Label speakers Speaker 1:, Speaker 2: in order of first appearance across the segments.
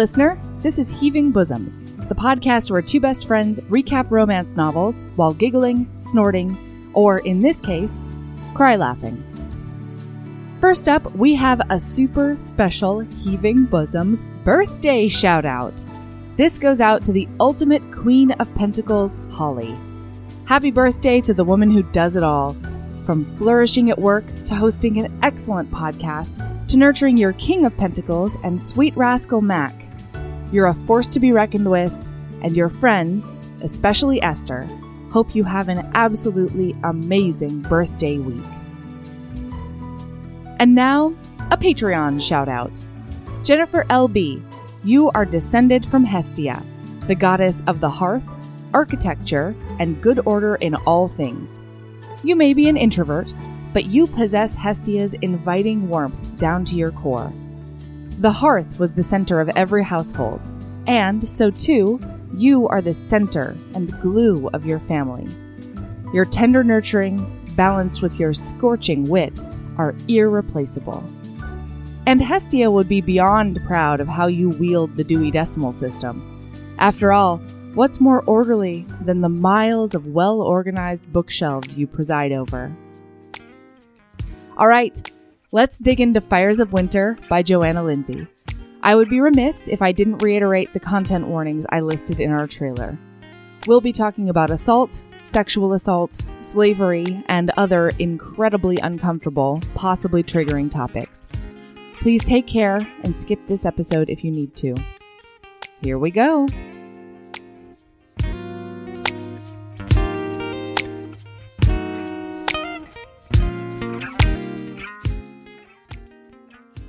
Speaker 1: listener. This is Heaving Bosoms, the podcast where two best friends recap romance novels while giggling, snorting, or in this case, cry laughing. First up, we have a super special Heaving Bosoms birthday shout out. This goes out to the ultimate Queen of Pentacles, Holly. Happy birthday to the woman who does it all. From flourishing at work to hosting an excellent podcast to nurturing your King of Pentacles and sweet rascal Mac. You're a force to be reckoned with, and your friends, especially Esther, hope you have an absolutely amazing birthday week. And now, a Patreon shout out. Jennifer LB, you are descended from Hestia, the goddess of the hearth, architecture, and good order in all things. You may be an introvert, but you possess Hestia's inviting warmth down to your core. The hearth was the center of every household, and so too, you are the center and glue of your family. Your tender nurturing, balanced with your scorching wit, are irreplaceable. And Hestia would be beyond proud of how you wield the Dewey Decimal System. After all, what's more orderly than the miles of well organized bookshelves you preside over? All right, let's dig into Fires of Winter by Johanna Lindsey. I would be remiss if I didn't reiterate the content warnings I listed in our trailer. We'll be talking about assault, sexual assault, slavery, and other incredibly uncomfortable, possibly triggering topics. Please take care and skip this episode if you need to. Here we go.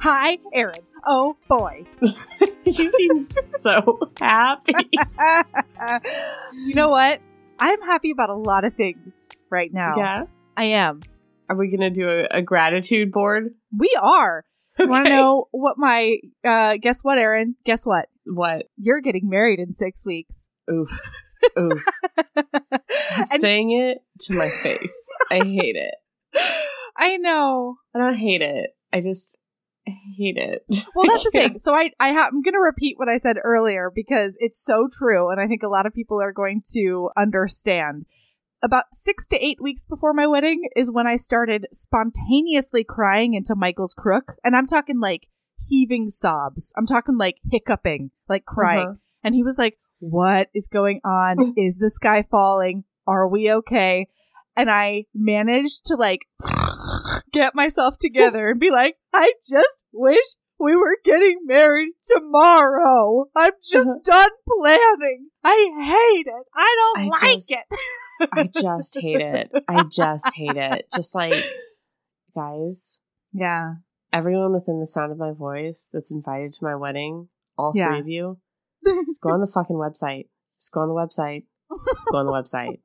Speaker 2: Hi, Erin. Oh boy.
Speaker 3: you seem so happy.
Speaker 2: you know what? I'm happy about a lot of things right now.
Speaker 3: Yeah.
Speaker 2: I am.
Speaker 3: Are we going to do a, a, gratitude board?
Speaker 2: We are.
Speaker 3: Okay.
Speaker 2: Want to know what my, uh, guess what, Erin? Guess what?
Speaker 3: What?
Speaker 2: You're getting married in six weeks.
Speaker 3: Oof. Oof. I'm saying it to my face. I hate it.
Speaker 2: I know.
Speaker 3: I don't hate it. I just hate it.
Speaker 2: Well, that's the thing. So I, I ha- I'm going to repeat what I said earlier because it's so true, and I think a lot of people are going to understand. About six to eight weeks before my wedding is when I started spontaneously crying into Michael's crook, and I'm talking like heaving sobs. I'm talking like hiccuping, like crying. Uh-huh. And he was like, "What is going on? is the sky falling? Are we okay?" And I managed to like get myself together and be like, I just wish we were getting married tomorrow. I'm just uh-huh. done planning. I hate it. I don't I like
Speaker 3: just,
Speaker 2: it.
Speaker 3: I just hate it. I just hate it. Just like, guys.
Speaker 2: Yeah.
Speaker 3: Everyone within the sound of my voice that's invited to my wedding, all three yeah. of you, just go on the fucking website. Just go on the website. Go on the website.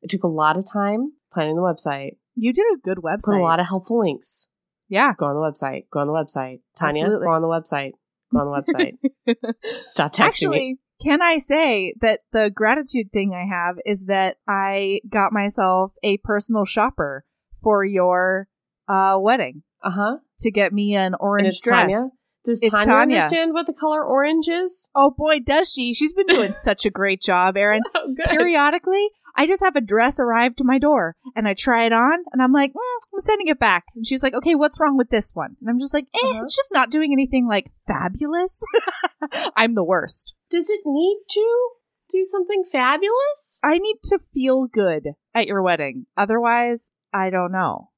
Speaker 3: It took a lot of time planning the website.
Speaker 2: You did a good website.
Speaker 3: Put a lot of helpful links.
Speaker 2: Yeah.
Speaker 3: Just go on the website. Go on the website. Tanya, Absolutely. go on the website. Go on the website. Stop texting
Speaker 2: Actually,
Speaker 3: me.
Speaker 2: Can I say that the gratitude thing I have is that I got myself a personal shopper for your uh, wedding.
Speaker 3: Uh huh.
Speaker 2: To get me an orange dress.
Speaker 3: Tanya? Does Tanya, Tanya, understand what the color orange is?
Speaker 2: Oh boy, does she! She's been doing such a great job, Erin.
Speaker 3: Oh,
Speaker 2: Periodically, I just have a dress arrive to my door and I try it on and I'm like, mm, I'm sending it back. And she's like, okay, what's wrong with this one? And I'm just like, eh, uh-huh. it's just not doing anything like fabulous. I'm the worst.
Speaker 3: Does it need to do something fabulous?
Speaker 2: I need to feel good at your wedding. Otherwise, I don't know.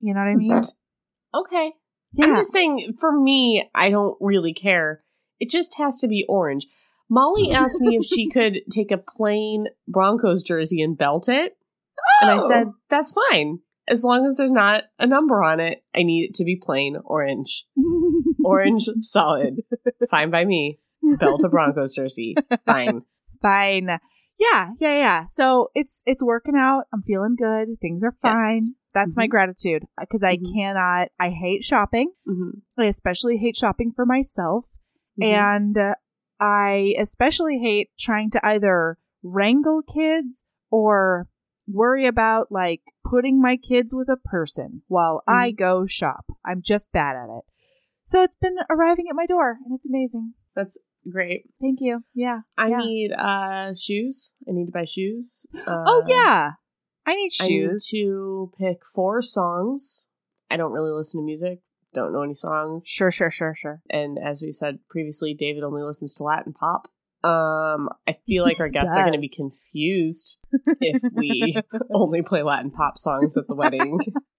Speaker 2: You know what I mean?
Speaker 3: okay. Yeah. I'm just saying, for me, I don't really care. It just has to be orange. Molly asked me if she could take a plain Broncos jersey and belt it. Oh. And I said, oh. that's fine. As long as there's not a number on it, I need it to be plain orange. orange solid. Fine by me. Belt a Broncos jersey. Fine.
Speaker 2: Fine. Yeah, yeah, yeah. So it's it's working out. I'm feeling good. Things are fine. Yes. That's mm-hmm. my gratitude because I mm-hmm. cannot. I hate shopping. Mm-hmm. I especially hate shopping for myself, mm-hmm. and uh, I especially hate trying to either wrangle kids or worry about like putting my kids with a person while mm. I go shop. I'm just bad at it. So it's been arriving at my door and it's amazing.
Speaker 3: That's Great.
Speaker 2: Thank you. Yeah.
Speaker 3: I
Speaker 2: yeah.
Speaker 3: need uh shoes. I need to buy shoes. Uh,
Speaker 2: oh yeah. I need
Speaker 3: I need
Speaker 2: shoes.
Speaker 3: to pick four songs. I don't really listen to music. Don't know any songs.
Speaker 2: Sure, sure, sure, sure.
Speaker 3: And as we've said previously, David only listens to Latin pop. Um, I feel like our guests are going to be confused if we only play Latin pop songs at the wedding.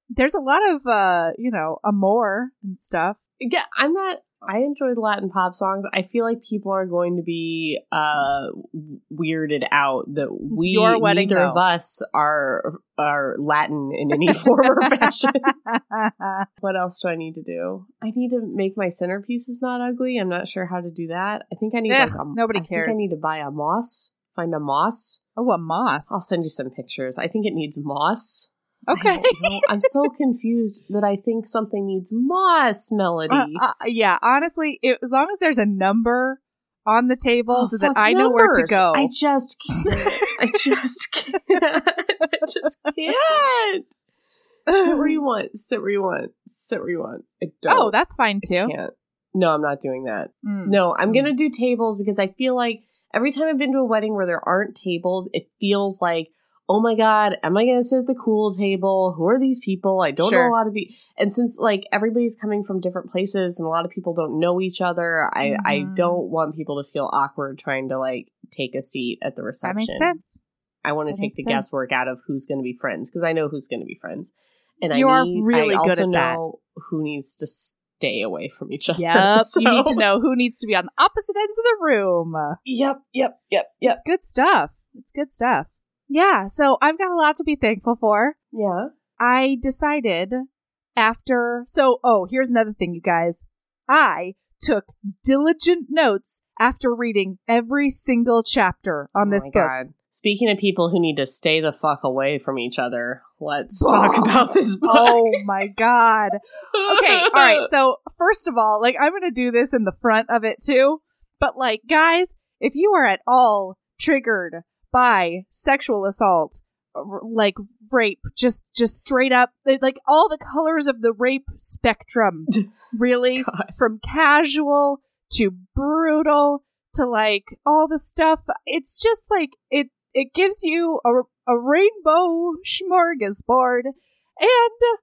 Speaker 2: There's a lot of uh, you know, amor and stuff.
Speaker 3: yeah, I'm not. I enjoy the Latin pop songs. I feel like people are going to be uh weirded out that we
Speaker 2: your wedding,
Speaker 3: neither of us are are Latin in any form or fashion. What else do I need to do? I need to make my centerpieces not ugly. I'm not sure how to do that. I think I need
Speaker 2: Ugh,
Speaker 3: like a,
Speaker 2: nobody
Speaker 3: I think
Speaker 2: cares.
Speaker 3: I need to buy a moss. Find a moss.
Speaker 2: oh, a moss.
Speaker 3: I'll send you some pictures. I think it needs moss.
Speaker 2: Okay.
Speaker 3: I'm so confused that I think something needs moss, Melody.
Speaker 2: Uh, uh, yeah, honestly, it, as long as there's a number on the table
Speaker 3: Oh,
Speaker 2: so that I know where to go.
Speaker 3: I just can't. I just can't. I just can't. Sit where you want. Sit where you want. Sit where you want. I don't.
Speaker 2: oh, that's fine too.
Speaker 3: No, I'm not doing that.
Speaker 2: Mm.
Speaker 3: No, I'm
Speaker 2: Mm.
Speaker 3: gonna do tables because I feel like every time I've been to a wedding where there aren't tables, it feels like, oh my god, am I gonna sit at the cool table? Who are these people? I don't
Speaker 2: Sure.
Speaker 3: know a lot of people. And since like everybody's coming from different places and a lot of people don't know each other, I I
Speaker 2: Mhm.
Speaker 3: don't want people to feel awkward trying to like take a seat at the reception.
Speaker 2: That makes sense.
Speaker 3: I want to take the
Speaker 2: sense.
Speaker 3: guesswork out of who's going to be friends because I know who's going to be friends, and
Speaker 2: You
Speaker 3: I
Speaker 2: are
Speaker 3: need,
Speaker 2: really
Speaker 3: I
Speaker 2: good
Speaker 3: also
Speaker 2: at that.
Speaker 3: know who needs to stay away from each other.
Speaker 2: Yep. You need to know who needs to be on the opposite ends of the room.
Speaker 3: Yep, yep, yep, yep.
Speaker 2: It's good stuff. It's good stuff. Yeah, so I've got a lot to be thankful for.
Speaker 3: Yeah.
Speaker 2: I decided after. So, oh, here's another thing, you guys. I took diligent notes after reading every single chapter on
Speaker 3: Oh
Speaker 2: this book.
Speaker 3: God. Speaking of people who need to stay the fuck away from each other, let's talk about this book.
Speaker 2: Oh my god. Okay, all right. So, first of all, like I'm going to do this in the front of it too. But like guys, if you are at all triggered by sexual assault, like rape, just just straight up like all the colors of the rape spectrum, really
Speaker 3: God.
Speaker 2: from casual to brutal to like all the stuff. It's just like it it gives you a, a rainbow smorgasbord, and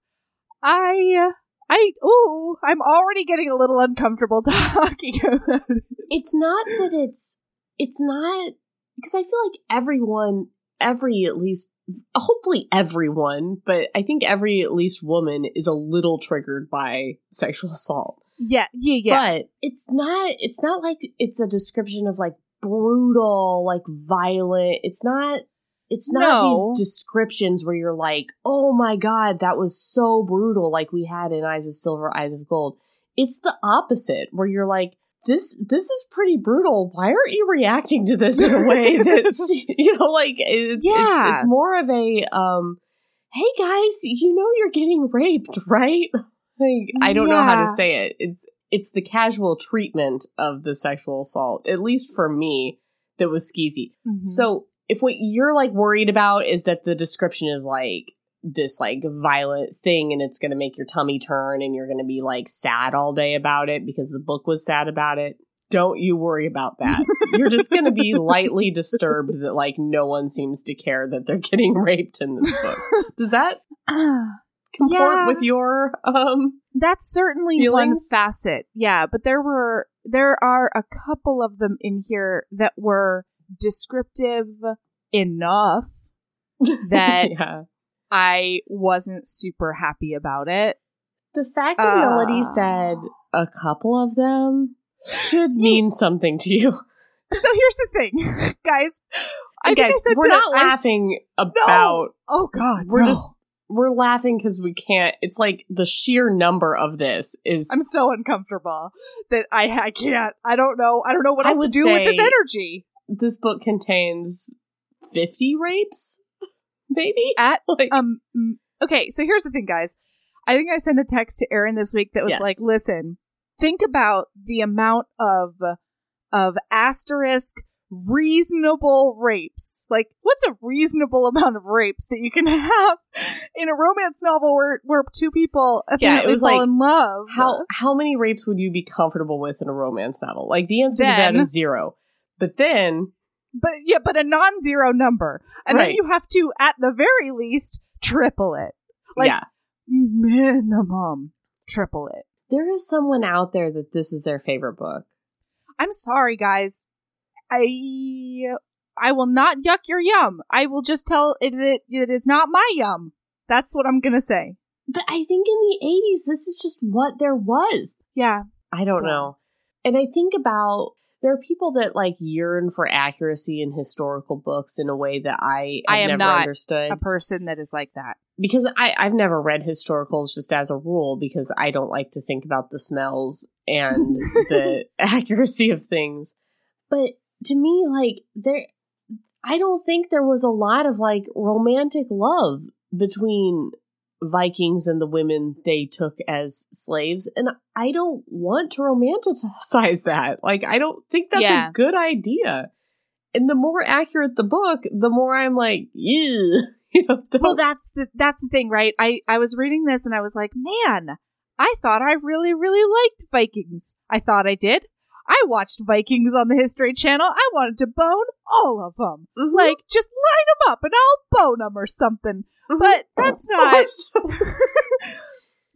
Speaker 2: I I oh I'm already getting a little uncomfortable talking about it.
Speaker 3: It's not that it's it's not because I feel like everyone, every at least hopefully everyone, but I think every at least woman is a little triggered by sexual assault.
Speaker 2: Yeah, yeah, yeah.
Speaker 3: But it's not it's not like it's a description of like brutal, like violent. It's not it's not
Speaker 2: No.
Speaker 3: these descriptions where you're like, "Oh my god, that was so brutal," like we had in Eyes of Silver, Eyes of Gold. It's the opposite, where you're like, "This this is pretty brutal. Why aren't you reacting to this in a way that's you know like it's
Speaker 2: Yeah.
Speaker 3: it's, it's more of a um, hey guys, you know you're getting raped, right?" Like I don't know how to say it. It's it's the casual treatment of the sexual assault, at least for me, that was skeezy.
Speaker 2: Mhm.
Speaker 3: So if what you're like worried about is that the description is like this like violent thing and it's going to make your tummy turn and you're going to be like sad all day about it because the book was sad about it. Don't you worry about that. You're just going to be lightly disturbed that like no one seems to care that they're getting raped in this book. Does that comport
Speaker 2: Yeah.
Speaker 3: with your um
Speaker 2: That's certainly one facet. Yeah, but there were there are a couple of them in here that were descriptive enough that
Speaker 3: yeah
Speaker 2: I wasn't super happy about it.
Speaker 3: the fact that melody
Speaker 2: Uh.
Speaker 3: said a couple of them should mean something to you
Speaker 2: So here's the thing, guys. I I
Speaker 3: guys,
Speaker 2: said
Speaker 3: we're not
Speaker 2: I
Speaker 3: laughing about.
Speaker 2: Oh God,
Speaker 3: We're
Speaker 2: no.
Speaker 3: just we're laughing because we can't. It's like the sheer number of this is.
Speaker 2: I'm so uncomfortable that I I can't. I don't know. I don't know what
Speaker 3: I
Speaker 2: else to do with this energy.
Speaker 3: this book contains fifty rapes, maybe.
Speaker 2: At
Speaker 3: Like,
Speaker 2: um okay so here's the thing guys i think i sent a text to erin this week that was
Speaker 3: Yes.
Speaker 2: like listen think about the amount of of asterisk reasonable rapes. Like, what's a reasonable amount of rapes that you can have in a romance novel where where two people yeah, it was fall like, in love?
Speaker 3: How how many rapes would you be comfortable with in a romance novel? Like the answer then, to that is zero. But then
Speaker 2: but yeah, but a non-zero number. And right. then you have to at the very least triple it. Like yeah. minimum triple it.
Speaker 3: There is someone out there that this is their favorite book.
Speaker 2: I'm sorry guys. I I will not yuck your yum. I will just tell it that it is not my yum. That's what I'm gonna say.
Speaker 3: But I think in the 80s, this is just what there was.
Speaker 2: Yeah.
Speaker 3: I don't yeah. know. And I think about there are people that like yearn for accuracy in historical books in a way that I I am not understood.
Speaker 2: A person that is like that
Speaker 3: because I I've never read historicals just as a rule because I don't like to think about the smells and the accuracy of things. But to me, like there, I don't think there was a lot of like romantic love between Vikings and the women they took as slaves. And I don't want to romanticize that. Like, I don't think that's yeah. a good idea. And the more accurate the book, the more I'm like, ew. You know,
Speaker 2: well, that's the that's the thing, right? I I was reading this and I was like, man, I thought I really really liked Vikings. I thought I did. I watched Vikings on the History Channel. I wanted to bone all of them. Mm-hmm. Like, just line them up and I'll bone them or something. Mm-hmm. But that's not.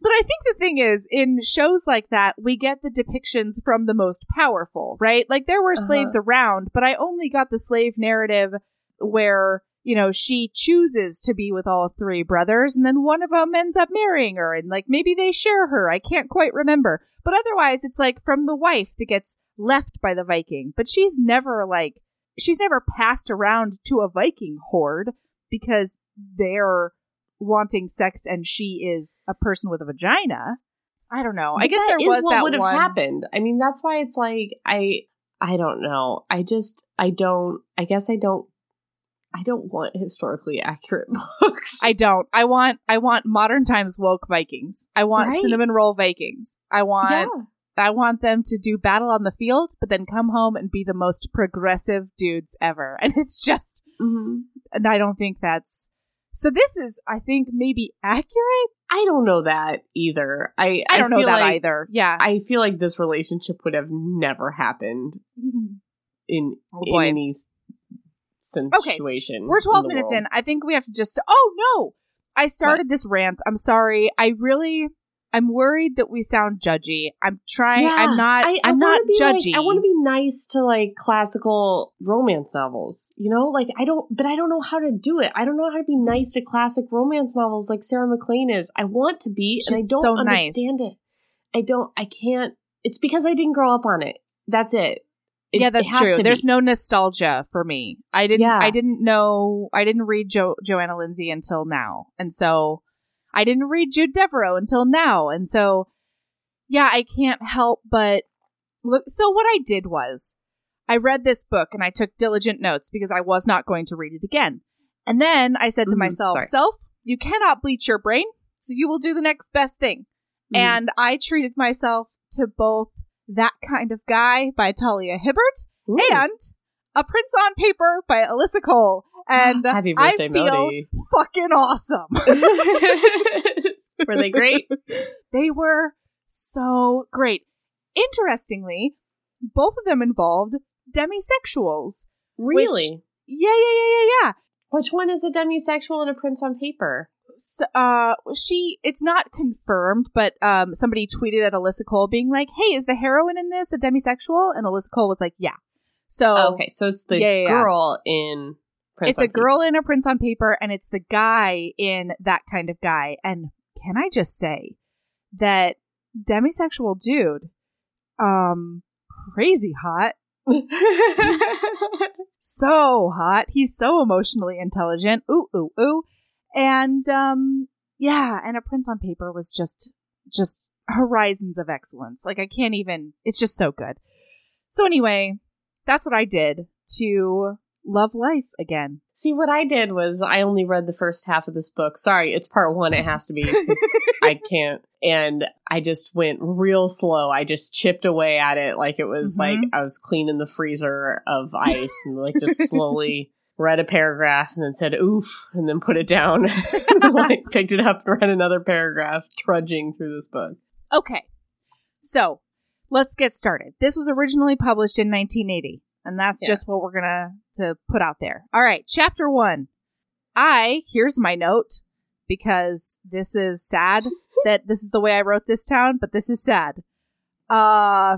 Speaker 2: but I think the thing is, in shows like that, we get the depictions from the most powerful, right? Like, there were uh-huh. slaves around, but I only got the slave narrative where you know, she chooses to be with all three brothers, and then one of them ends up marrying her, and like maybe they share her. I can't quite remember. But otherwise, it's like from the wife that gets left by the Viking. But she's never like, she's never passed around to a Viking horde because they're wanting sex and she is a person with a vagina. I don't know. I guess there was what would have one...
Speaker 3: happened. I mean, that's why it's like I I don't know. I just I don't I guess I don't I don't want historically accurate books.
Speaker 2: I don't. I want I want modern times woke Vikings. I want right? cinnamon roll Vikings. I want yeah. I want them to do battle on the field, but then come home and be the most progressive dudes ever. And it's just mm-hmm. and I don't think that's so this is I think maybe accurate.
Speaker 3: I don't know that either. I
Speaker 2: I don't
Speaker 3: I
Speaker 2: know that like, either. Yeah.
Speaker 3: I feel like this relationship would have never happened mm-hmm. in, oh in any situation.
Speaker 2: Okay, we're 12 minutes world. in. I think we have to just. Oh, no! I started what? this rant. I'm sorry. I really. I'm worried that we sound judgy. I'm trying. Yeah, I'm not. I, am not judgy.
Speaker 3: Like, I want to be nice to like classical romance novels. You know, like I don't, but I don't know how to do it. I don't know how to be nice to classic romance novels like Sarah MacLean is. I want to be, She's and I don't so understand nice. it. I don't. I can't. It's because I didn't grow up on it. That's it.
Speaker 2: It, yeah, that's true. There's no nostalgia for me. I didn't. Yeah. I didn't know. I didn't read jo- Johanna Lindsey until now, and so I didn't read Jude Deveraux until now, and so yeah, I can't help but look. So what I did was I read this book and I took diligent notes because I was not going to read it again. And then I said to mm-hmm, myself, sorry. "Self, you cannot bleach your brain, so you will do the next best thing." Mm-hmm. And I treated myself to both that Kind of Guy by Talia Hibbert Ooh. and A Prince on Paper by Alyssa Cole. And Happy birthday, I feel Melody. fucking awesome.
Speaker 3: were they great?
Speaker 2: they were so great. Interestingly, both of them involved demisexuals.
Speaker 3: Really?
Speaker 2: Which, yeah, yeah, yeah, yeah, yeah.
Speaker 3: Which one is a demisexual and a prince on paper?
Speaker 2: Uh she it's not confirmed but um somebody tweeted at alyssa cole being like hey is the heroine in this a demisexual? And alyssa cole was like yeah. So
Speaker 3: oh, okay so it's the yeah, yeah, girl yeah. in
Speaker 2: prince it's a girl paper. in a prince on paper and it's the guy in that kind of guy. And can i just say that demisexual dude um crazy hot. So hot. He's so emotionally intelligent. Ooh ooh ooh and um yeah and a prince on paper was just just horizons of excellence like i can't even it's just so good so anyway that's what i did to love life again.
Speaker 3: See, what I did was I only read the first half of this book. Sorry, it's part one. It has to be because I can't. And I just went real slow. I just chipped away at it like it was mm-hmm. like I was cleaning the freezer of ice and like just slowly read a paragraph and then said oof and then put it down. like picked it up and read another paragraph, trudging through this book.
Speaker 2: Okay. So let's get started. This was originally published in 1980, and that's yeah. just what we're gonna to put out there. All right, chapter one. I here's my note because this is sad that this is the way I wrote this town, but this is sad. Uh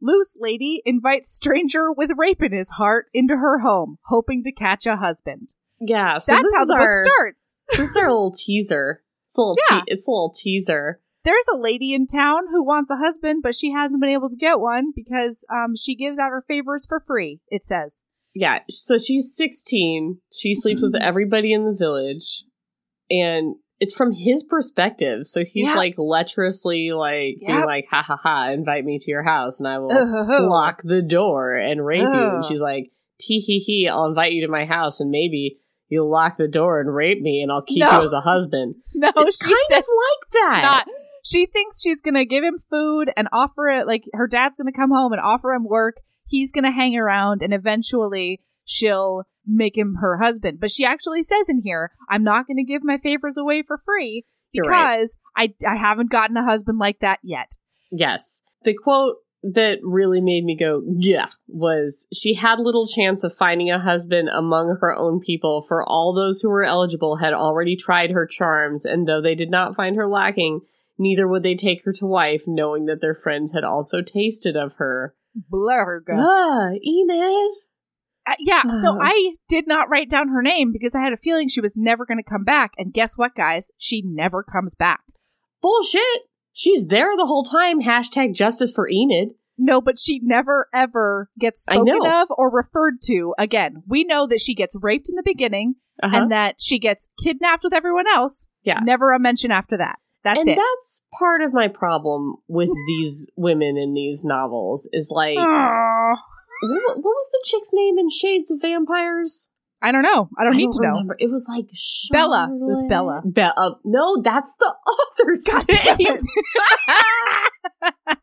Speaker 2: Loose lady invites stranger with rape in his heart into her home, hoping to catch a husband.
Speaker 3: Yeah, so
Speaker 2: that's how the
Speaker 3: our,
Speaker 2: book starts.
Speaker 3: this is our little teaser. It's a little yeah. te- it's a little teaser.
Speaker 2: There's a lady in town who wants a husband, but she hasn't been able to get one because um, she gives out her favors for free. It says.
Speaker 3: Yeah, so she's 16. She sleeps with mm-hmm. everybody in the village, and it's from his perspective. So he's yeah. like lecherously like yep. being like, ha ha ha, invite me to your house and I will oh. lock the door and rape oh. you. And oh. she's like, tee hee hee, I'll invite you to my house and maybe you'll lock the door and rape me and I'll keep no. you as a husband.
Speaker 2: No,
Speaker 3: it's kind of like that.
Speaker 2: Not. She thinks she's gonna give him food and offer it like her dad's gonna come home and offer him work. He's gonna hang around and eventually she'll make him her husband. But she actually says in here, I'm not going to give my favors away for free because right. I, I haven't gotten a husband like that yet.
Speaker 3: Yes. The quote that really made me go, yeah, was she had little chance of finding a husband among her own people, for all those who were eligible had already tried her charms, and though they did not find her lacking, neither would they take her to wife, knowing that their friends had also tasted of her.
Speaker 2: Blurg.
Speaker 3: Ah, Enid.
Speaker 2: Yeah, so I did not write down her name because I had a feeling she was never going to come back. And guess what, guys? She never comes back.
Speaker 3: Bullshit. She's there the whole time. Hashtag justice for Enid.
Speaker 2: No, but she never ever gets spoken of or referred to again. We know that she gets raped in the beginning uh-huh. and that she gets kidnapped with everyone else.
Speaker 3: Yeah.
Speaker 2: Never a mention after that. That's
Speaker 3: and
Speaker 2: it.
Speaker 3: that's part of my problem with these women in these novels is like what, what was the chick's name in Shades of Vampires?
Speaker 2: I don't know. I don't I need don't to
Speaker 3: remember.
Speaker 2: know.
Speaker 3: It was like
Speaker 2: Charlotte. Bella. It was Bella.
Speaker 3: Be- uh, no, that's the author's name.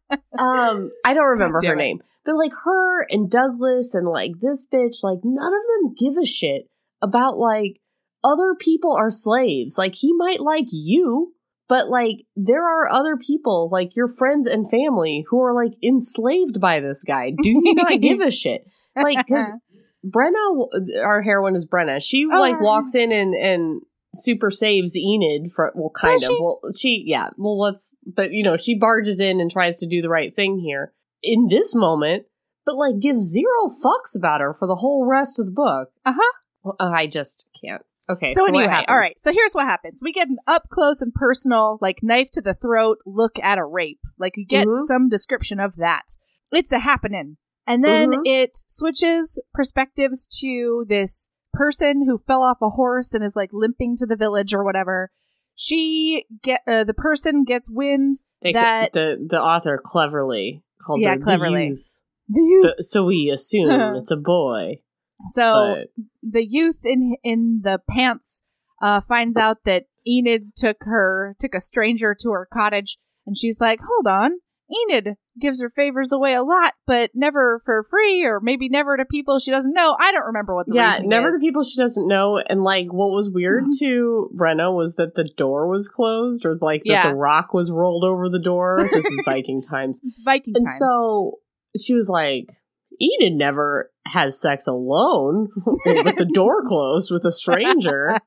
Speaker 3: um, I don't remember her it. name, but like her and Douglas and like this bitch, like none of them give a shit about like other people are slaves. Like he might like you, but like there are other people like your friends and family who are like enslaved by this guy. Do you not give a shit? Like because brenna our heroine is brenna. She oh, like walks in and and super saves enid for well kind of. she? well she yeah. Well let's but you know she barges in and tries to do the right thing here in this moment but like gives zero fucks about her for the whole rest of the book.
Speaker 2: Uh-huh.
Speaker 3: Well, i just can't Okay.
Speaker 2: So, so anyway, all right. So here's what happens: we get an up close and personal, like knife to the throat look at a rape. Like you get mm-hmm. some description of that. It's a happening, and then mm-hmm. it switches perspectives to this person who fell off a horse and is like limping to the village or whatever. She get uh, the person gets wind they, that
Speaker 3: the the author cleverly calls
Speaker 2: yeah,
Speaker 3: her
Speaker 2: cleverly.
Speaker 3: the youth. The youth. So we assume it's a boy.
Speaker 2: So but... the youth in in the pants uh, finds out that Enid took her took a stranger to her cottage, and she's like, "Hold on, Enid gives her favors away a lot, but never for free, or maybe never to people she doesn't know. I don't remember what the yeah,
Speaker 3: never
Speaker 2: is.
Speaker 3: to people she doesn't know. And like, what was weird to Brenna was that the door was closed, or like that yeah. the rock was rolled over the door. This is Viking times.
Speaker 2: It's Viking
Speaker 3: and
Speaker 2: times.
Speaker 3: so she was like, Enid never has sex alone with the door closed with a stranger.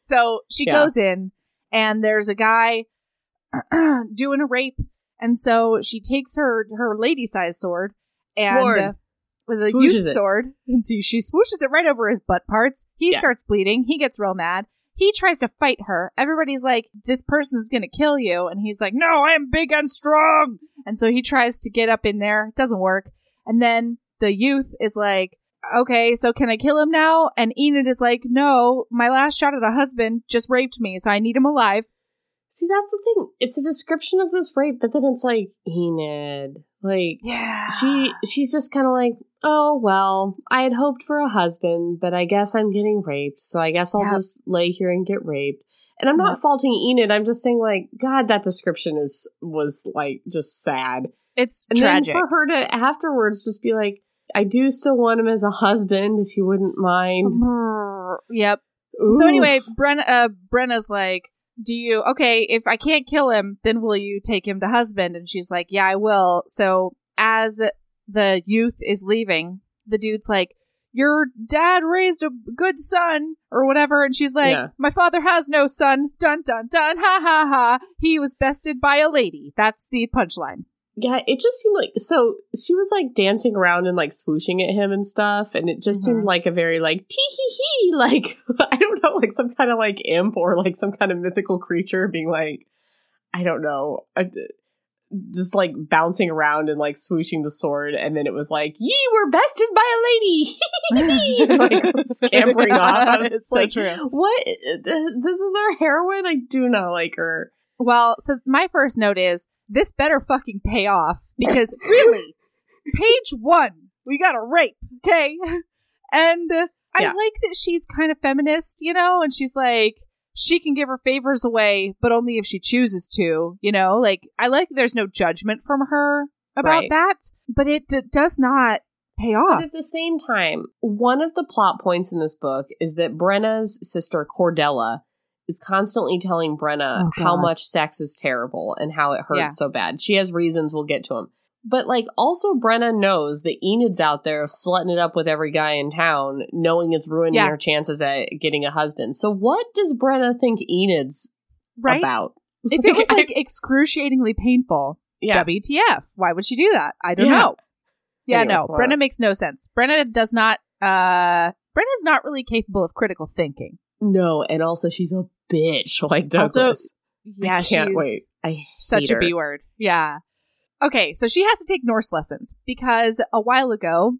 Speaker 2: So she yeah. goes in, and there's a guy doing a rape, and so she takes her her lady size sword and sword. Uh, with a youth it. sword, and so she swooshes it right over his butt parts. He yeah. starts bleeding. He gets real mad. He tries to fight her. Everybody's like, "This person's gonna kill you," and he's like, "No, I am big and strong." And so he tries to get up in there. It doesn't work. And then the youth is like, okay, so can I kill him now? And Enid is like, no, my last shot at a husband just raped me, so I need him alive.
Speaker 3: See, that's the thing. It's a description of this rape, but then it's like Enid, like,
Speaker 2: yeah,
Speaker 3: she she's just kind of like, oh, well, I had hoped for a husband, but I guess I'm getting raped. So I guess I'll yep. just lay here and get raped. And I'm not yep. faulting Enid. I'm just saying, like, God, that description is was like just sad.
Speaker 2: It's
Speaker 3: and
Speaker 2: tragic.
Speaker 3: then for her to afterwards just be like, I do still want him as a husband, if you wouldn't mind.
Speaker 2: Yep. Oof. So anyway, Brenna, uh, Brenna's like, do you okay if i can't kill him then will you take him to husband and she's like yeah i will so as the youth is leaving the dude's like your dad raised a good son or whatever and she's like yeah. my father has no son dun dun dun ha ha ha he was bested by a lady that's the punchline
Speaker 3: yeah, it just seemed like so she was like dancing around and like swooshing at him and stuff, and it just mm-hmm. seemed like a very like tee hee hee, like I don't know, like some kind of like imp or like some kind of mythical creature being like, I don't know, just like bouncing around and like swooshing the sword, and then it was like, "Ye were bested by a lady," like scampering off. it's so like, true. What? This is our heroine. I do not like her.
Speaker 2: Well, so my first note is this better fucking pay off because really, page one, we got a rape, okay? And uh, I yeah. like that she's kind of feminist, you know, and she's like, she can give her favors away, but only if she chooses to, you know? Like, I like there's no judgment from her about right. that, but it d- does not pay off.
Speaker 3: But at the same time, one of the plot points in this book is that Brenna's sister Cordella is constantly telling Brenna oh, how much sex is terrible and how it hurts yeah. so bad. She has reasons, we'll get to them. But like also Brenna knows that Enid's out there slutting it up with every guy in town, knowing it's ruining yeah. her chances at getting a husband. So what does Brenna think Enid's right? about?
Speaker 2: If it was like excruciatingly painful, yeah. WTF? Why would she do that? I don't yeah. know. Yeah, anyway, no. Brenna makes no sense. Brenna does not uh Brenna's not really capable of critical thinking.
Speaker 3: No, and also she's a bitch like Douglas. Also,
Speaker 2: yeah, I can't wait. I such a B word. Yeah. Okay, so she has to take Norse lessons because a while ago,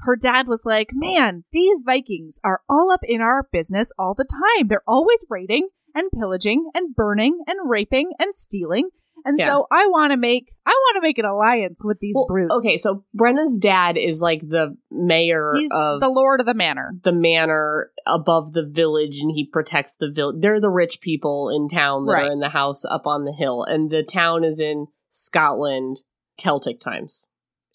Speaker 2: her dad was like, "Man, these Vikings are all up in our business all the time. They're always raiding and pillaging and burning and raping and stealing." And yeah. so I want to make I want to make an alliance with these well, brutes.
Speaker 3: Okay, so Brenna's dad is like the mayor
Speaker 2: He's
Speaker 3: of
Speaker 2: the lord of the manor.
Speaker 3: The manor above the village and he protects the village. They're the rich people in town that right. are in the house up on the hill and the town is in Scotland Celtic times.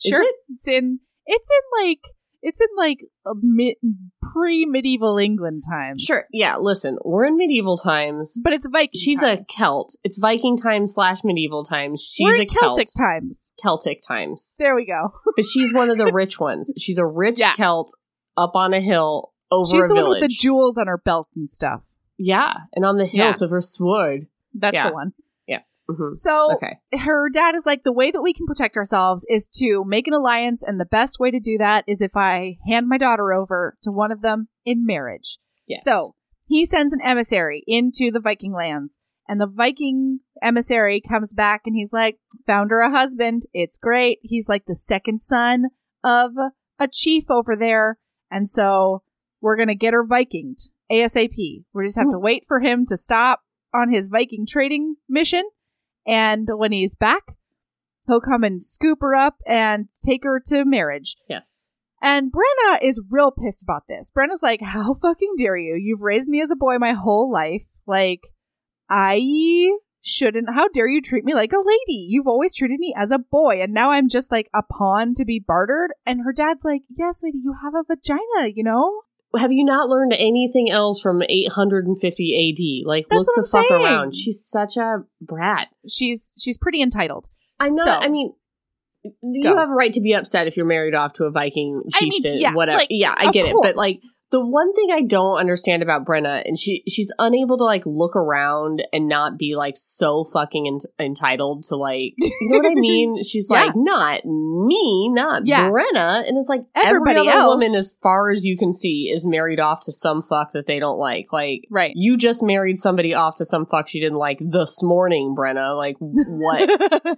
Speaker 2: Sure. It? It's in it's in like it's in like mi- pre medieval England times.
Speaker 3: Sure. Yeah. Listen, we're in medieval times,
Speaker 2: but it's Viking.
Speaker 3: She's
Speaker 2: times.
Speaker 3: a Celt. It's Viking times slash medieval times. She's
Speaker 2: we're
Speaker 3: a
Speaker 2: Celtic
Speaker 3: Celt.
Speaker 2: times.
Speaker 3: Celtic times.
Speaker 2: There we go.
Speaker 3: but she's one of the rich ones. She's a rich yeah. Celt up on a hill over she's a
Speaker 2: the
Speaker 3: village.
Speaker 2: one with the jewels on her belt and stuff.
Speaker 3: Yeah, and on the hilt yeah. of her sword.
Speaker 2: That's
Speaker 3: yeah.
Speaker 2: the one.
Speaker 3: Mm-hmm.
Speaker 2: So okay. her dad is like, the way that we can protect ourselves is to make an alliance, and the best way to do that is if I hand my daughter over to one of them in marriage.
Speaker 3: Yes.
Speaker 2: So he sends an emissary into the Viking lands, and the Viking emissary comes back and he's like, found her a husband. It's great. He's like the second son of a chief over there. And so we're going to get her Vikinged ASAP. We just have Ooh. to wait for him to stop on his Viking trading mission and when he's back, he'll come and scoop her up and take her to marriage.
Speaker 3: Yes.
Speaker 2: And Brenna is real pissed about this. Brenna's like, How fucking dare you? You've raised me as a boy my whole life. Like, I shouldn't. How dare you treat me like a lady? You've always treated me as a boy, and now I'm just like a pawn to be bartered. And her dad's like, Yes, sweetie, you have a vagina, you know?
Speaker 3: Have you not learned anything else from 850 AD? Like, That's look the I'm fuck saying. around. She's such a brat.
Speaker 2: She's she's pretty entitled.
Speaker 3: I'm not. So, I mean, you go. have a right to be upset if you're married off to a Viking chieftain. I mean, yeah, whatever. Like, yeah, I get course. it. But like, the one thing I don't understand about Brenna, and she she's unable to like look around and not be like so fucking en- entitled to like, you know what I mean? She's yeah. like, not me, not yeah. Brenna, and it's like everybody every other else. woman, as far as you can see, is married off to some fuck that they don't like. Like,
Speaker 2: right?
Speaker 3: You just married somebody off to some fuck she didn't like this morning, Brenna. Like, what?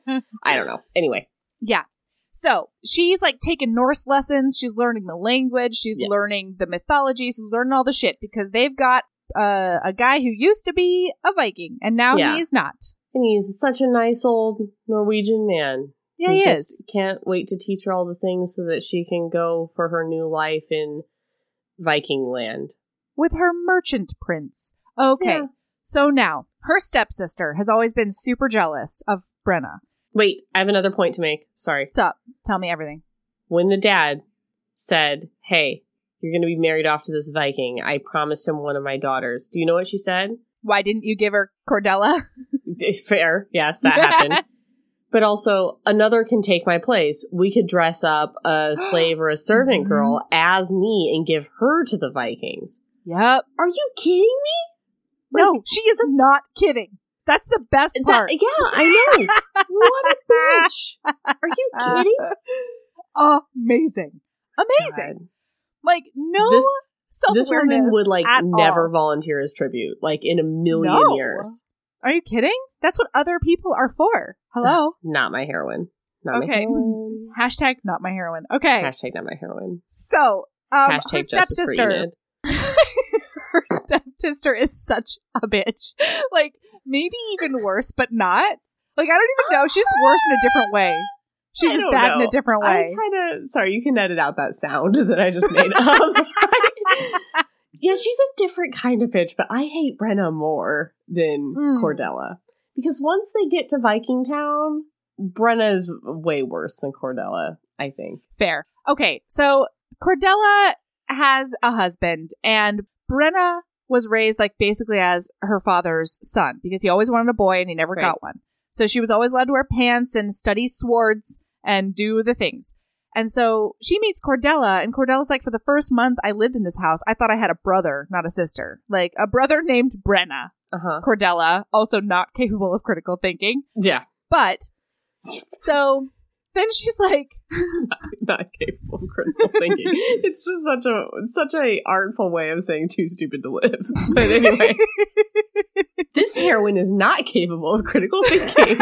Speaker 3: I don't know. Anyway,
Speaker 2: yeah. So she's like taking Norse lessons. She's learning the language. She's yeah. learning the mythology. She's learning all the shit because they've got uh, a guy who used to be a Viking and now yeah. he's not.
Speaker 3: And he's such a nice old Norwegian man.
Speaker 2: Yeah, he, he is.
Speaker 3: Can't wait to teach her all the things so that she can go for her new life in Viking land
Speaker 2: with her merchant prince. Okay, yeah. so now her stepsister has always been super jealous of Brenna.
Speaker 3: Wait, I have another point to make. Sorry.
Speaker 2: What's up? Tell me everything.
Speaker 3: When the dad said, "Hey, you're going to be married off to this Viking," I promised him one of my daughters. Do you know what she said?
Speaker 2: Why didn't you give her Cordella?
Speaker 3: Fair. Yes, that happened. but also another can take my place. We could dress up a slave or a servant mm-hmm. girl as me and give her to the Vikings.
Speaker 2: Yep.
Speaker 3: Are you kidding me?
Speaker 2: Like, no, she is not kidding. That's the best part.
Speaker 3: That, yeah, I know. what a bitch. Are you kidding?
Speaker 2: Amazing. Amazing. God. Like no this,
Speaker 3: this woman would like never
Speaker 2: all.
Speaker 3: volunteer as tribute, like in a million no. years.
Speaker 2: Are you kidding? That's what other people are for. Hello.
Speaker 3: not my heroine. Not
Speaker 2: okay.
Speaker 3: Heroine.
Speaker 2: Hashtag not my heroine. Okay.
Speaker 3: Hashtag not my heroine.
Speaker 2: So, um, Hashtag her stepsister. her stepsister is such a bitch. Like, maybe even worse, but not. Like, I don't even know. She's worse in a different way. She's just bad know. in a different way.
Speaker 3: I kind of sorry. You can edit out that sound that I just made. yeah, she's a different kind of bitch, but I hate Brenna more than mm. Cordella because once they get to Viking Town, Brenna is way worse than Cordella. I think.
Speaker 2: Fair. Okay, so Cordella has a husband, and Brenna was raised like basically as her father's son because he always wanted a boy and he never right. got one. So she was always allowed to wear pants and study swords and do the things. And so she meets Cordella, and Cordella's like, for the first month I lived in this house, I thought I had a brother, not a sister. Like a brother named Brenna.
Speaker 3: Uh-huh.
Speaker 2: Cordella, also not capable of critical thinking.
Speaker 3: Yeah.
Speaker 2: But, so then she's like
Speaker 3: not, not, capable of critical thinking. it's just such a such a artful way of saying too stupid to live. But anyway, this heroine is not capable of critical thinking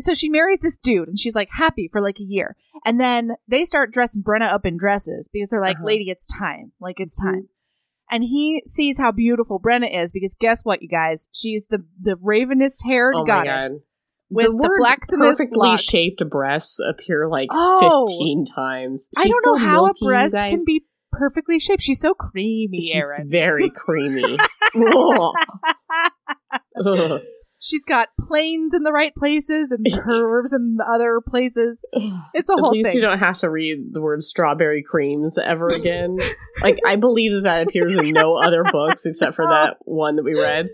Speaker 2: so she marries this dude and she's like happy for like a year. And then they start dressing Brenna up in dresses because they're like, uh-huh. lady, it's time. Like, it's mm-hmm. time. Mm-hmm. And he sees how beautiful Brenna is because guess what, you guys? She's the, the ravenous haired oh goddess.
Speaker 3: With the, the perfectly shaped breasts appear like oh, 15 times.
Speaker 2: She's I don't know so how a breast can be perfectly shaped. She's so creamy, She's Erin.
Speaker 3: very creamy.
Speaker 2: She's got planes in the right places and curves in the other places. It's a At whole thing.
Speaker 3: At least you don't have to read the word strawberry creams ever again. like I believe that that appears in no other books except for that one that we read.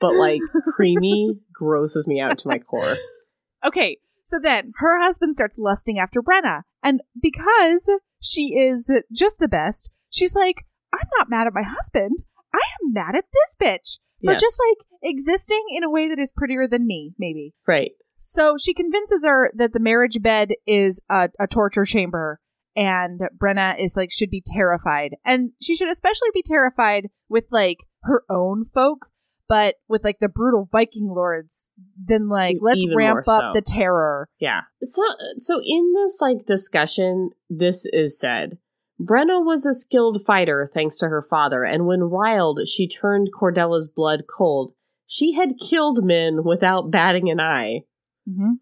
Speaker 3: But like creamy grosses me out to my core.
Speaker 2: Okay, so then her husband starts lusting after Brenna, and because she is just the best, she's like, "I'm not mad at my husband. I am mad at this bitch." but yes. just like existing in a way that is prettier than me, maybe.
Speaker 3: Right.
Speaker 2: So she convinces her that the marriage bed is a, a torture chamber and Brenna is like should be terrified. And she should especially be terrified with like her own folk, but with like the brutal Viking lords, then like let's Even ramp so. up the terror.
Speaker 3: Yeah. So so in this like discussion, this is said. Brenna was a skilled fighter thanks to her father, and when riled, she turned Cordella's blood cold. She had killed men without batting an eye.
Speaker 2: Mm-hmm.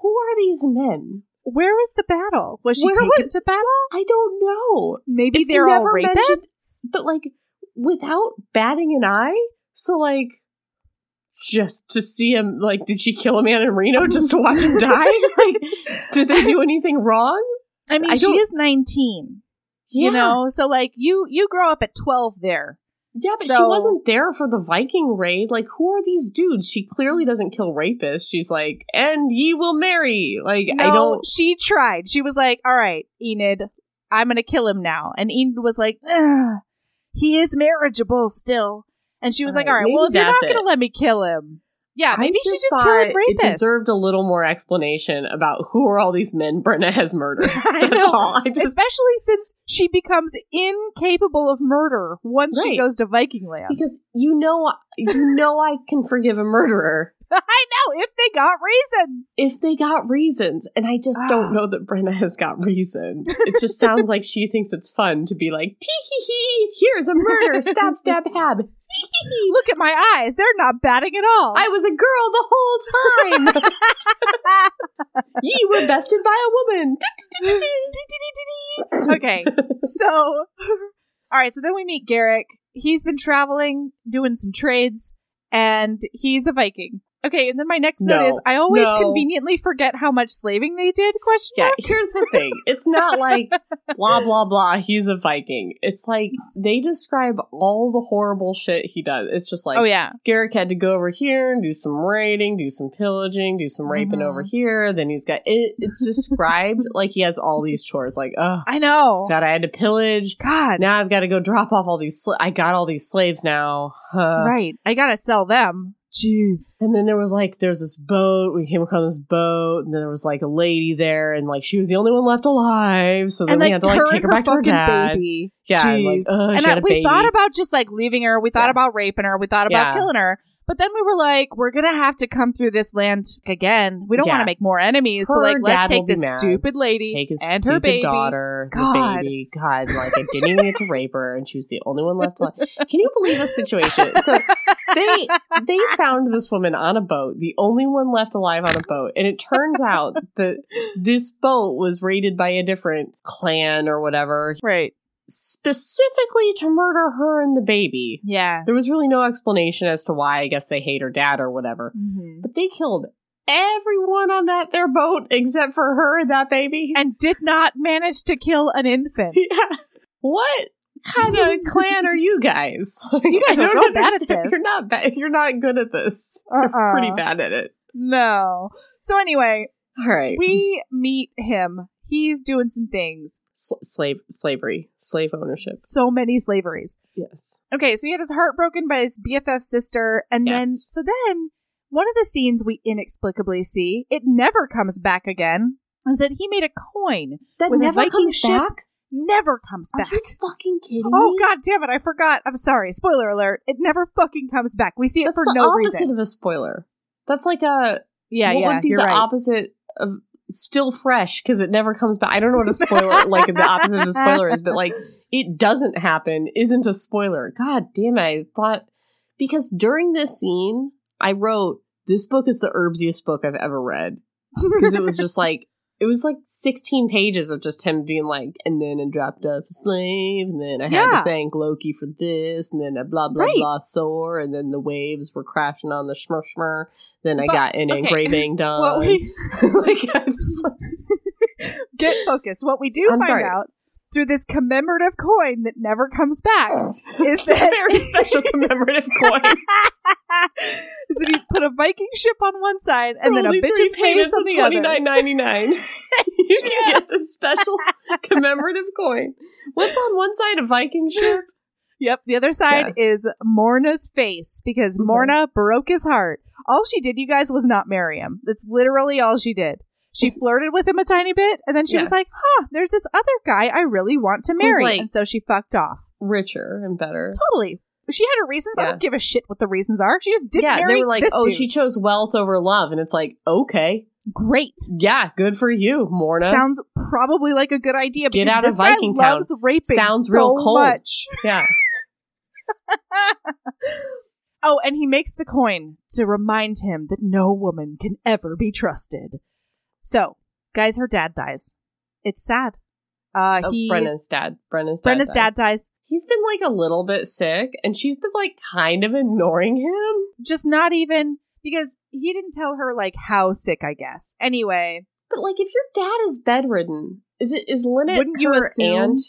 Speaker 3: Who are these men?
Speaker 2: Where was the battle? Was she Where taken would, to battle?
Speaker 3: I don't know.
Speaker 2: Maybe it's they're all rapists,
Speaker 3: but like without batting an eye. So like, just to see him, like, did she kill a man in Reno just to watch him die? like, did they do anything wrong?
Speaker 2: I mean, I she is 19. Yeah. You know, so like you you grow up at 12 there.
Speaker 3: Yeah, but so, she wasn't there for the Viking raid. Like, who are these dudes? She clearly doesn't kill rapists. She's like, and ye will marry. Like,
Speaker 2: no,
Speaker 3: I don't.
Speaker 2: She tried. She was like, all right, Enid, I'm going to kill him now. And Enid was like, he is marriageable still. And she was all like, all right, well, if you're not going to let me kill him, yeah, maybe she just killed rapists.
Speaker 3: It deserved a little more explanation about who are all these men Brenna has murdered. I know. I
Speaker 2: just... Especially since she becomes incapable of murder once right. she goes to Viking land.
Speaker 3: Because you know, you know, I can forgive a murderer.
Speaker 2: I know if they got reasons.
Speaker 3: If they got reasons, and I just don't
Speaker 2: Ah.
Speaker 3: know that Brenna has got reason. It just sounds like she thinks it's fun to be like, tee hee hee, here's a murder, stab stab hab.
Speaker 2: Look at my eyes; they're not batting at all.
Speaker 3: I was a girl the whole time. Ye were bested by a woman.
Speaker 2: okay, so all right. So then we meet Garrick. He's been traveling, doing some trades, and he's a Viking. Okay, and then my next note is I always
Speaker 3: No.
Speaker 2: conveniently forget how much slaving they did. Question
Speaker 3: Yeah,
Speaker 2: mark.
Speaker 3: here's the thing. It's not like blah blah blah. He's a Viking. It's like they describe all the horrible shit he does. It's just like
Speaker 2: oh yeah,
Speaker 3: Garrick had to go over here and do some raiding, do some pillaging, do some raping
Speaker 2: Mhm.
Speaker 3: over here. Then he's got it. It's described like he has all these chores. Like, oh
Speaker 2: I know.
Speaker 3: God, I had to pillage.
Speaker 2: God,
Speaker 3: Now I've got to go drop off all these. Sl- I got all these slaves now. Uh,
Speaker 2: right. I gotta sell them. Jeez.
Speaker 3: And then there was like, there's this boat. We came across this boat, and then there was like a lady there, and like she was the only one left alive. So then
Speaker 2: and
Speaker 3: we
Speaker 2: like
Speaker 3: had to like
Speaker 2: her
Speaker 3: take her
Speaker 2: her
Speaker 3: back to her
Speaker 2: fucking
Speaker 3: dad.
Speaker 2: baby.
Speaker 3: Yeah, and, like,
Speaker 2: Jeez.
Speaker 3: ugh,
Speaker 2: and
Speaker 3: she
Speaker 2: I-
Speaker 3: had a
Speaker 2: we
Speaker 3: baby.
Speaker 2: thought about just like leaving her. We thought
Speaker 3: Yeah.
Speaker 2: about raping her. We thought about
Speaker 3: Yeah.
Speaker 2: killing her. But then we were like, we're gonna have to come through this land again. We don't
Speaker 3: Yeah.
Speaker 2: want to make more enemies. so like, let's take this
Speaker 3: mad.
Speaker 2: stupid lady
Speaker 3: take his
Speaker 2: and
Speaker 3: stupid
Speaker 2: her baby.
Speaker 3: daughter,
Speaker 2: God.
Speaker 3: the baby. God, like I didn't even get to rape her, and she was the only one left alive. Can you believe this situation? So they they found this woman on a boat, the only one left alive on a boat, and it turns out that this boat was raided by a different clan or whatever,
Speaker 2: Right.
Speaker 3: Specifically to murder her and the baby.
Speaker 2: Yeah.
Speaker 3: There was really no explanation as to why. I guess they hate her dad or whatever.
Speaker 2: Mhm.
Speaker 3: But they killed everyone on that their boat except for her and that baby.
Speaker 2: And did not manage to kill an infant.
Speaker 3: yeah. What kind of clan are you guys?
Speaker 2: You guys are real bad at this.
Speaker 3: You're not bad. You're not good at this.
Speaker 2: Uh-uh.
Speaker 3: You're pretty bad at it.
Speaker 2: No. So anyway,
Speaker 3: All right.
Speaker 2: we meet him. He's doing some things.
Speaker 3: Sl- slave slavery, slave ownership.
Speaker 2: So many slaveries.
Speaker 3: Yes.
Speaker 2: Okay, so he had his heart broken by his BFF sister, and then so then one of the scenes we inexplicably see, it never comes back again, is that he made a coin.
Speaker 3: That
Speaker 2: With a
Speaker 3: never
Speaker 2: Viking
Speaker 3: comes
Speaker 2: ship?
Speaker 3: back.
Speaker 2: Never comes back.
Speaker 3: Are you fucking kidding
Speaker 2: Oh god damn it, I forgot. I'm sorry. Spoiler alert. It never fucking comes back. We see it
Speaker 3: That's
Speaker 2: for
Speaker 3: the
Speaker 2: no
Speaker 3: opposite
Speaker 2: reason.
Speaker 3: of a spoiler. That's like a
Speaker 2: Yeah,
Speaker 3: what
Speaker 2: yeah,
Speaker 3: would be
Speaker 2: you're
Speaker 3: the
Speaker 2: right.
Speaker 3: opposite of still fresh because it never comes back. I don't know what a spoiler like the opposite of a spoiler is, but like it doesn't happen isn't a spoiler. God damn it! I thought because during this scene I wrote this book is the herbsiest book I've ever read because it was just like it was like 16 pages of just him being like, and then I dropped off a slave, and then I had
Speaker 2: Yeah.
Speaker 3: to thank Loki for this, and then a blah blah
Speaker 2: Right.
Speaker 3: blah Thor, and then the waves were crashing on the shmur shmur. Then I
Speaker 2: But-
Speaker 3: got an
Speaker 2: okay.
Speaker 3: engraving done.
Speaker 2: we
Speaker 3: like, just,
Speaker 2: get focused. What we do
Speaker 3: I'm
Speaker 2: find
Speaker 3: sorry.
Speaker 2: out through this commemorative coin that never comes back is
Speaker 3: it's a
Speaker 2: that
Speaker 3: very special commemorative coin.
Speaker 2: is that you put a Viking ship on one side and then a bitch's face on the
Speaker 3: twenty
Speaker 2: other.
Speaker 3: nine ninety nine. You can get the special commemorative coin. What's on one side? A Viking ship.
Speaker 2: Yep, the other side is Morna's face because
Speaker 3: Mhm.
Speaker 2: Morna broke his heart. All she did, you guys, was not marry him. That's literally all she did. She flirted with him a tiny bit, and then she
Speaker 3: Yeah.
Speaker 2: was like, "Huh, there's this other guy I really want to marry,"
Speaker 3: like-
Speaker 2: and so she fucked off.
Speaker 3: Richer and better.
Speaker 2: Totally. She had her reasons. I don't give a shit what the reasons are. She just didn't
Speaker 3: yeah, they were like, "Oh,
Speaker 2: dude.
Speaker 3: she chose wealth over love," and it's like, okay,
Speaker 2: great.
Speaker 3: yeah, good for you, Morna.
Speaker 2: Sounds probably like a good idea.
Speaker 3: Get out of Viking Town.
Speaker 2: loves raping
Speaker 3: Sounds
Speaker 2: so
Speaker 3: real cold.
Speaker 2: much.
Speaker 3: yeah,
Speaker 2: oh, and he makes the coin to remind him that no woman can ever be trusted. So, guys, her dad dies. It's sad. Uh,
Speaker 3: oh,
Speaker 2: he
Speaker 3: Brennan's dad. Brennan's dad.
Speaker 2: Brenna's
Speaker 3: died.
Speaker 2: dad dies.
Speaker 3: He's been like a little bit sick, and she's been like kind of ignoring him.
Speaker 2: Just not even because he didn't tell her like how sick. I guess. Anyway,
Speaker 3: But like, if your dad is bedridden, is it is Lynette
Speaker 2: Wouldn't you assume-
Speaker 3: aunt?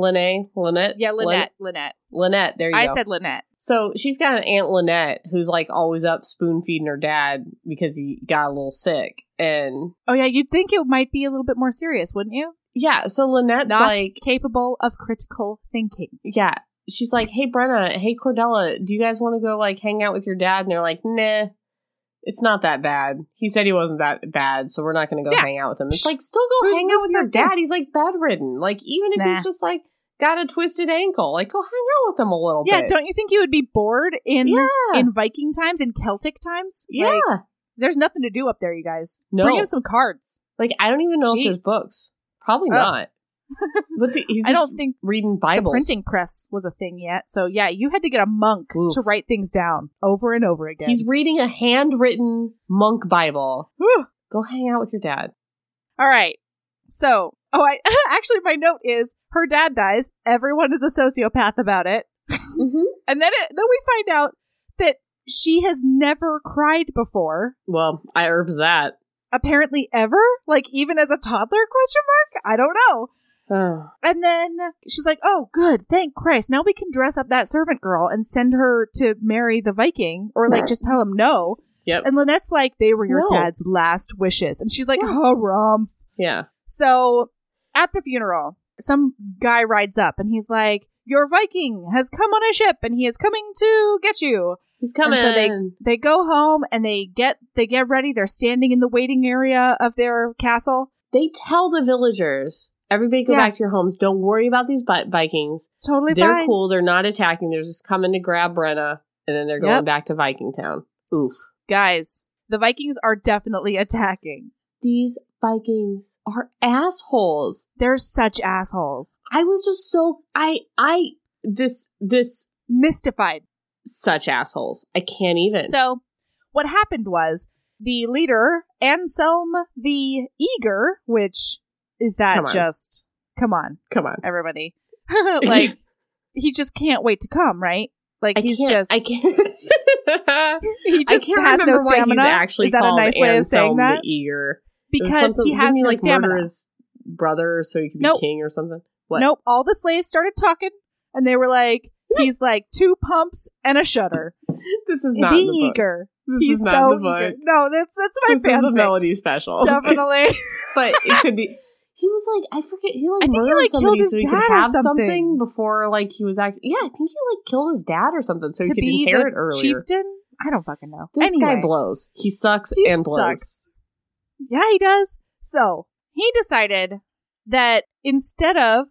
Speaker 3: Lynette, Lynette,
Speaker 2: yeah,
Speaker 3: Lyn-
Speaker 2: Lynette. Lynette.
Speaker 3: Lynette. There you
Speaker 2: I
Speaker 3: go.
Speaker 2: I said Lynette.
Speaker 3: so she's got an aunt Lynette who's like always up spoon feeding her dad because he got a little sick, and
Speaker 2: Oh yeah, you'd think it might be a little bit more serious, wouldn't you?
Speaker 3: yeah. So Lynette's
Speaker 2: Not
Speaker 3: like,
Speaker 2: capable of critical thinking.
Speaker 3: yeah. She's like, hey Brenna, hey Cordella, do you guys want to go like hang out with your dad? And they're like, nah. It's not that bad. He said he wasn't that bad, so we're not going to go
Speaker 2: Yeah.
Speaker 3: hang out with him. It's like, still go hang out with your dad. He's like bedridden. Like, even if
Speaker 2: Nah.
Speaker 3: he's just like got a twisted ankle, like go hang out with him a little
Speaker 2: Yeah,
Speaker 3: bit.
Speaker 2: Yeah, don't you think you would be bored in
Speaker 3: yeah.
Speaker 2: in Viking times, in Celtic times?
Speaker 3: yeah.
Speaker 2: Like, There's nothing to do up there, you guys.
Speaker 3: No.
Speaker 2: Bring him some cards.
Speaker 3: Like I don't even know if there's books. Probably
Speaker 2: Oh.
Speaker 3: not. What's he, he's
Speaker 2: I don't think
Speaker 3: reading
Speaker 2: the
Speaker 3: Bibles.
Speaker 2: printing press was a thing yet. So yeah, you had to get a monk
Speaker 3: Oof.
Speaker 2: to write things down over and over again.
Speaker 3: He's reading a handwritten monk Bible.
Speaker 2: Whew.
Speaker 3: Go hang out with your dad.
Speaker 2: All right. So, oh, I actually my note is her dad dies. Everyone is a sociopath about it,
Speaker 3: Mm-hmm.
Speaker 2: and then it, then we find out that she has never cried before.
Speaker 3: Well, I herbs that.
Speaker 2: Apparently, ever like even as a toddler? Question mark. I don't know.
Speaker 3: Oh.
Speaker 2: And then she's like, "Oh, good, thank Christ! Now we can dress up that servant girl and send her to marry the Viking, or like just tell him no."
Speaker 3: Yep.
Speaker 2: And Lynette's like, "They were your
Speaker 3: No.
Speaker 2: dad's last wishes," and she's like,
Speaker 3: Yeah.
Speaker 2: "Harumph."
Speaker 3: Yeah.
Speaker 2: So at the funeral, some guy rides up and he's like, Your Viking has come on a ship and he is coming to get you.
Speaker 3: He's coming.
Speaker 2: so they they go home and they get they get ready. They're standing in the waiting area of their castle.
Speaker 3: They tell the villagers, everybody go
Speaker 2: Yeah.
Speaker 3: back to your homes. Don't worry about these Vi- Vikings.
Speaker 2: It's totally
Speaker 3: They're
Speaker 2: fine.
Speaker 3: cool. They're not attacking. They're just coming to grab Brenna, and then they're going
Speaker 2: Yep.
Speaker 3: back to Viking Town. Oof.
Speaker 2: Guys, the Vikings are definitely attacking.
Speaker 3: These Vikings are assholes.
Speaker 2: They're such assholes.
Speaker 3: I was just so I I this this
Speaker 2: Mystified.
Speaker 3: such assholes. I can't even.
Speaker 2: So what happened was the leader, Anselm the Eager, which is that
Speaker 3: Come
Speaker 2: just come on.
Speaker 3: come on.
Speaker 2: everybody. like he just can't wait to come, right? Like
Speaker 3: I
Speaker 2: he's just
Speaker 3: I can't.
Speaker 2: he just
Speaker 3: I can't
Speaker 2: has
Speaker 3: remember
Speaker 2: no
Speaker 3: why
Speaker 2: stamina.
Speaker 3: he's actually
Speaker 2: is that a nice way of saying that?
Speaker 3: the Eager.
Speaker 2: Because he has
Speaker 3: he
Speaker 2: no
Speaker 3: like
Speaker 2: stamina.
Speaker 3: murder his brother so he could be
Speaker 2: Nope.
Speaker 3: king or something. What?
Speaker 2: Nope. All the slaves started talking, and they were like, "He's like two pumps and a shutter."
Speaker 3: This is not book.
Speaker 2: eager.
Speaker 3: This
Speaker 2: he's
Speaker 3: is not
Speaker 2: so
Speaker 3: the book.
Speaker 2: eager. No, that's that's my
Speaker 3: This is a melody special.
Speaker 2: Definitely.
Speaker 3: but it could be. He was like, I forget. He like
Speaker 2: I think he,
Speaker 3: murdered
Speaker 2: like, killed
Speaker 3: somebody
Speaker 2: his
Speaker 3: so he could
Speaker 2: dad or
Speaker 3: have
Speaker 2: something.
Speaker 3: something before like he was acting. Yeah, I think he like killed his dad or something so he could
Speaker 2: be
Speaker 3: inherit
Speaker 2: the
Speaker 3: earlier.
Speaker 2: chieftain. I don't fucking know.
Speaker 3: This
Speaker 2: anyway,
Speaker 3: guy blows. He sucks
Speaker 2: he
Speaker 3: and blows.
Speaker 2: sucks. Yeah, he does. So he decided that instead of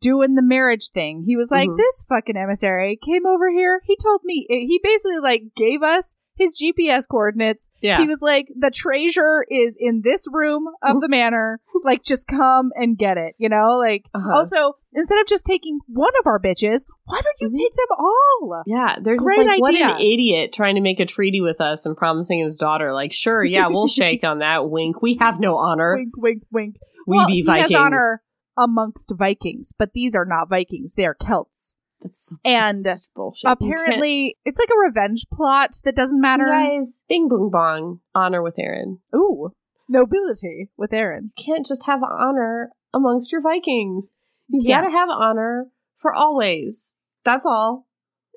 Speaker 2: doing the marriage thing, he was like,
Speaker 3: Mhm.
Speaker 2: "This fucking emissary came over here. He told me. He basically like gave us." His GPS coordinates.
Speaker 3: Yeah.
Speaker 2: He was like, the treasure is in this room of the manor. Like, just come and get it, you know? Like,
Speaker 3: Uh-huh.
Speaker 2: also, instead of just taking one of our bitches, why don't you
Speaker 3: Mhm.
Speaker 2: take them all?
Speaker 3: Yeah, they're just
Speaker 2: Great
Speaker 3: like, what an idiot trying to make a treaty with us and promising his daughter, like, sure, yeah, we'll shake on that. Wink. We have no honor.
Speaker 2: Wink, wink, wink.
Speaker 3: We
Speaker 2: well,
Speaker 3: be
Speaker 2: he
Speaker 3: Vikings.
Speaker 2: has honor amongst Vikings, but these are not Vikings. They are Celts.
Speaker 3: That's so,
Speaker 2: And
Speaker 3: bullshit.
Speaker 2: Apparently, it's like a revenge plot that doesn't matter.
Speaker 3: You guys, bing boom bong, honor with Erin.
Speaker 2: Ooh, nobility with Erin.
Speaker 3: You can't just have honor amongst your Vikings. You
Speaker 2: Can't.
Speaker 3: gotta have honor for always. That's all.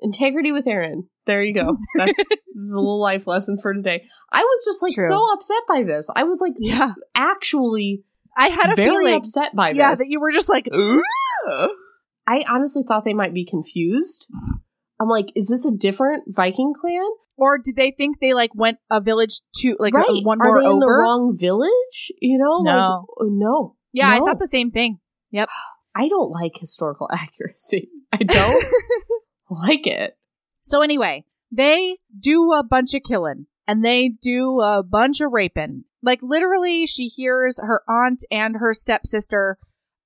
Speaker 3: Integrity with Erin. There you go. That's a little life lesson for today. I was just like
Speaker 2: True.
Speaker 3: so upset by this. I was like
Speaker 2: Yeah,
Speaker 3: actually
Speaker 2: I had a
Speaker 3: very
Speaker 2: feeling.
Speaker 3: upset by
Speaker 2: yeah,
Speaker 3: this.
Speaker 2: that you were just like,
Speaker 3: I honestly thought they might be confused. I'm like, is this a different Viking clan?
Speaker 2: or did they think they like went a village to like
Speaker 3: right?
Speaker 2: one
Speaker 3: Are
Speaker 2: more
Speaker 3: they in the wrong village? You know?
Speaker 2: No.
Speaker 3: Like, uh, no.
Speaker 2: yeah, I thought the same thing. Yep.
Speaker 3: I don't like historical accuracy. I don't like it.
Speaker 2: So anyway, they do a bunch of killing and they do a bunch of raping. Like literally, she hears her aunt and her stepsister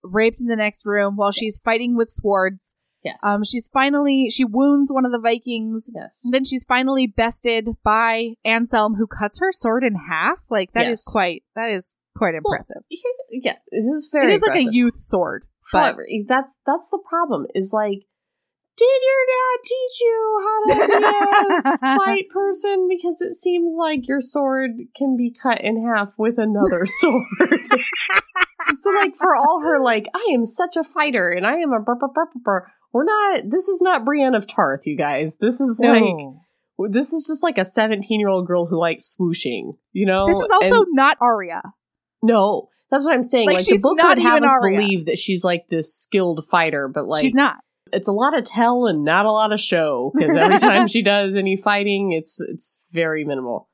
Speaker 2: raped in the next room while she's
Speaker 3: Yes.
Speaker 2: fighting with swords.
Speaker 3: Yes.
Speaker 2: Um, she's finally she wounds one of the Vikings.
Speaker 3: yes.
Speaker 2: And then she's finally bested by Anselm, who cuts her sword in half. Like that is
Speaker 3: Yes.
Speaker 2: quite that is quite impressive.
Speaker 3: Here's- yeah, this is very.
Speaker 2: it is like a youth sword, but
Speaker 3: However, that's that's the problem. Is like, did your dad teach you how to be a fight person? Because it seems like your sword can be cut in half with another sword. so, like, for all her, like, I am such a fighter and I am a burr, burr, burr, burr, burr. We're not. This is not Brienne of Tarth, you guys. This is like. This is just like a 17 year old girl who likes swooshing, you know?
Speaker 2: This is also
Speaker 3: And-
Speaker 2: not Arya.
Speaker 3: no, that's what I'm saying.
Speaker 2: Like,
Speaker 3: Like, the book would have us
Speaker 2: Arya.
Speaker 3: believe that she's like this skilled fighter, but like
Speaker 2: She's not.
Speaker 3: It's a lot of tell and not a lot of show because every time she does any fighting, it's it's very minimal.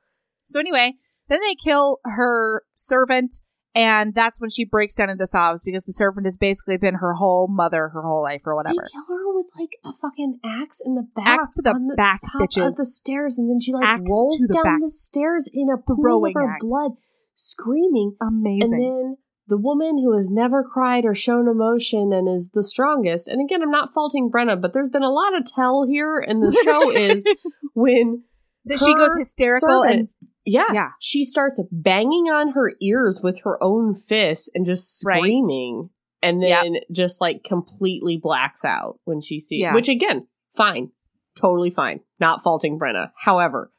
Speaker 2: So anyway, then they kill her servant And that's when she breaks down into sobs because the servant has basically been her whole mother her whole life or whatever.
Speaker 3: They kill her with like a fucking axe in the back.
Speaker 2: Axe to the
Speaker 3: on
Speaker 2: back,
Speaker 3: top
Speaker 2: bitches.
Speaker 3: Of the stairs, and then she like
Speaker 2: Axe
Speaker 3: rolls
Speaker 2: the
Speaker 3: down
Speaker 2: back.
Speaker 3: the stairs in a pool
Speaker 2: Throwing
Speaker 3: of her
Speaker 2: axe.
Speaker 3: blood, screaming.
Speaker 2: Amazing.
Speaker 3: And then the woman who has never cried or shown emotion and is the strongest. And again, I'm not faulting Brenna, but there's been a lot of tell here, and the show is when
Speaker 2: that she goes
Speaker 3: her
Speaker 2: hysterical and
Speaker 3: yeah,
Speaker 2: Yeah.
Speaker 3: she starts banging on her ears with her own fists and just
Speaker 2: Right.
Speaker 3: screaming, and then just like completely blacks out when she sees.
Speaker 2: Yeah.
Speaker 3: Which again, fine, totally fine. Not faulting Brenna. However.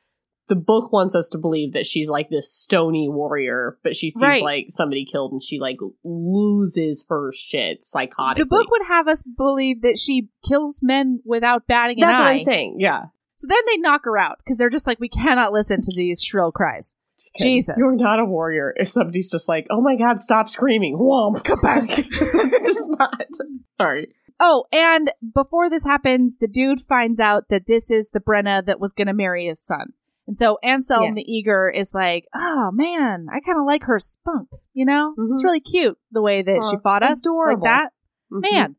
Speaker 3: The book wants us to believe that she's like this stony warrior, but she sees
Speaker 2: Right.
Speaker 3: like somebody killed and she like loses her shit psychotically.
Speaker 2: the book would have us believe that she kills men without batting an eye.
Speaker 3: That's what. I'm saying. Yeah.
Speaker 2: So then they knock her out because they're just like, we cannot listen to these shrill cries. Jesus.
Speaker 3: You're not a warrior if somebody's just like, oh my god, stop screaming. Whomp, come back. it's just not. Sorry.
Speaker 2: Oh, and before this happens, the dude finds out that this is the Brenna that was going to marry his son. And so Anselm
Speaker 3: Yeah.
Speaker 2: the Eager is like, oh man, I kind of like her spunk, you know? It's
Speaker 3: Mhm.
Speaker 2: really cute the way that she fought us
Speaker 3: adorable.
Speaker 2: like that.
Speaker 3: Mhm.
Speaker 2: Man.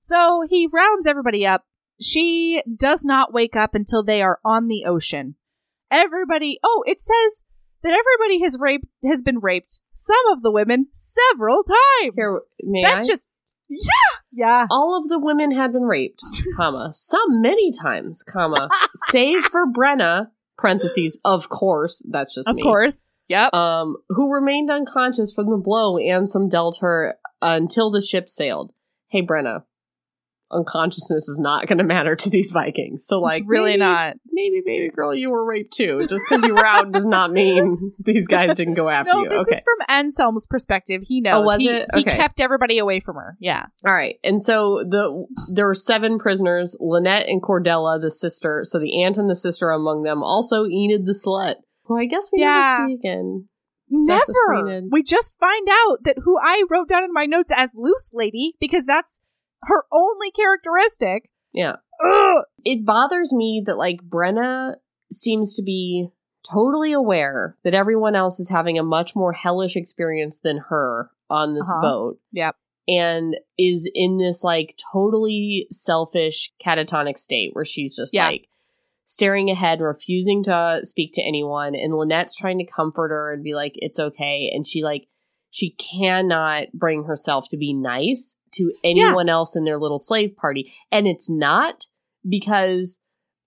Speaker 2: So he rounds everybody up. She does not wake up until they are on the ocean. Everybody, oh, it says that everybody has raped has been raped. Some of the women several times.
Speaker 3: Here, may
Speaker 2: That's
Speaker 3: I?
Speaker 2: just yeah, yeah.
Speaker 3: all of the women had been raped, comma, some many times, comma, save for Brenna, parentheses, of course, that's just
Speaker 2: Of
Speaker 3: me.
Speaker 2: course. Yep.
Speaker 3: Um, who remained unconscious from the blow and some dealt her until the ship sailed. Hey, Brenna, unconsciousness is not going to matter to these Vikings. So, like,
Speaker 2: it's really
Speaker 3: maybe-
Speaker 2: not.
Speaker 3: Maybe, baby girl, you were raped too. Just because you were out does not mean these guys didn't go after
Speaker 2: No,
Speaker 3: you.
Speaker 2: this
Speaker 3: okay.
Speaker 2: is from Anselm's perspective. He knows.
Speaker 3: Oh, was
Speaker 2: he,
Speaker 3: it?
Speaker 2: He kept everybody away from her. Yeah.
Speaker 3: All right. And so the there were seven prisoners, Lynette and Cordella, the sister. So the aunt and the sister among them. Also Enid the slut. Who I guess we
Speaker 2: Yeah.
Speaker 3: never see again.
Speaker 2: Never. We just find out that who I wrote down in my notes as loose lady because that's her only characteristic.
Speaker 3: Yeah.
Speaker 2: Ugh.
Speaker 3: It bothers me that like Brenna seems to be totally aware that everyone else is having a much more hellish experience than her on this
Speaker 2: Uh-huh.
Speaker 3: boat.
Speaker 2: Yep.
Speaker 3: And is in this like totally selfish catatonic state where she's just
Speaker 2: Yeah.
Speaker 3: like staring ahead, refusing to speak to anyone. And Lynette's trying to comfort her and be like, it's okay. And she like, she cannot bring herself to be nice to anyone else in their little slave party. And it's not because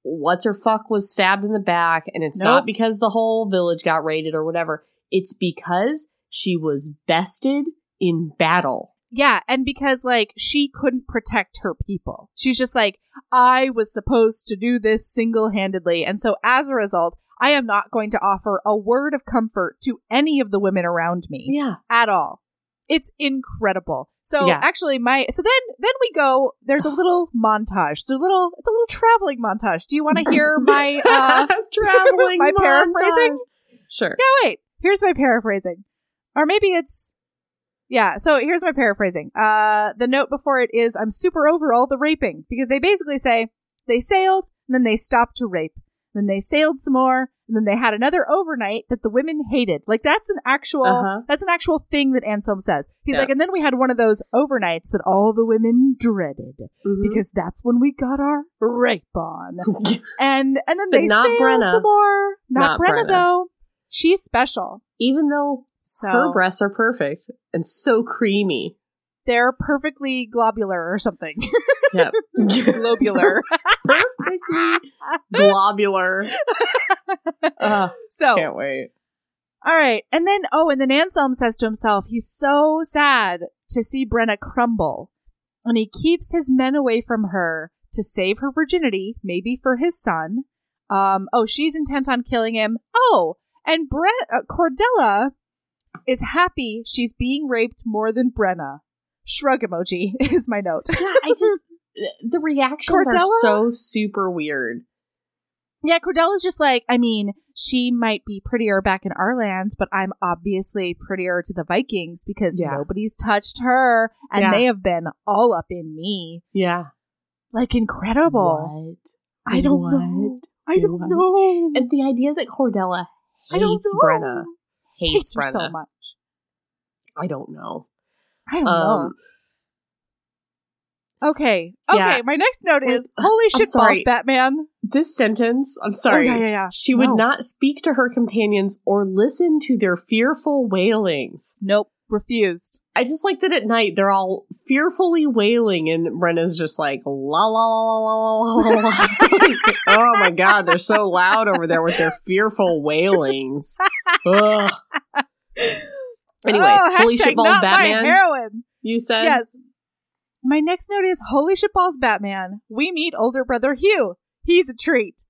Speaker 3: what's her fuck was stabbed in the back, and it's
Speaker 2: Nope.
Speaker 3: not because the whole village got raided or whatever. It's because she was bested in battle.
Speaker 2: Yeah, and because like she couldn't protect her people. She's just like, I was supposed to do this single handedly. And so as a result, I am not going to offer a word of comfort to any of the women around me
Speaker 3: Yeah.
Speaker 2: at all. It's incredible. So
Speaker 3: Yeah.
Speaker 2: actually my so then then we go there's a little montage. So a little it's a little traveling montage. Do you want to hear my uh
Speaker 3: traveling
Speaker 2: my
Speaker 3: montage.
Speaker 2: paraphrasing?
Speaker 3: Sure.
Speaker 2: Yeah, wait. Here's my paraphrasing. Or maybe it's Yeah, so here's my paraphrasing. Uh the note before it is I'm super over all the raping because they basically say they sailed and then they stopped to rape. Then they sailed some more and then they had another overnight that the women hated. Like that's an actual
Speaker 3: Uh-huh.
Speaker 2: that's an actual thing that Anselm says. He's
Speaker 3: Yeah.
Speaker 2: like and then we had one of those overnights that all the women dreaded
Speaker 3: Mhm.
Speaker 2: because that's when we got our rape on. And and then
Speaker 3: But
Speaker 2: they
Speaker 3: not
Speaker 2: sail
Speaker 3: Brenna.
Speaker 2: some more. Not,
Speaker 3: Not
Speaker 2: Brenna,
Speaker 3: Brenna.
Speaker 2: though. She's special.
Speaker 3: Even though
Speaker 2: So
Speaker 3: her breasts are perfect and so creamy.
Speaker 2: they're perfectly globular or something.
Speaker 3: Yep.
Speaker 2: Globular.
Speaker 3: perfectly globular. Ugh,
Speaker 2: so
Speaker 3: can't wait.
Speaker 2: all right. And then oh, and then Anselm says to himself, he's so sad to see Brenna crumble. And he keeps his men away from her to save her virginity, maybe for his son. Um, oh, she's intent on killing him. Oh, and Bre- uh, Cordella is happy she's being raped more than Brenna. Shrug emoji is my note.
Speaker 3: Yeah, I just the reactions
Speaker 2: Cordella?
Speaker 3: are so super weird.
Speaker 2: Yeah, Cordella's just like, I mean, she might be prettier back in our land, but I'm obviously prettier to the Vikings because
Speaker 3: Yeah.
Speaker 2: nobody's touched her and
Speaker 3: Yeah.
Speaker 2: they have been all up in me.
Speaker 3: Yeah.
Speaker 2: Like incredible.
Speaker 3: What?
Speaker 2: I don't
Speaker 3: What?
Speaker 2: know. I don't
Speaker 3: What?
Speaker 2: know.
Speaker 3: And the idea that Cordella
Speaker 2: I don't
Speaker 3: hates
Speaker 2: know.
Speaker 3: Brenna. Hates,
Speaker 2: Hates her
Speaker 3: Brenna.
Speaker 2: so much.
Speaker 3: I don't know.
Speaker 2: I don't um, know. Okay. Okay. Yeah. My next note is holy shit balls, Batman.
Speaker 3: This sentence, I'm sorry.
Speaker 2: Oh, yeah, yeah, yeah.
Speaker 3: She would no. not speak to her companions or listen to their fearful wailings.
Speaker 2: Nope. Refused.
Speaker 3: I just like that at night they're all fearfully wailing and Brenna's just like la la la la la la la. oh my god, they're so loud over there with their fearful wailings. Ugh. Anyway, oh, holy shitballs Batman.
Speaker 2: heroin.
Speaker 3: You said
Speaker 2: yes. My next note is holy shitballs Batman. We meet older brother Hugh. He's a treat.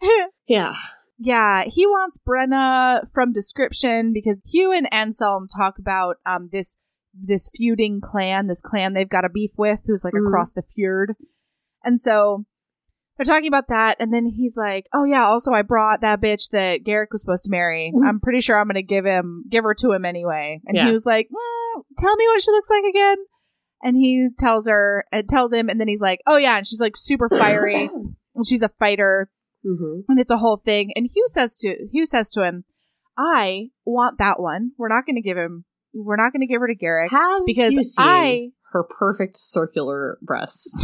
Speaker 3: yeah.
Speaker 2: Yeah, he wants Brenna from description because Hugh and Anselm talk about um this this feuding clan, this clan they've got a beef with, who's like mm. across the fjord, and so they're talking about that, and then he's like, "Oh yeah, also I brought that bitch that Garrick was supposed to marry. Mm. I'm pretty sure I'm gonna give him give her to him anyway." And yeah. he was like, mm, "Tell me what she looks like again." And he tells her, and tells him, and then he's like, "Oh yeah," and she's like super fiery, and she's a fighter Mm-hmm. And it's a whole thing. And Hugh says to Hugh says to him, "I want that one. We're not going to give him. We're not going to give her to Garrick
Speaker 3: Have
Speaker 2: because I
Speaker 3: her perfect circular breasts.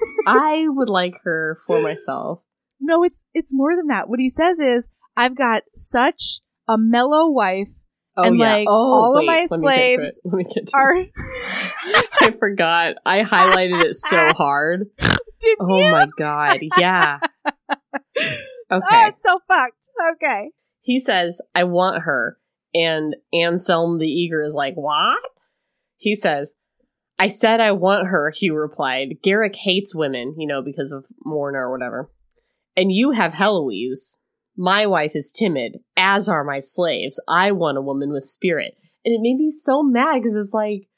Speaker 3: I would like her for myself.
Speaker 2: No, it's it's more than that. What he says is, I've got such a mellow wife Oh, and yeah. like oh, all wait, of my slaves
Speaker 3: let me get to
Speaker 2: are.
Speaker 3: I forgot. I highlighted it so hard.
Speaker 2: Did
Speaker 3: oh
Speaker 2: you?
Speaker 3: my god! Yeah.
Speaker 2: Okay. Oh, it's so fucked. Okay.
Speaker 3: He says, "I want her," and Anselm the Eager is like, "What?" He says, "I said I want her." Hugh replied. Garrick hates women, you know, because of Morna or whatever. And you have Heloise. My wife is timid, as are my slaves. I want a woman with spirit. And it made me so mad because it's like,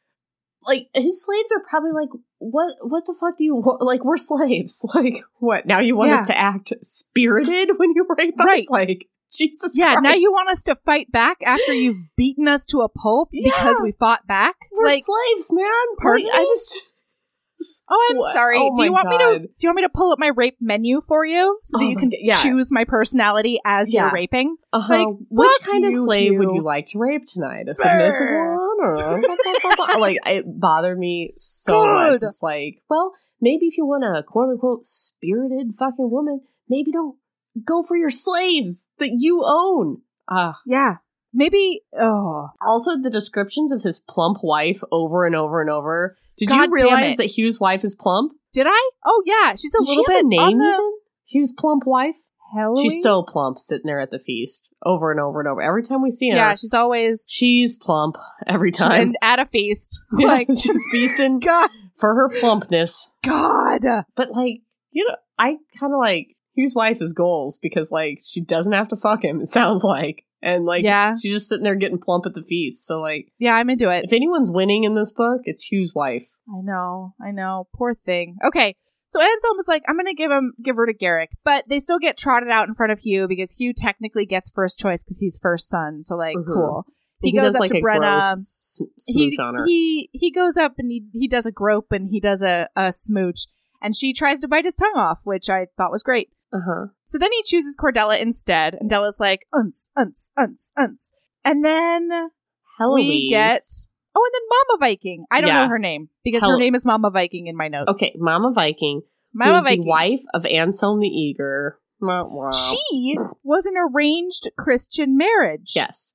Speaker 3: like his slaves are probably like, what, what the fuck do you want? Like, we're slaves. Like, what? Now you want yeah. us to act spirited when you rape right. us? Like, Jesus
Speaker 2: yeah,
Speaker 3: Christ.
Speaker 2: now you want us to fight back after you've beaten us to a pulp yeah. because we fought back?
Speaker 3: We're like, slaves, man.
Speaker 2: Pardon
Speaker 3: like, I just
Speaker 2: Oh, I'm what? sorry. Oh do you want God. me to do you want me to pull up my rape menu for you so that oh you can yeah. choose my personality as yeah. you're raping?
Speaker 3: Uh-huh. Like, Which kind of slave would you like to rape tonight? A submissive one or like it bothered me so much. It's like, well, maybe if you want a quote unquote spirited fucking woman, maybe don't go for your slaves that you own. Uh,
Speaker 2: yeah. Maybe oh.
Speaker 3: Also the descriptions of his plump wife over and over and over did God you realize that Hugh's wife is plump?
Speaker 2: Did I? Oh yeah, she's a
Speaker 3: Did
Speaker 2: little
Speaker 3: she
Speaker 2: bit
Speaker 3: a name.
Speaker 2: The...
Speaker 3: Even? Hugh's plump wife.
Speaker 2: Heloise?
Speaker 3: She's so plump, sitting there at the feast over and over and over. Every time we see her,
Speaker 2: yeah, she's always
Speaker 3: she's plump every time.
Speaker 2: And at a feast,
Speaker 3: yeah, like she's feasting God. for her plumpness.
Speaker 2: God,
Speaker 3: but like you know, I kind of like Hugh's wife is goals because like she doesn't have to fuck him. It sounds like and like, yeah, she's just sitting there getting plump at the feast. So like,
Speaker 2: yeah, I'm into it.
Speaker 3: If anyone's winning in this book, it's Hugh's wife.
Speaker 2: I know, I know, poor thing. Okay, so Anselm is like, I'm gonna give him, give her to Garrick, but they still get trotted out in front of Hugh because Hugh technically gets first choice because he's first son. So like, mm-hmm. cool. He, he goes up like to Brenna.
Speaker 3: he,
Speaker 2: he he goes up and he he does a grope and he does a, a smooch, and she tries to bite his tongue off, which I thought was great.
Speaker 3: Uh-huh.
Speaker 2: So then he chooses Cordella instead, and Della's like, unce, unce, unce, unce. And then
Speaker 3: Heloise.
Speaker 2: we get Oh, and then Mama Viking. I don't yeah. know her name because Hel- her name is Mama Viking in my notes.
Speaker 3: Okay, Mama Viking. Mama Viking. the wife of Anselm the Eager.
Speaker 2: She was an arranged Christian marriage.
Speaker 3: Yes.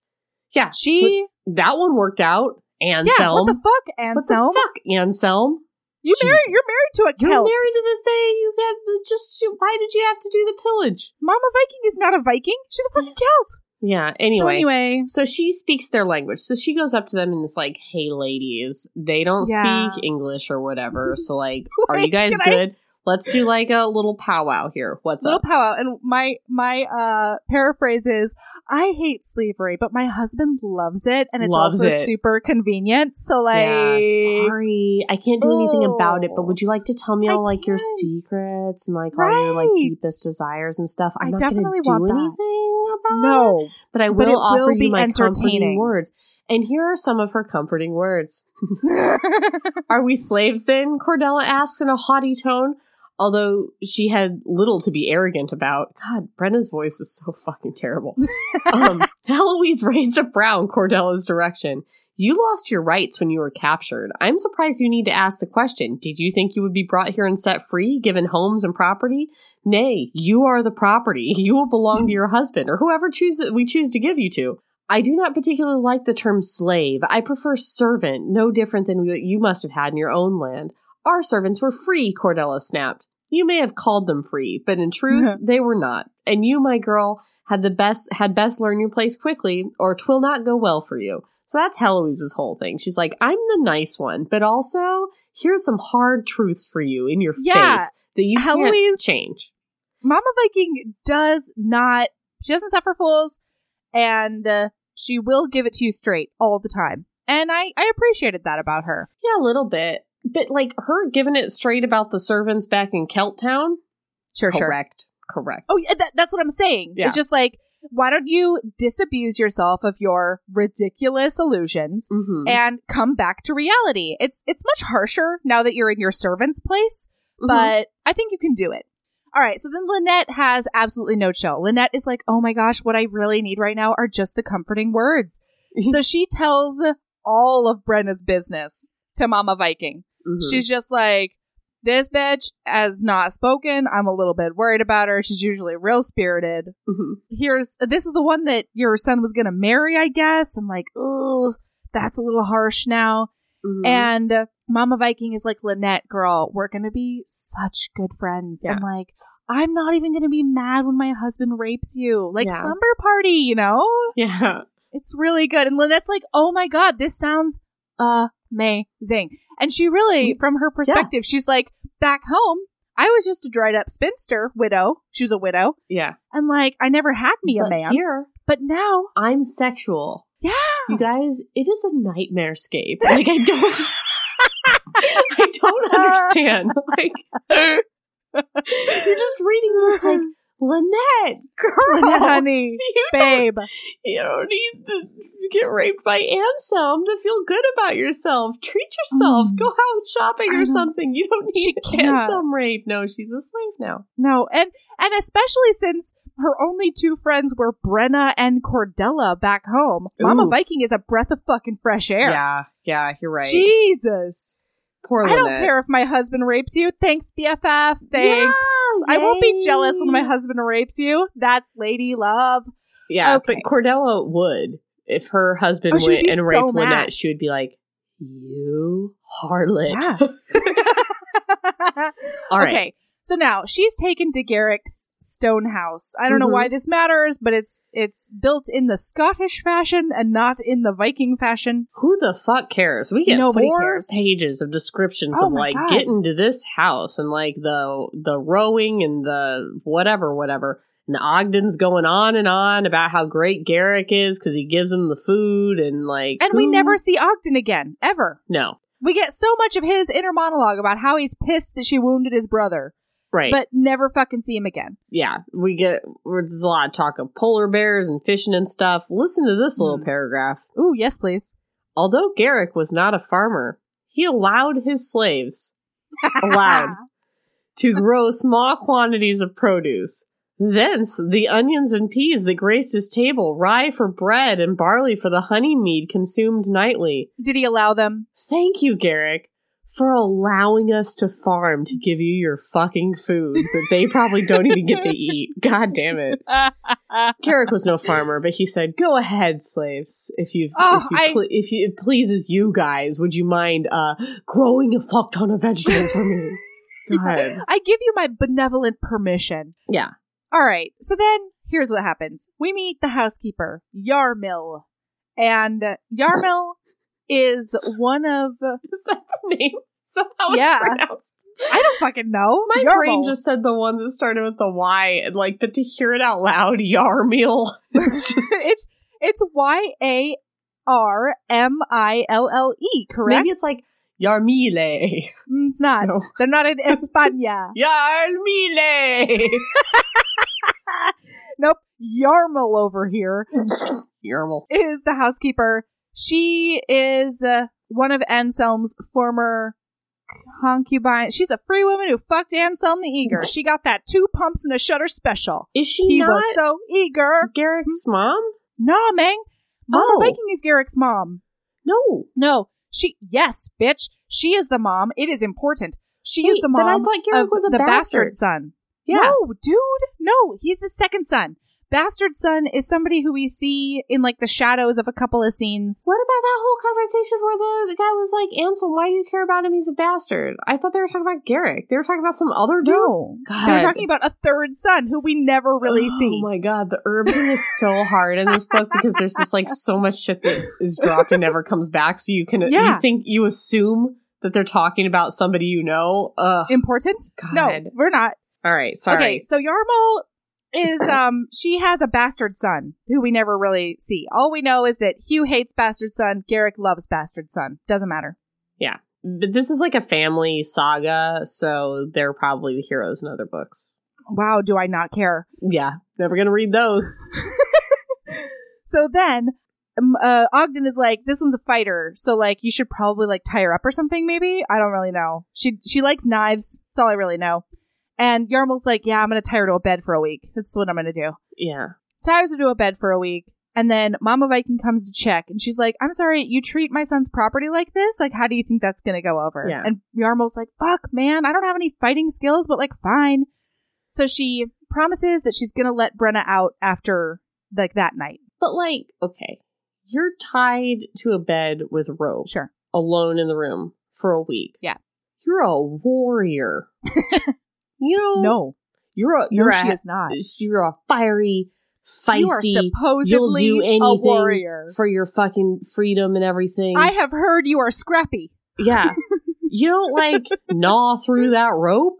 Speaker 3: Yeah.
Speaker 2: She
Speaker 3: that one worked out. Anselm. Yeah,
Speaker 2: what the fuck, Anselm?
Speaker 3: What the fuck, Anselm?
Speaker 2: You married. You're married to a Celt.
Speaker 3: You're married to this day. You have to just. Why did you have to do the pillage?
Speaker 2: Mama Viking is not a Viking. She's a fucking Celt.
Speaker 3: Yeah. Anyway. So
Speaker 2: anyway.
Speaker 3: So she speaks their language. So she goes up to them and is like, "Hey, ladies, they don't yeah. speak English or whatever. So like, are you guys good?" I- Let's do like a little powwow here. What's up?
Speaker 2: little
Speaker 3: up?
Speaker 2: powwow. And my my uh paraphrase is I hate slavery, but my husband loves it and it's loves also it. super convenient. So like
Speaker 3: yeah, sorry. I can't do oh, anything about it, but would you like to tell me all like your secrets and like right. all your like deepest desires and stuff? I'm I not definitely gonna do anything about
Speaker 2: no,
Speaker 3: it. But I will but offer will you my comforting words. And here are some of her comforting words. are we slaves then? Cordella asks in a haughty tone although she had little to be arrogant about. God, Brenna's voice is so fucking terrible. um, Heloise raised a brow in Cordella's direction. You lost your rights when you were captured. I'm surprised you need to ask the question. Did you think you would be brought here and set free, given homes and property? Nay, you are the property. You will belong to your husband or whoever choose we choose to give you to. I do not particularly like the term slave. I prefer servant, no different than what you must have had in your own land. Our servants were free, Cordella snapped. You may have called them free, but in truth, they were not. And you, my girl, had the best had best learn your place quickly, or twill not go well for you. So that's Heloise's whole thing. She's like, I'm the nice one, but also here's some hard truths for you in your
Speaker 2: Yeah.
Speaker 3: face that you
Speaker 2: Heloise-
Speaker 3: can't change.
Speaker 2: Mama Viking does not. She doesn't suffer fools, and uh, she will give it to you straight all the time. And I I appreciated that about her.
Speaker 3: Yeah, a little bit. But like her giving it straight about the servants back in Kelt Town.
Speaker 2: Sure, sure.
Speaker 3: Correct. Correct.
Speaker 2: Oh, yeah, that, that's what I'm saying.
Speaker 3: Yeah.
Speaker 2: It's just like, why don't you disabuse yourself of your ridiculous illusions
Speaker 3: Mm-hmm.
Speaker 2: and come back to reality? It's it's much harsher now that you're in your servant's place,
Speaker 3: Mm-hmm.
Speaker 2: but I think you can do it. All right, so then Lynette has absolutely no chill. Lynette is like, oh my gosh, what I really need right now are just the comforting words. so she tells all of Brenna's business to Mama Viking.
Speaker 3: Mhm.
Speaker 2: She's just like, this bitch has not spoken. I'm a little bit worried about her. She's usually real spirited.
Speaker 3: Mhm.
Speaker 2: Here's this is the one that your son was gonna marry, I guess. And like, oh, that's a little harsh now.
Speaker 3: Mhm.
Speaker 2: And uh, Mama Viking is like, Lynette, girl, we're gonna be such good friends.
Speaker 3: Yeah.
Speaker 2: And like, I'm not even gonna be mad when my husband rapes you. Like
Speaker 3: Yeah.
Speaker 2: slumber party, you know?
Speaker 3: yeah.
Speaker 2: It's really good. And Lynette's like, oh my God, this sounds amazing. And she really, from her perspective, she's like, back home, I was just a dried up spinster widow. She was a widow.
Speaker 3: Yeah.
Speaker 2: And like, I never had me a man.
Speaker 3: here,
Speaker 2: but now,
Speaker 3: I'm sexual.
Speaker 2: yeah.
Speaker 3: You guys, it is a nightmare scape. Like I don't I don't understand. Like you're just reading this like Lynette, girl.
Speaker 2: Lynette, honey,
Speaker 3: you don't,
Speaker 2: babe.
Speaker 3: you don't need to get raped by Anselm to feel good about yourself. Treat yourself.
Speaker 2: Mm.
Speaker 3: Go out shopping
Speaker 2: I
Speaker 3: or something. You don't need. Anselm rape. No, she's a slave now.
Speaker 2: No, and and especially since her only two friends were Brenna and Cordella back home. Mama
Speaker 3: Oof.
Speaker 2: Viking is a breath of fucking fresh air.
Speaker 3: Yeah, yeah, you're right.
Speaker 2: Jesus.
Speaker 3: Poor
Speaker 2: I don't care if my husband rapes you. Thanks, BFF. Thanks. I won't be jealous when my husband rapes you. That's lady love.
Speaker 3: Yeah,
Speaker 2: Okay.
Speaker 3: but Cordella would. If her husband
Speaker 2: Oh,
Speaker 3: went and
Speaker 2: so
Speaker 3: raped
Speaker 2: mad.
Speaker 3: Lynette, she would be like, You harlot.
Speaker 2: Yeah.
Speaker 3: All right.
Speaker 2: Okay. So now she's taken to Garrick's stone house. I don't know
Speaker 3: Mhm.
Speaker 2: why this matters, but it's it's built in the Scottish fashion and not in the Viking fashion.
Speaker 3: Who the fuck cares? We get
Speaker 2: Nobody
Speaker 3: four
Speaker 2: cares.
Speaker 3: pages of descriptions
Speaker 2: Oh
Speaker 3: of like
Speaker 2: God.
Speaker 3: getting to this house and like the the rowing and the whatever, whatever. And Ogden's going on and on about how great Garrick is because he gives him the food and like.
Speaker 2: And we never see Ogden again, ever.
Speaker 3: No.
Speaker 2: We get so much of his inner monologue about how he's pissed that she wounded his brother,
Speaker 3: Right.
Speaker 2: but never fucking see him again.
Speaker 3: yeah, we get there's a lot of talk of polar bears and fishing and stuff. Listen to this little
Speaker 2: Hmm.
Speaker 3: paragraph.
Speaker 2: Ooh, yes, please.
Speaker 3: Although Garrick was not a farmer, he allowed his slaves allowed to grow small quantities of produce. Thence the onions and peas that graced his table, rye for bread, and barley for the honey mead consumed nightly.
Speaker 2: Did he allow them?
Speaker 3: Thank you, Garrick, for allowing us to farm to give you your fucking food that they probably don't even get to eat. God damn it. Garrick was no farmer, but he said, "Go ahead, slaves. If you,
Speaker 2: Oh,
Speaker 3: if you,
Speaker 2: I-
Speaker 3: if you, it pleases you guys, would you mind uh growing a fuck ton of vegetables for me?" God,
Speaker 2: I give you my benevolent permission.
Speaker 3: yeah.
Speaker 2: All right. So then here's what happens. We meet the housekeeper, Yarmil. And Yarmil is one of
Speaker 3: Is that the name? Is how
Speaker 2: Yeah.
Speaker 3: it's pronounced?
Speaker 2: I don't fucking know.
Speaker 3: My
Speaker 2: Yarmil.
Speaker 3: brain just said the one that started with the Y, and like, but to hear it out loud, Yarmil. It's just
Speaker 2: it's it's Y A R M I L L E, correct?
Speaker 3: maybe it's like Yarmile.
Speaker 2: Mm, it's not.
Speaker 3: No.
Speaker 2: They're not in España.
Speaker 3: Yarmile.
Speaker 2: nope. Yarmil over here
Speaker 3: Yarmil.
Speaker 2: is the housekeeper. She is uh, one of Anselm's former concubines. She's a free woman who fucked Anselm the Eager. She got that two pumps and a shutter special.
Speaker 3: Is she
Speaker 2: He
Speaker 3: not
Speaker 2: was so eager.
Speaker 3: Garrick's mom?
Speaker 2: Nah, man. Mama
Speaker 3: Oh.
Speaker 2: Viking is Garrick's mom.
Speaker 3: No.
Speaker 2: No. She yes, bitch. She is the mom. It is important. She
Speaker 3: Wait,
Speaker 2: is the mom
Speaker 3: but I thought Garrick was a
Speaker 2: the
Speaker 3: bastard.
Speaker 2: son.
Speaker 3: Yeah.
Speaker 2: No, dude. No, he's the second son. Bastard son is somebody who we see in like the shadows of a couple of scenes.
Speaker 3: What about that whole conversation where the, the guy was like, Ansel, why do you care about him? He's a bastard. I thought they were talking about Garrick. They were talking about some other dude.
Speaker 2: No,
Speaker 3: God.
Speaker 2: they were talking about a third son who we never really
Speaker 3: oh
Speaker 2: see.
Speaker 3: Oh my god, the herb thing is so hard in this book because there's just like so much shit that is dropped and never comes back. So you can
Speaker 2: Yeah.
Speaker 3: you think you assume that they're talking about somebody you know. Ugh.
Speaker 2: Important? No, we're not.
Speaker 3: All right, sorry.
Speaker 2: Okay, so Yarmul is um she has a bastard son who we never really see. All we know is that Hugh hates bastard son, Garrick loves bastard son. Doesn't matter. Yeah.
Speaker 3: But this is like a family saga, so they're probably the heroes in other books.
Speaker 2: Wow, do I not care?
Speaker 3: Yeah, never gonna read those.
Speaker 2: So then um, uh, Ogden is like, this one's a fighter, so like you should probably like tie her up or something. Maybe I don't really know. She she likes knives. That's all I really know. And Yarmul's like, yeah, I'm gonna tie her to a bed for a week. That's what I'm gonna do.
Speaker 3: Yeah.
Speaker 2: ties her to a bed for a week. And then Mama Viking comes to check and she's like, I'm sorry, you treat my son's property like this? Like, how do you think that's going to go over?
Speaker 3: Yeah.
Speaker 2: And Yarmul's like, fuck, man, I don't have any fighting skills, but like, fine. So she promises that she's going to let Brenna out after like that night.
Speaker 3: But like, okay, you're tied to a bed with rope,
Speaker 2: Sure.
Speaker 3: alone in the room for a week.
Speaker 2: Yeah.
Speaker 3: You're a warrior. you know,
Speaker 2: No,
Speaker 3: you're a you're
Speaker 2: no, she
Speaker 3: a
Speaker 2: is not.
Speaker 3: you're a fiery,
Speaker 2: You are
Speaker 3: feisty.
Speaker 2: supposedly
Speaker 3: You'll do anything a
Speaker 2: warrior.
Speaker 3: for your fucking freedom and everything.
Speaker 2: I have heard you are scrappy.
Speaker 3: yeah, you don't like gnaw through that rope,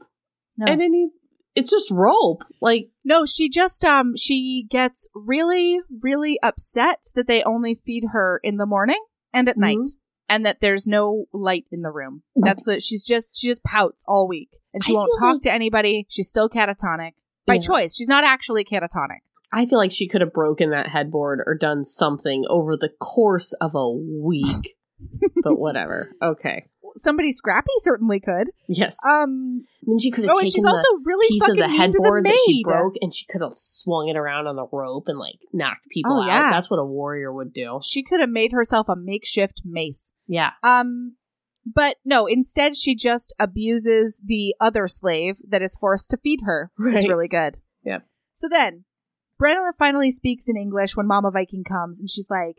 Speaker 2: No.
Speaker 3: and then you. It's just rope. Like
Speaker 2: No, she just um she gets really really upset that they only feed her in the morning and at
Speaker 3: Mhm.
Speaker 2: night and that there's no light in the room. Mm-hmm. That's what she's just she just pouts all week and she
Speaker 3: I
Speaker 2: won't talk
Speaker 3: like-
Speaker 2: to anybody. She's still catatonic by
Speaker 3: Yeah.
Speaker 2: choice. She's not actually catatonic.
Speaker 3: I feel like she could have broken that headboard or done something over the course of a week. but whatever. Okay.
Speaker 2: Somebody scrappy certainly could.
Speaker 3: Yes.
Speaker 2: Um
Speaker 3: then she could have
Speaker 2: oh, and
Speaker 3: taken
Speaker 2: she's
Speaker 3: the
Speaker 2: also really
Speaker 3: piece of the headboard
Speaker 2: the
Speaker 3: that she broke and she could have swung it around on the rope and like knocked people
Speaker 2: Oh,
Speaker 3: out.
Speaker 2: yeah.
Speaker 3: That's what a warrior would do.
Speaker 2: She could have made herself a makeshift mace.
Speaker 3: Yeah.
Speaker 2: Um, but no, instead she just abuses the other slave that is forced to feed her. It's really good.
Speaker 3: Yeah.
Speaker 2: So then, Brenna finally speaks in English when Mama Viking comes, and she's like,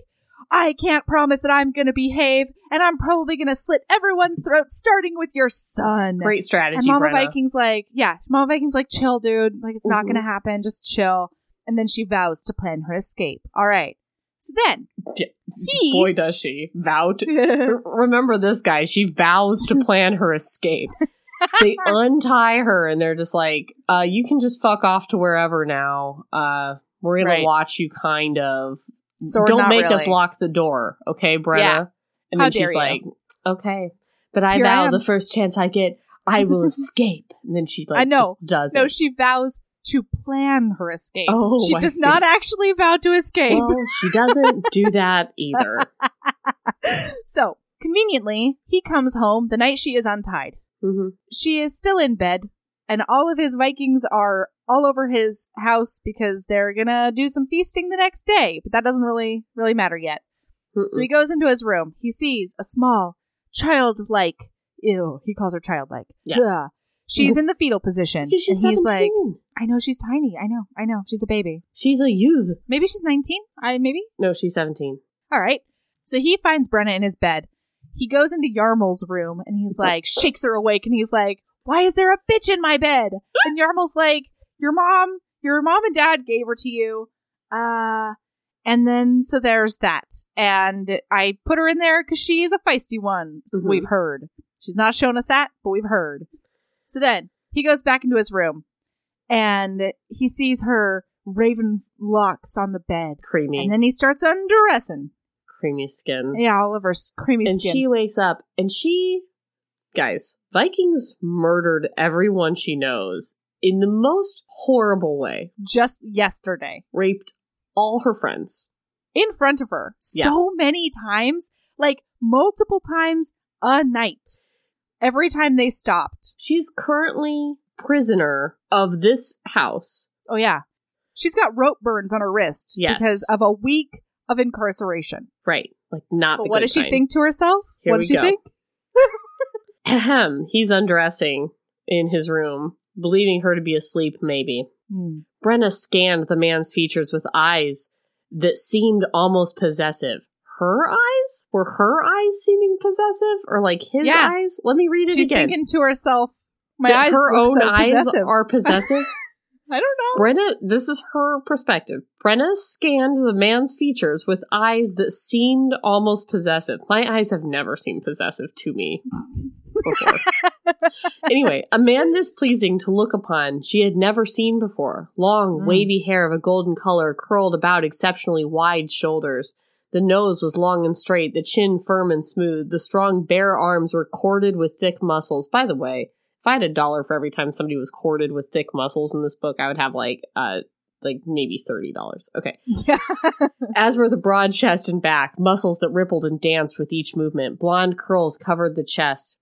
Speaker 2: I can't promise that I'm gonna behave, and I'm probably gonna slit everyone's throat, starting with your son.
Speaker 3: Great strategy,
Speaker 2: And Mama
Speaker 3: Brenna.
Speaker 2: Viking's like, yeah, Mama Viking's like, chill, dude. Like, it's not
Speaker 3: Mhm.
Speaker 2: gonna happen. Just chill. And then she vows to plan her escape. All right. So then,
Speaker 3: Yeah.
Speaker 2: He-
Speaker 3: Boy, does she. Vow to. Remember this guy. She vows to plan her escape. they untie her and they're just like, uh, you can just fuck off to wherever now. Uh, we're going
Speaker 2: Right.
Speaker 3: to watch you kind of.
Speaker 2: Sort-
Speaker 3: Don't make us lock the door, okay, Brenna?
Speaker 2: Yeah.
Speaker 3: And
Speaker 2: How
Speaker 3: then she's
Speaker 2: dare you.
Speaker 3: like, okay, but I
Speaker 2: Here
Speaker 3: vow
Speaker 2: am.
Speaker 3: the first chance I get, I will escape. And then she like
Speaker 2: I know.
Speaker 3: just does
Speaker 2: no, she vows to plan her escape.
Speaker 3: Oh,
Speaker 2: she
Speaker 3: I
Speaker 2: does
Speaker 3: see.
Speaker 2: not actually vow to escape.
Speaker 3: well, she doesn't do that either.
Speaker 2: so, conveniently, he comes home the night she is untied.
Speaker 3: hmm
Speaker 2: She is still in bed, and all of his Vikings are all over his house because they're gonna do some feasting the next day, but that doesn't really really matter yet. So he goes into his room. He sees a small, childlike, ew, he calls her childlike.
Speaker 3: Yeah.
Speaker 2: Ugh. She's in the fetal position.
Speaker 3: She's
Speaker 2: and he's
Speaker 3: 17.
Speaker 2: like, I know she's tiny. I know, I know. She's a baby.
Speaker 3: she's a youth.
Speaker 2: Maybe she's 19. I maybe.
Speaker 3: No, she's 17.
Speaker 2: All right. So he finds Brenna in his bed. He goes into Yarmul's room and he's like, shakes her awake and he's like, Why is there a bitch in my bed? And Yarmul's like, Your mom, your mom and dad gave her to you. Uh, and then so there's that. And I put her in there because she is a feisty one.
Speaker 3: Mhm.
Speaker 2: We've heard. She's not shown us that, but we've heard. So then he goes back into his room and he sees her raven locks on the bed.
Speaker 3: Creamy.
Speaker 2: And then he starts undressing.
Speaker 3: creamy skin.
Speaker 2: Yeah, all of her creamy
Speaker 3: and
Speaker 2: skin.
Speaker 3: she wakes up and she guys vikings murdered everyone she knows in the most horrible way
Speaker 2: just yesterday
Speaker 3: raped all her friends
Speaker 2: in front of her
Speaker 3: Yeah.
Speaker 2: so many times, like multiple times a night. Every time they stopped.
Speaker 3: she's currently prisoner of this house
Speaker 2: Oh yeah, she's got rope burns on her wrist
Speaker 3: Yes.
Speaker 2: because of a week of incarceration.
Speaker 3: right Like not.
Speaker 2: what does she
Speaker 3: kind.
Speaker 2: think to herself?
Speaker 3: Here
Speaker 2: what does she
Speaker 3: go.
Speaker 2: think?
Speaker 3: Ahem. He's undressing in his room, believing her to be asleep. Maybe.
Speaker 2: Hmm.
Speaker 3: Brenna scanned the man's features with eyes that seemed almost possessive. Her eyes? Were her eyes seeming possessive? Or like his
Speaker 2: Yeah.
Speaker 3: eyes? Let me read it
Speaker 2: She's
Speaker 3: again.
Speaker 2: thinking to herself, "My
Speaker 3: that
Speaker 2: eyes,
Speaker 3: her own
Speaker 2: so
Speaker 3: eyes
Speaker 2: possessive."
Speaker 3: are possessive?
Speaker 2: I don't know.
Speaker 3: Brenna, this is her perspective. Brenna scanned the man's features with eyes that seemed almost possessive. My eyes have never seemed possessive to me before. anyway, a man displeasing to look upon she had never seen before. Long,
Speaker 2: Mm.
Speaker 3: wavy hair of a golden color curled about exceptionally wide shoulders. The nose was long and straight, the chin firm and smooth. The strong, bare arms were corded with thick muscles. By the way, if I had a dollar for every time somebody was corded with thick muscles in this book, I would have like uh like maybe thirty dollars. Okay.
Speaker 2: Yeah.
Speaker 3: As were the broad chest and back, muscles that rippled and danced with each movement. Blonde curls covered the chest,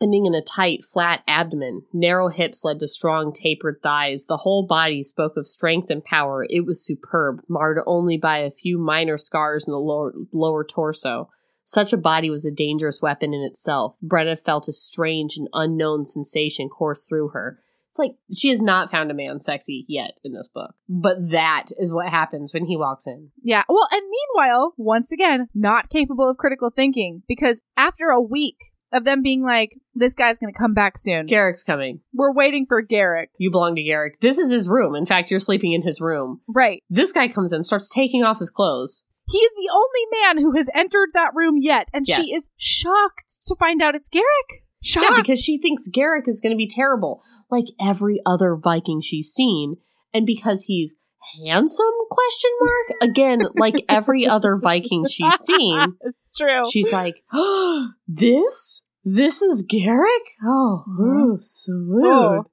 Speaker 3: ending in a tight, flat abdomen. Narrow hips led to strong, tapered thighs. The whole body spoke of strength and power. It was superb, marred only by a few minor scars in the lower, lower torso. Such a body was a dangerous weapon in itself. Brenna felt a strange and unknown sensation course through her. It's like she has not found a man sexy yet in this book. But that is what happens when he walks in.
Speaker 2: Yeah. Well, and meanwhile, once again, not capable of critical thinking because after a week of them being like, this guy's going to come back soon,
Speaker 3: Garrick's coming.
Speaker 2: we're waiting for Garrick.
Speaker 3: You belong to Garrick. This is his room. In fact, you're sleeping in his room.
Speaker 2: Right.
Speaker 3: This guy comes in, starts taking off his clothes.
Speaker 2: He is the only man who has entered that room yet, and she is shocked to find out it's Garrick. Shocked.
Speaker 3: Yeah, because she thinks Garrick is going to be terrible, like every other Viking she's seen, and because he's handsome? Question mark. Again, like every other Viking she's seen,
Speaker 2: it's true.
Speaker 3: she's like, oh, "This, this is Garrick. Oh,
Speaker 2: Mhm.
Speaker 3: ooh, smooth.
Speaker 2: Oh,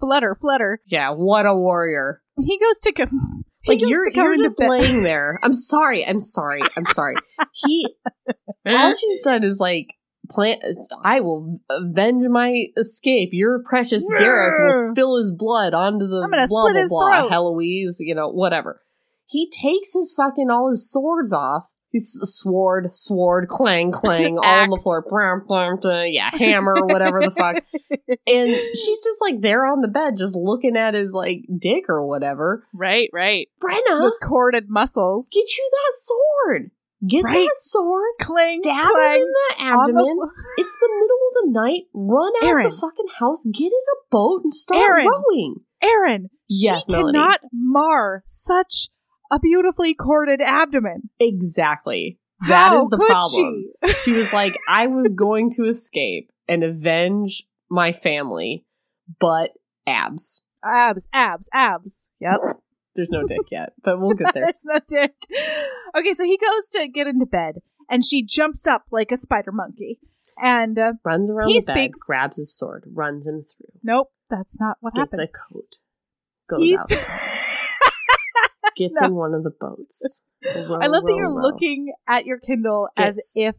Speaker 2: flutter, flutter.
Speaker 3: Yeah, what a warrior."
Speaker 2: He goes to come.
Speaker 3: Like you're you're just laying there. I'm sorry. I'm sorry. I'm sorry. He all she's done is like plan. I will avenge my escape. Your precious Garrick will spill his blood onto the blah blah blah. Heloise, you know, whatever. He takes his fucking all his swords off. He's a sword, sword, clang, clang, all on the floor. Blam, blam, blam, yeah, hammer, whatever the fuck. And she's just like there on the bed, just looking at his like dick or whatever.
Speaker 2: right, right.
Speaker 3: Brenna,
Speaker 2: Those corded muscles.
Speaker 3: get you that sword. Get
Speaker 2: Right.
Speaker 3: that sword.
Speaker 2: Clang,
Speaker 3: Stab
Speaker 2: clang
Speaker 3: him in the
Speaker 2: on the
Speaker 3: abdomen. it's the middle of the night. Run out
Speaker 2: Erin.
Speaker 3: the fucking house. Get in a boat and start
Speaker 2: Erin.
Speaker 3: rowing.
Speaker 2: Erin,
Speaker 3: Yes,
Speaker 2: she
Speaker 3: Melanie.
Speaker 2: cannot mar such a beautifully corded abdomen.
Speaker 3: Exactly. That
Speaker 2: How
Speaker 3: is the problem.
Speaker 2: she?
Speaker 3: She was like, I was going to escape and avenge my family, but abs.
Speaker 2: Abs, abs, abs. Yep.
Speaker 3: There's no dick yet, but we'll get there.
Speaker 2: There's no dick. Okay, so he goes to get into bed, and she jumps up like a spider monkey. And uh,
Speaker 3: Runs around
Speaker 2: He
Speaker 3: the bed,
Speaker 2: speaks-
Speaker 3: grabs his sword, runs him through,
Speaker 2: nope, that's not what
Speaker 3: gets
Speaker 2: happens.
Speaker 3: a coat, goes
Speaker 2: He's.
Speaker 3: out, gets
Speaker 2: No.
Speaker 3: in one of the boats. Row,
Speaker 2: I love that you're
Speaker 3: row.
Speaker 2: looking at your Kindle as if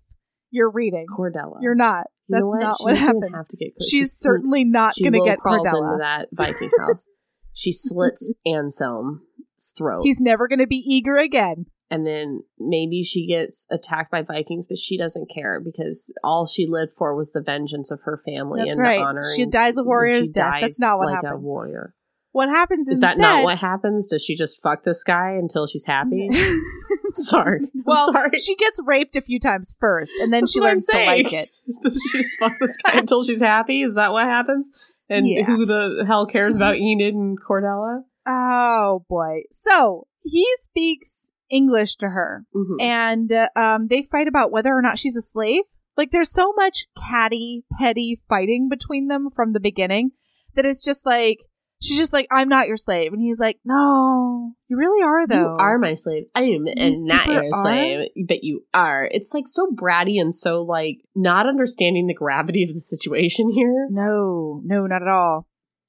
Speaker 2: you're reading.
Speaker 3: Cordella.
Speaker 2: You're not.
Speaker 3: You
Speaker 2: That's
Speaker 3: know what?
Speaker 2: not
Speaker 3: she
Speaker 2: what happens.
Speaker 3: Have to get Cor-
Speaker 2: She's certainly not going to get Cordella.
Speaker 3: into that Viking house. She slits Anselm's throat,
Speaker 2: He's never going to be eager again.
Speaker 3: and then maybe she gets attacked by Vikings, but she doesn't care because all she lived for was the vengeance of her family
Speaker 2: That's
Speaker 3: and
Speaker 2: right.
Speaker 3: honoring.
Speaker 2: She dies a warrior's death. That's not what
Speaker 3: like a
Speaker 2: happens.
Speaker 3: warrior.
Speaker 2: What happens
Speaker 3: Is
Speaker 2: instead?
Speaker 3: that not what happens? Does she just fuck this guy until she's happy? Sorry.
Speaker 2: Well,
Speaker 3: sorry.
Speaker 2: she gets raped a few times first, and then
Speaker 3: That's
Speaker 2: she learns to like it.
Speaker 3: Does she just fuck this guy until she's happy? Is that what happens? And
Speaker 2: Yeah.
Speaker 3: who the hell cares about Enid and Cordella?
Speaker 2: Oh boy! So he speaks English to her,
Speaker 3: Mhm.
Speaker 2: and uh, um, they fight about whether or not she's a slave. Like, there's so much catty, petty fighting between them from the beginning that it's just like she's just like, "I'm not your slave," and he's like, "No, you really are though.
Speaker 3: You are my slave. I am and not your
Speaker 2: are?
Speaker 3: slave, but you are. It's like so bratty and so like not understanding the gravity of the situation here.
Speaker 2: No, no, not at all.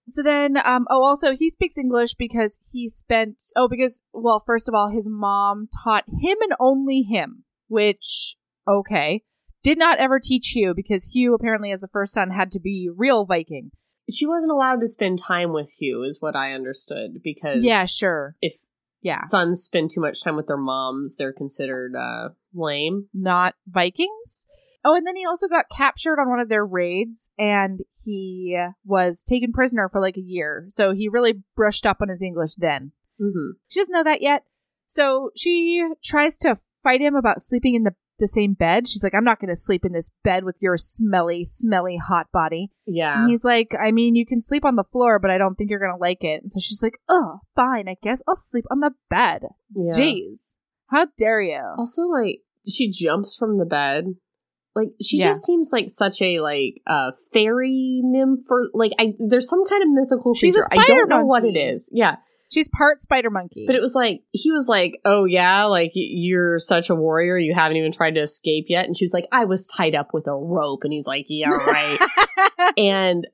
Speaker 2: So then, um, oh, also he speaks English because he spent, oh, because, well, first of all, his mom taught him and only him, which, okay, did not ever teach Hugh because Hugh apparently, as the first son, had to be real Viking.
Speaker 3: She wasn't allowed to spend time with Hugh, is what I understood. Because
Speaker 2: Yeah, sure.
Speaker 3: if
Speaker 2: Yeah.
Speaker 3: sons spend too much time with their moms, they're considered uh, lame.
Speaker 2: not Vikings. Oh, and then he also got captured on one of their raids and he was taken prisoner for like a year. So he really brushed up on his English then.
Speaker 3: hmm
Speaker 2: She doesn't know that yet. So she tries to fight him about sleeping in the, the same bed. She's like, I'm not going to sleep in this bed with your smelly, smelly hot body.
Speaker 3: Yeah.
Speaker 2: And he's like, I mean, you can sleep on the floor, but I don't think you're going to like it. And so she's like, oh, fine. I guess I'll sleep on the bed.
Speaker 3: yeah.
Speaker 2: Jeez. How dare you?
Speaker 3: Also, like, she jumps from the bed. Like, she
Speaker 2: Yeah.
Speaker 3: just seems like such a, like, uh, fairy nymph or, like, I, there's some kind of mythical
Speaker 2: She's a
Speaker 3: creature. I don't know what it is. Yeah.
Speaker 2: She's part spider monkey.
Speaker 3: But it was like, he was like, oh, yeah, like, you're such a warrior. You haven't even tried to escape yet. And she was like, I was tied up with a rope. And he's like, yeah, right. and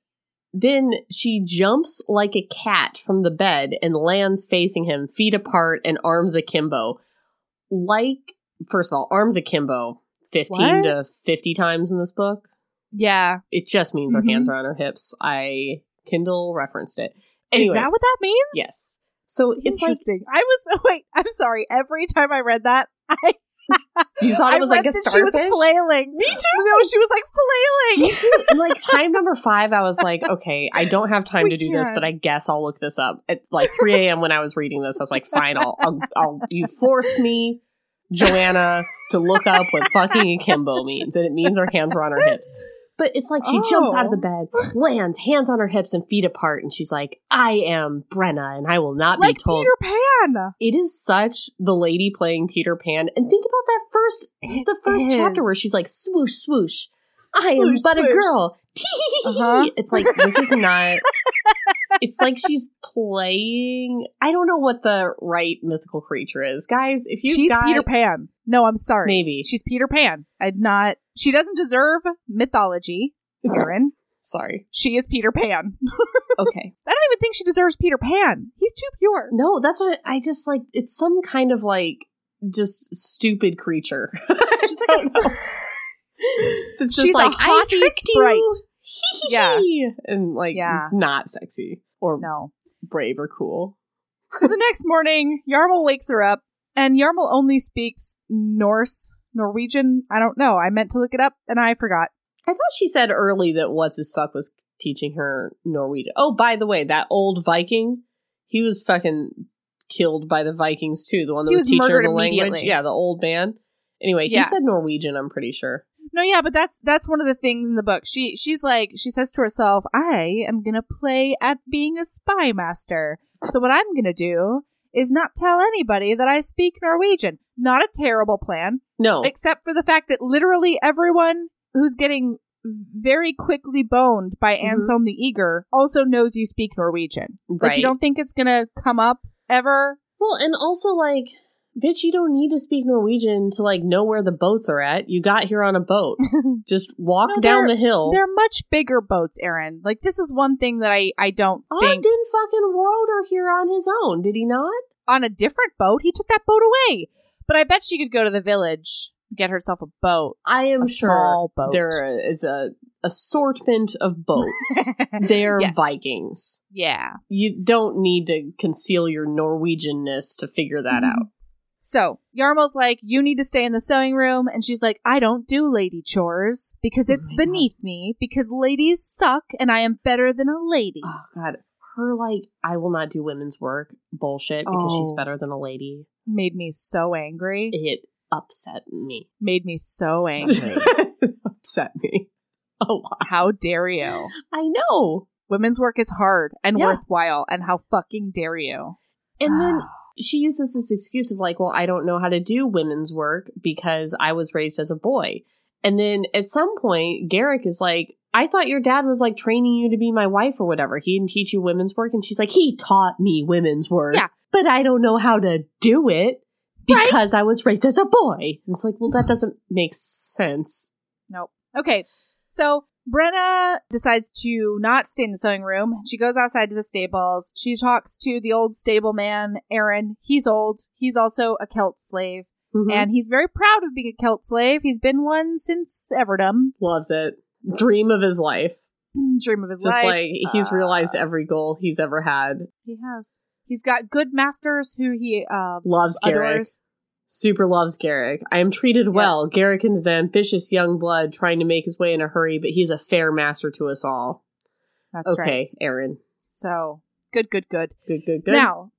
Speaker 3: then she jumps like a cat from the bed and lands facing him, feet apart and arms akimbo. Like, first of all, arms akimbo 15
Speaker 2: What?
Speaker 3: to 50 times in this book.
Speaker 2: yeah.
Speaker 3: It just means her
Speaker 2: Mhm.
Speaker 3: hands are on our hips. I Kindle referenced it. Anyway,
Speaker 2: Is that what that means?
Speaker 3: yes. So it's like
Speaker 2: Interesting. I was wait. I'm sorry. Every time I read that, I
Speaker 3: you thought it was
Speaker 2: read
Speaker 3: like a
Speaker 2: that She was flailing. Me too. No, she was like flailing.
Speaker 3: Me too. And like time number five, I was like, okay, I don't have time
Speaker 2: We
Speaker 3: to do this,
Speaker 2: can't.
Speaker 3: but I guess I'll look this up. At like 3 a.m. when I was reading this, I was like, fine, I'll, I'll, I'll you forced me, Johanna, to look up what fucking akimbo means, and it means her hands are on her hips. But it's like she jumps out of the bed, lands, hands on her hips and feet apart, and she's like, I am Brenna, and I will not
Speaker 2: like
Speaker 3: be told.
Speaker 2: Peter Pan.
Speaker 3: it is such the lady playing Peter Pan. And think about that first
Speaker 2: It
Speaker 3: the first
Speaker 2: is.
Speaker 3: chapter where she's like swoosh swoosh. I am
Speaker 2: Swoosh,
Speaker 3: but a girl.
Speaker 2: Uh-huh.
Speaker 3: It's like this is not it's like she's playing I don't know what the right mythical creature is. Guys, if you
Speaker 2: She's
Speaker 3: got
Speaker 2: Peter Pan. No, I'm sorry.
Speaker 3: maybe.
Speaker 2: She's Peter Pan. I'd not. She doesn't deserve mythology, Erin.
Speaker 3: Sorry.
Speaker 2: she is Peter Pan.
Speaker 3: Okay.
Speaker 2: I don't even think she deserves Peter Pan. He's too pure.
Speaker 3: No, that's what I, I just like it's some kind of like just stupid creature.
Speaker 2: She's like a.
Speaker 3: It's just
Speaker 2: She's a
Speaker 3: like I tricked
Speaker 2: sprite.
Speaker 3: you.
Speaker 2: Yeah.
Speaker 3: And like
Speaker 2: Yeah.
Speaker 3: it's not sexy or
Speaker 2: No.
Speaker 3: brave or cool.
Speaker 2: So the next morning, Yarmul wakes her up, and Yarmul only speaks Norse, Norwegian. I don't know. I meant to look it up, and I forgot.
Speaker 3: I thought she said early that what's his fuck was teaching her Norwegian. Oh, by the way, that old Viking, he was fucking killed by the Vikings too. The one that
Speaker 2: He
Speaker 3: was,
Speaker 2: was
Speaker 3: teaching her the language. Yeah, the old man. Anyway, he
Speaker 2: Yeah.
Speaker 3: said Norwegian. I'm pretty sure.
Speaker 2: No, yeah, but that's that's one of the things in the book. She she's like she says to herself, "I am gonna play at being a spy master. So what I'm gonna do is not tell anybody that I speak Norwegian. Not a terrible plan,
Speaker 3: No,
Speaker 2: except for the fact that literally everyone who's getting very quickly boned by
Speaker 3: Mhm.
Speaker 2: Anselm the Eager also knows you speak Norwegian. Like you don't think it's gonna come up ever?
Speaker 3: well, and also like, bitch, you don't need to speak Norwegian to like know where the boats are at. You got here on a boat. Just walk
Speaker 2: No,
Speaker 3: down the hill.
Speaker 2: They're much bigger boats, Erin. Like this is one thing that I I don't think...
Speaker 3: didn't fucking her here on his own, did he not?
Speaker 2: on a different boat. He took that boat away. But I bet she could go to the village, get herself a boat.
Speaker 3: I am sure
Speaker 2: small boat.
Speaker 3: there is a assortment of boats. They're
Speaker 2: Yes.
Speaker 3: Vikings.
Speaker 2: yeah.
Speaker 3: You don't need to conceal your Norwegianness to figure that mm-hmm. out.
Speaker 2: So Yarmel's like, you need to stay in the sewing room. And she's like, I don't do lady chores because oh it's
Speaker 3: Oh my God.
Speaker 2: beneath me because ladies suck and I am better than a lady.
Speaker 3: Oh God, her like I will not do women's work bullshit because she's
Speaker 2: Oh.
Speaker 3: better than a lady.
Speaker 2: Made me so angry.
Speaker 3: It upset me.
Speaker 2: Made me so angry.
Speaker 3: upset me Oh,
Speaker 2: how dare you?
Speaker 3: I know.
Speaker 2: Women's work is hard and
Speaker 3: Yeah.
Speaker 2: worthwhile. And how fucking dare you?
Speaker 3: And then she uses this excuse of like, well, I don't know how to do women's work because I was raised as a boy. And then at some point, Garrick is like, I thought your dad was like training you to be my wife or whatever. He didn't teach you women's work. And she's like, he taught me women's work.
Speaker 2: Yeah.
Speaker 3: But I don't know how to do it
Speaker 2: Right?
Speaker 3: because I was raised as a boy. And it's like, well, that doesn't make sense.
Speaker 2: Nope. Okay. So Brenna decides to not stay in the sewing room. She goes outside to the stables. She talks to the old stable man, Erin. He's old. He's also a Celt slave.
Speaker 3: Mhm.
Speaker 2: And he's very proud of being a Celt slave. He's been one since Everdom.
Speaker 3: loves it. Dream of his life.
Speaker 2: Dream of his
Speaker 3: Just
Speaker 2: life.
Speaker 3: Just like he's
Speaker 2: Uh,
Speaker 3: realized every goal he's ever had.
Speaker 2: He has. He's got good masters who he uh,
Speaker 3: loves Garrick.
Speaker 2: adores.
Speaker 3: Super loves Garrick. I am treated well. Garrick is an ambitious young blood trying to make his way in a hurry, but he's a fair master to us all.
Speaker 2: That's
Speaker 3: okay,
Speaker 2: right.
Speaker 3: Erin.
Speaker 2: So good, good, good.
Speaker 3: Good, good, good.
Speaker 2: Now,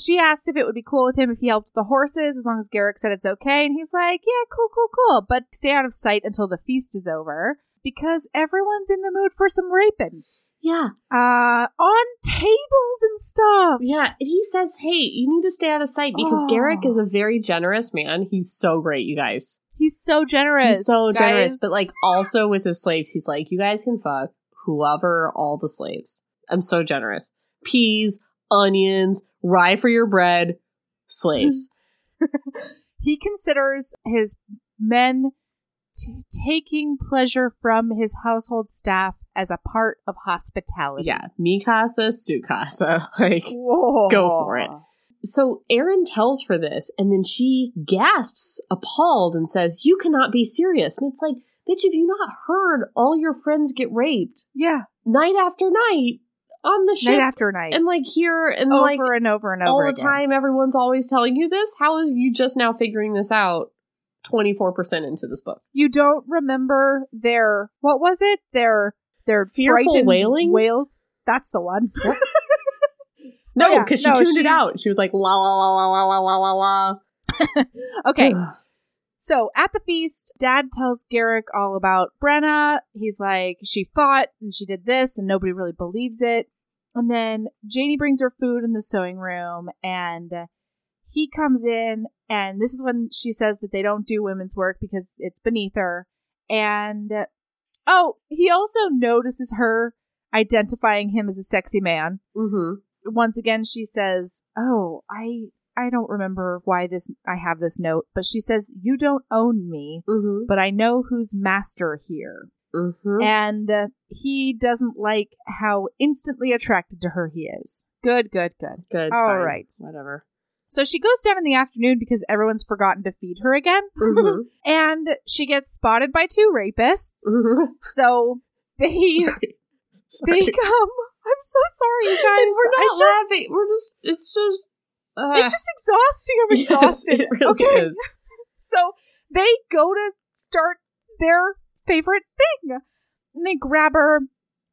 Speaker 2: she asked if it would be cool with him if he helped the horses, as long as Garrick said it's okay. And he's like, yeah, cool, cool, cool. But stay out of sight until the feast is over because everyone's in the mood for some raping.
Speaker 3: Yeah,
Speaker 2: Uh, on tables and stuff.
Speaker 3: yeah. And he says, "Hey, you need to stay out of sight because
Speaker 2: Oh.
Speaker 3: Garrick is a very generous man. He's so great, you guys.
Speaker 2: He's so generous.
Speaker 3: He's so generous, but like also with his slaves, he's like, you guys can fuck whoever, all the slaves. I'm so generous. Peas, onions, rye for your bread, slaves.
Speaker 2: he considers his men t- taking pleasure from his household staff as a part of hospitality.
Speaker 3: yeah, mi casa, su casa. Like,
Speaker 2: Whoa.
Speaker 3: Go for it. so Erin tells her this, and then she gasps, appalled, and says, "You cannot be serious." And it's like, bitch, have you not heard all your friends get raped
Speaker 2: Yeah.
Speaker 3: night after night on the ship,
Speaker 2: Night after night.
Speaker 3: and like here and
Speaker 2: over
Speaker 3: like
Speaker 2: and over and over
Speaker 3: all the
Speaker 2: again.
Speaker 3: time everyone's always telling you this how are you just now figuring this out 24% into this book
Speaker 2: You don't remember their what was it? Their their
Speaker 3: Fearful
Speaker 2: frightened
Speaker 3: wailings?
Speaker 2: Whales. That's the one.
Speaker 3: no oh,
Speaker 2: yeah,
Speaker 3: because she
Speaker 2: no,
Speaker 3: tuned it out she was like la la la la la la la la
Speaker 2: okay. So at the feast, Dad tells Garrick all about Brenna. He's like, she fought and she did this, and nobody really believes it. And then Janie brings her food in the sewing room, and he comes in, and this is when she says that they don't do women's work because it's beneath her. And oh, he also notices her identifying him as a sexy man.
Speaker 3: mm-hmm.
Speaker 2: Once again, she says, "Oh, I." I don't remember why this I have this note, but she says, "You don't own me,
Speaker 3: Mm-hmm.
Speaker 2: but I know who's master here."
Speaker 3: Mm-hmm.
Speaker 2: And uh, he doesn't like how instantly attracted to her he is. Good, good, good.
Speaker 3: good
Speaker 2: all
Speaker 3: fine,
Speaker 2: right.
Speaker 3: whatever
Speaker 2: So she goes down in the afternoon because everyone's forgotten to feed her again.
Speaker 3: mm-hmm.
Speaker 2: and she gets spotted by two rapists. So they
Speaker 3: Sorry.
Speaker 2: they come. I'm so sorry, you guys.
Speaker 3: And we're
Speaker 2: I
Speaker 3: not
Speaker 2: just,
Speaker 3: laughing we're just it's just uh,
Speaker 2: It's just exhausting. I'm
Speaker 3: yes,
Speaker 2: exhausted.
Speaker 3: it really
Speaker 2: okay.
Speaker 3: is.
Speaker 2: So they go to start their favorite thing. And they grab her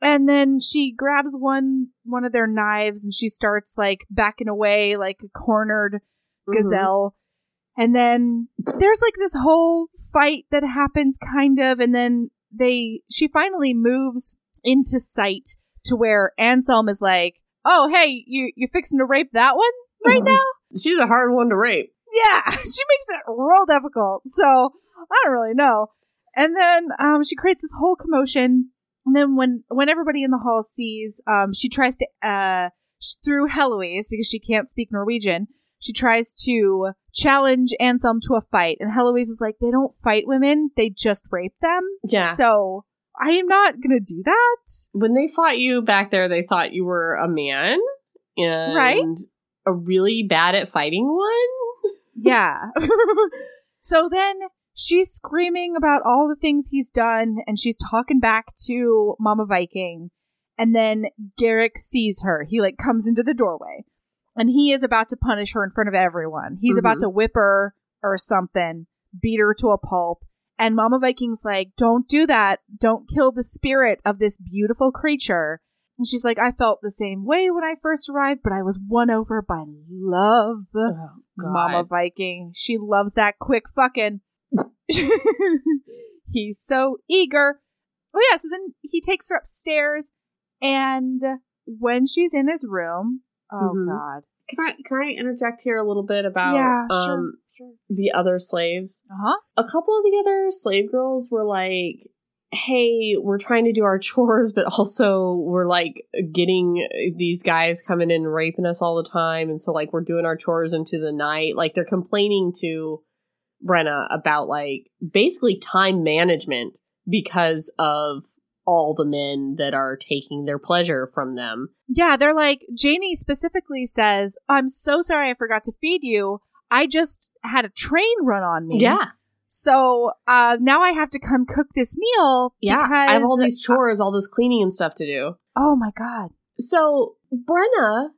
Speaker 2: and then she grabs one one of their knives and she starts like backing away like a cornered
Speaker 3: Mhm.
Speaker 2: gazelle. And then there's like this whole fight that happens kind of and then they she finally moves into sight to where Anselm is like, "Oh, hey, you you fixing to rape that one right
Speaker 3: Mhm.
Speaker 2: now?"
Speaker 3: she's a hard one to rape
Speaker 2: yeah, she makes it real difficult. So I don't really know. And then um, she creates this whole commotion. And then when when everybody in the hall sees, um, she tries to uh, sh- through Heloise because she can't speak Norwegian. She tries to challenge Anselm to a fight, and Heloise is like, "They don't fight women; they just rape them."
Speaker 3: yeah
Speaker 2: So I am not gonna do that.
Speaker 3: when they fought you back there, they thought you were a man and
Speaker 2: Right.
Speaker 3: a really bad at fighting one.
Speaker 2: Yeah. so then she's screaming about all the things he's done and she's talking back to Mama Viking. And then Garrick sees her. He like comes into the doorway and he is about to punish her in front of everyone. He's about
Speaker 3: Mhm.
Speaker 2: to whip her or something, beat her to a pulp. And Mama Viking's like, don't do that. Don't kill the spirit of this beautiful creature. And she's like, I felt the same way when I first arrived, but I was won over by love.
Speaker 3: Oh,
Speaker 2: Mama Viking. She loves that quick fucking. He's so eager. Oh yeah, so then he takes her upstairs and when she's in his room, oh
Speaker 3: Mhm.
Speaker 2: god.
Speaker 3: Can I can I interject here a little bit about
Speaker 2: yeah, sure.
Speaker 3: um,
Speaker 2: sure.
Speaker 3: the other slaves?
Speaker 2: Uh-huh.
Speaker 3: A couple of the other slave girls were like, "Hey, we're trying to do our chores, but also we're like getting these guys coming in and raping us all the time, and so like we're doing our chores into the night. Like they're complaining to Brenna about like basically time management because of all the men that are taking their pleasure from them.
Speaker 2: Yeah, they're like Janie specifically says, "I'm so sorry I forgot to feed you. I just had a train run on me." Yeah. So, uh now I have to come cook this meal
Speaker 3: yeah.
Speaker 2: because
Speaker 3: I have all these chores, all this cleaning and stuff to do.
Speaker 2: Oh my god.
Speaker 3: So Brenna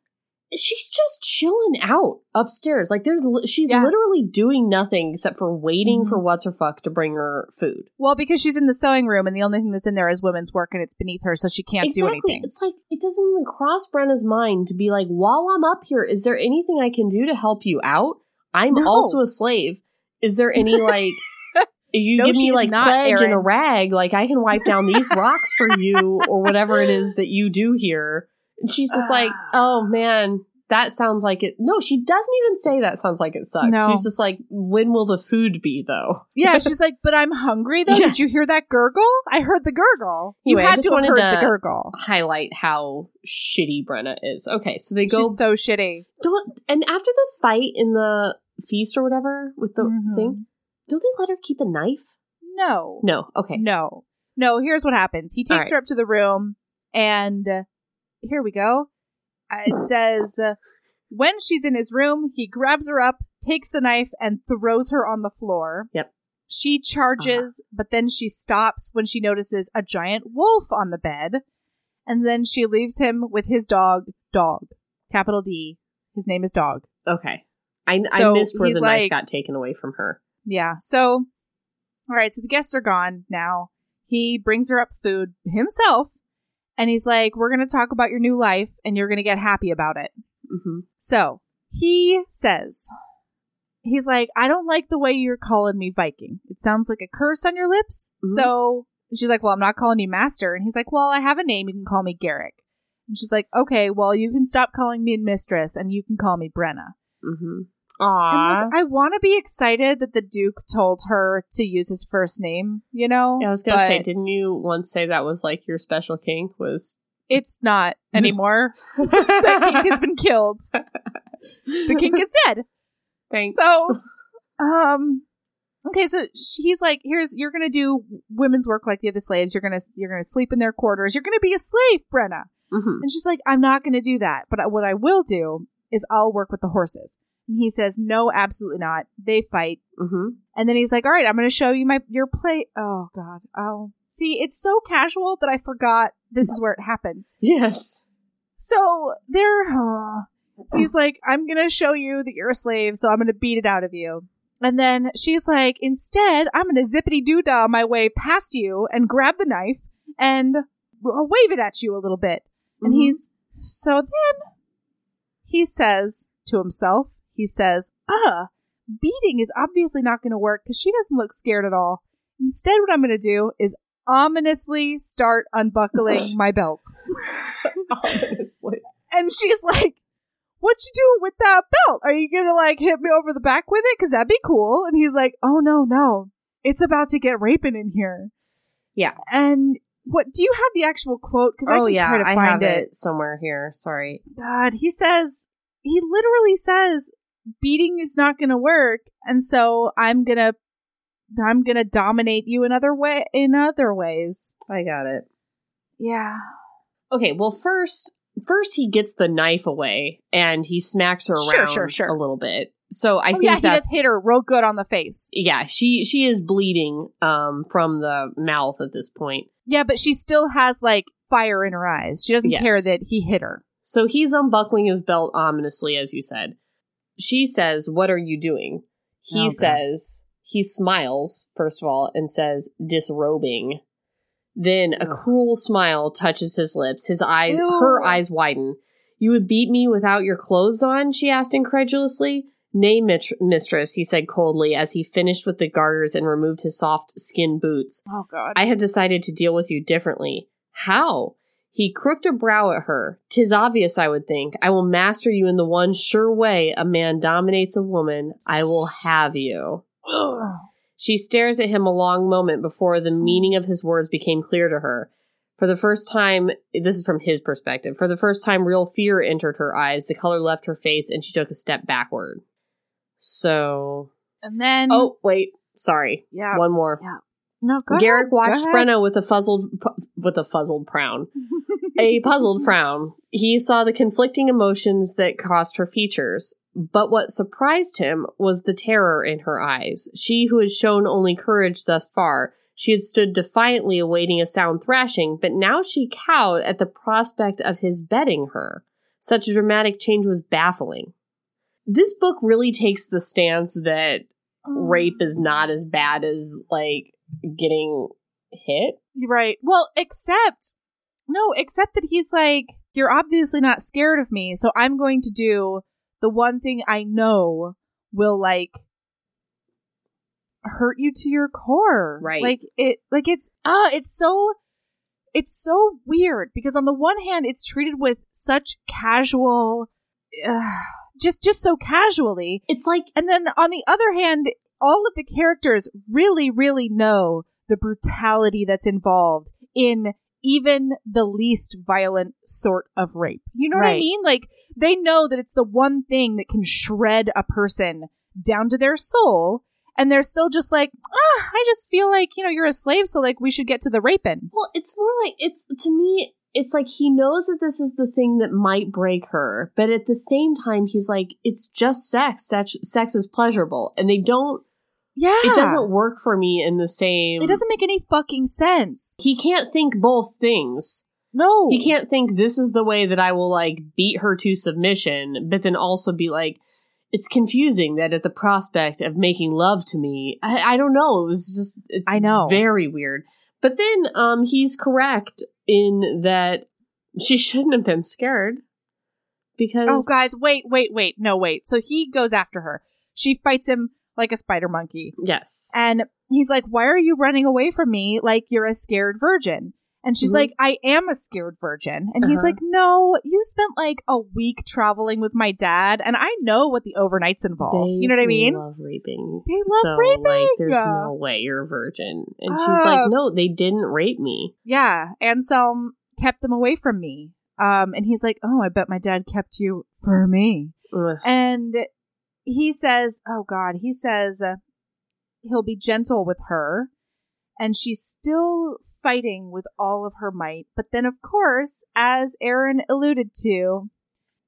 Speaker 3: she's just chilling out upstairs. Like there's she's
Speaker 2: Yeah.
Speaker 3: literally doing nothing except for waiting
Speaker 2: Mhm.
Speaker 3: for what's her fuck to bring her food.
Speaker 2: Well, because she's in the sewing room and the only thing that's in there is women's work and it's beneath her, so she can't do
Speaker 3: exactly.
Speaker 2: anything.
Speaker 3: It's like it doesn't even cross Brenna's mind to be like, while I'm up here, is there anything I can do to help you out? I'm
Speaker 2: No.
Speaker 3: also a slave. Is there any like you
Speaker 2: No,
Speaker 3: give me like pledge and a rag, like I can wipe down these rocks for you or whatever it is that you do here. And she's just like,
Speaker 2: Ah.
Speaker 3: oh man, that sounds like it. No, she doesn't even say that sounds like it sucks.
Speaker 2: No.
Speaker 3: She's just like, when will the food be though?
Speaker 2: Yeah, she's like, but I'm hungry though. Did you hear that gurgle? I heard the gurgle. You
Speaker 3: Anyway, I
Speaker 2: had
Speaker 3: just
Speaker 2: to
Speaker 3: wanted
Speaker 2: heard
Speaker 3: to-
Speaker 2: the gurgle.
Speaker 3: Highlight how shitty Brenna is. Okay, so they go
Speaker 2: She's so shitty.
Speaker 3: Don't and after this fight in the feast or whatever with the
Speaker 2: Mhm.
Speaker 3: thing, don't they let her keep a knife?
Speaker 2: No.
Speaker 3: No. Okay.
Speaker 2: No. No, here's what happens. He takes
Speaker 3: right.
Speaker 2: her up to the room, and uh, here we go. Uh, It says, uh, when she's in his room, he grabs her up, takes the knife, and throws her on the floor.
Speaker 3: Yep.
Speaker 2: She charges, but then she stops when she notices a giant wolf on the bed. And then she leaves him with his dog, Dog. Capital D. His name is Dog.
Speaker 3: Okay. I I missed where the knife got taken away from her.
Speaker 2: Yeah. So, all right. So the guests are gone now. He brings her up food himself, and he's like, "We're gonna talk about your new life, and you're gonna get happy about it."
Speaker 3: hmm
Speaker 2: So he says, "He's like, I don't like the way you're calling me Viking. It sounds like a curse on your lips."
Speaker 3: Mhm.
Speaker 2: So she's like, "Well, I'm not calling you Master," and he's like, "Well, I have a name. You can call me Garrick." And she's like, "Okay, well, you can stop calling me Mistress, and you can call me Brenna."
Speaker 3: hmm
Speaker 2: And like, I want to be excited that the Duke told her to use his first name, you know?
Speaker 3: Yeah, I was gonna say, didn't you once say that was like your special king was?
Speaker 2: it's not
Speaker 3: Just-
Speaker 2: anymore. the king has been killed. The king is dead.
Speaker 3: Thanks.
Speaker 2: So, um, okay, so he's like, "Here's you're gonna do women's work like the other slaves. You're gonna you're gonna sleep in their quarters. You're gonna be a slave, Brenna."
Speaker 3: Mhm.
Speaker 2: And she's like, "I'm not gonna do that. But what I will do is I'll work with the horses." And he says, "No, absolutely not. They fight."
Speaker 3: Mhm.
Speaker 2: And then he's like, "All right, I'm going to show you my your play." Oh God. Oh, see, it's so casual that I forgot this is where it happens.
Speaker 3: Yes.
Speaker 2: So they're. Uh, he's like, "I'm going to show you that you're a slave, so I'm going to beat it out of you." And then she's like, "Instead, I'm going to zippity doo dah my way past you and grab the knife and wave it at you a little bit." And
Speaker 3: Mhm.
Speaker 2: he's so then he says to himself, he says, "Ah, beating is obviously not going to work because she doesn't look scared at all. Instead, what I'm going to do is ominously start unbuckling my belt."
Speaker 3: Honestly.
Speaker 2: And she's like, "What you doing with that belt? Are you gonna like hit me over the back with it? Cause that'd be cool." And he's like, "Oh no, no, it's about to get raping in here."
Speaker 3: Yeah.
Speaker 2: And what do you have the actual quote? Because I
Speaker 3: Oh
Speaker 2: can
Speaker 3: yeah,
Speaker 2: try to
Speaker 3: I
Speaker 2: find
Speaker 3: have
Speaker 2: it.
Speaker 3: it somewhere here. Sorry.
Speaker 2: God, he says he literally says beating is not going to work, and so I'm gonna I'm gonna dominate you in other way in other ways.
Speaker 3: I got it.
Speaker 2: Yeah.
Speaker 3: Okay, well first first he gets the knife away and he smacks her around
Speaker 2: sure, sure.
Speaker 3: a little bit. So I
Speaker 2: oh
Speaker 3: think
Speaker 2: yeah, he
Speaker 3: that's
Speaker 2: hit her real good on the face.
Speaker 3: yeah, she she is bleeding um from the mouth at this point.
Speaker 2: Yeah, but she still has like fire in her eyes. She doesn't
Speaker 3: Yes.
Speaker 2: care that he hit her.
Speaker 3: So he's unbuckling his belt ominously, as you said. She says, What are you doing? He
Speaker 2: Oh,
Speaker 3: says, He smiles, first of all, and says, Disrobing. Then a
Speaker 2: Ugh.
Speaker 3: cruel smile touches his lips. His eyes,
Speaker 2: Ew.
Speaker 3: her eyes widen. You would beat me without your clothes on? She asked incredulously. Nay, mit- mistress, he said coldly as he finished with the garters and removed his soft skin boots.
Speaker 2: Oh god.
Speaker 3: I have decided to deal with you differently. How? He crooked a brow at her. Tis obvious, I would think. I will master you in the one sure way a man dominates a woman. I will have you.
Speaker 2: Ugh.
Speaker 3: She stares at him a long moment before the meaning of his words became clear to her. For the first time, this is from his perspective, for the first time, real fear entered her eyes. The color left her face and she took a step backward. So.
Speaker 2: And then
Speaker 3: Oh, wait. Sorry.
Speaker 2: yeah.
Speaker 3: One more.
Speaker 2: Yeah. No,
Speaker 3: Garrick
Speaker 2: ahead,
Speaker 3: watched. Brenna with a fuzzled, with a fuzzled frown, a puzzled frown. He saw the conflicting emotions that crossed her features. But what surprised him was the terror in her eyes. She who had shown only courage thus far, she had stood defiantly awaiting a sound thrashing, but now she cowed at the prospect of his betting her. Such a dramatic change was baffling. This book really takes the stance that rape is not as bad as like getting hit.
Speaker 2: Right. Well, except no, except that he's like, you're obviously not scared of me, so I'm going to do the one thing I know will like hurt you to your core.
Speaker 3: Right.
Speaker 2: Like it like it's ah, uh, it's so it's so weird because on the one hand it's treated with such casual uh, just just so casually.
Speaker 3: It's like
Speaker 2: and then on the other hand all of the characters really really know the brutality that's involved in even the least violent sort of rape. You know right. what I mean? Like they know that it's the one thing that can shred a person down to their soul and they're still just like, ah, I just feel like, you know, you're a slave, so like we should get to the raping.
Speaker 3: Well, it's more like it's to me it's like he knows that this is the thing that might break her, but at the same time he's like it's just sex. Sex, sex is pleasurable and they don't
Speaker 2: yeah.
Speaker 3: It doesn't work for me in the same.
Speaker 2: It doesn't make any fucking sense.
Speaker 3: He can't think both things.
Speaker 2: No.
Speaker 3: He can't think this is the way that I will like beat her to submission, but then also be like, it's confusing that at the prospect of making love to me, I, I don't know. It was just, it's
Speaker 2: I know.
Speaker 3: very weird. But then um he's correct in that she shouldn't have been scared because.
Speaker 2: Oh, guys, wait, wait, wait. No, wait. So he goes after her. She fights him like a spider monkey.
Speaker 3: Yes.
Speaker 2: And he's like, Why are you running away from me like you're a scared virgin? And she's mm-hmm. like, I am a scared virgin. And uh-huh. he's like, No, you spent like a week traveling with my dad, and I know what the overnights involve.
Speaker 3: They
Speaker 2: you know what I mean?
Speaker 3: love raping.
Speaker 2: They love
Speaker 3: so,
Speaker 2: raping.
Speaker 3: Like, there's no way you're a virgin. And uh, she's like, No, they didn't rape me.
Speaker 2: Yeah. Anselm kept them away from me. Um, and he's like, Oh, I bet my dad kept you for me. Ugh. And he says, oh God, he says uh, he'll be gentle with her. And she's still fighting with all of her might. But then, of course, as Erin alluded to,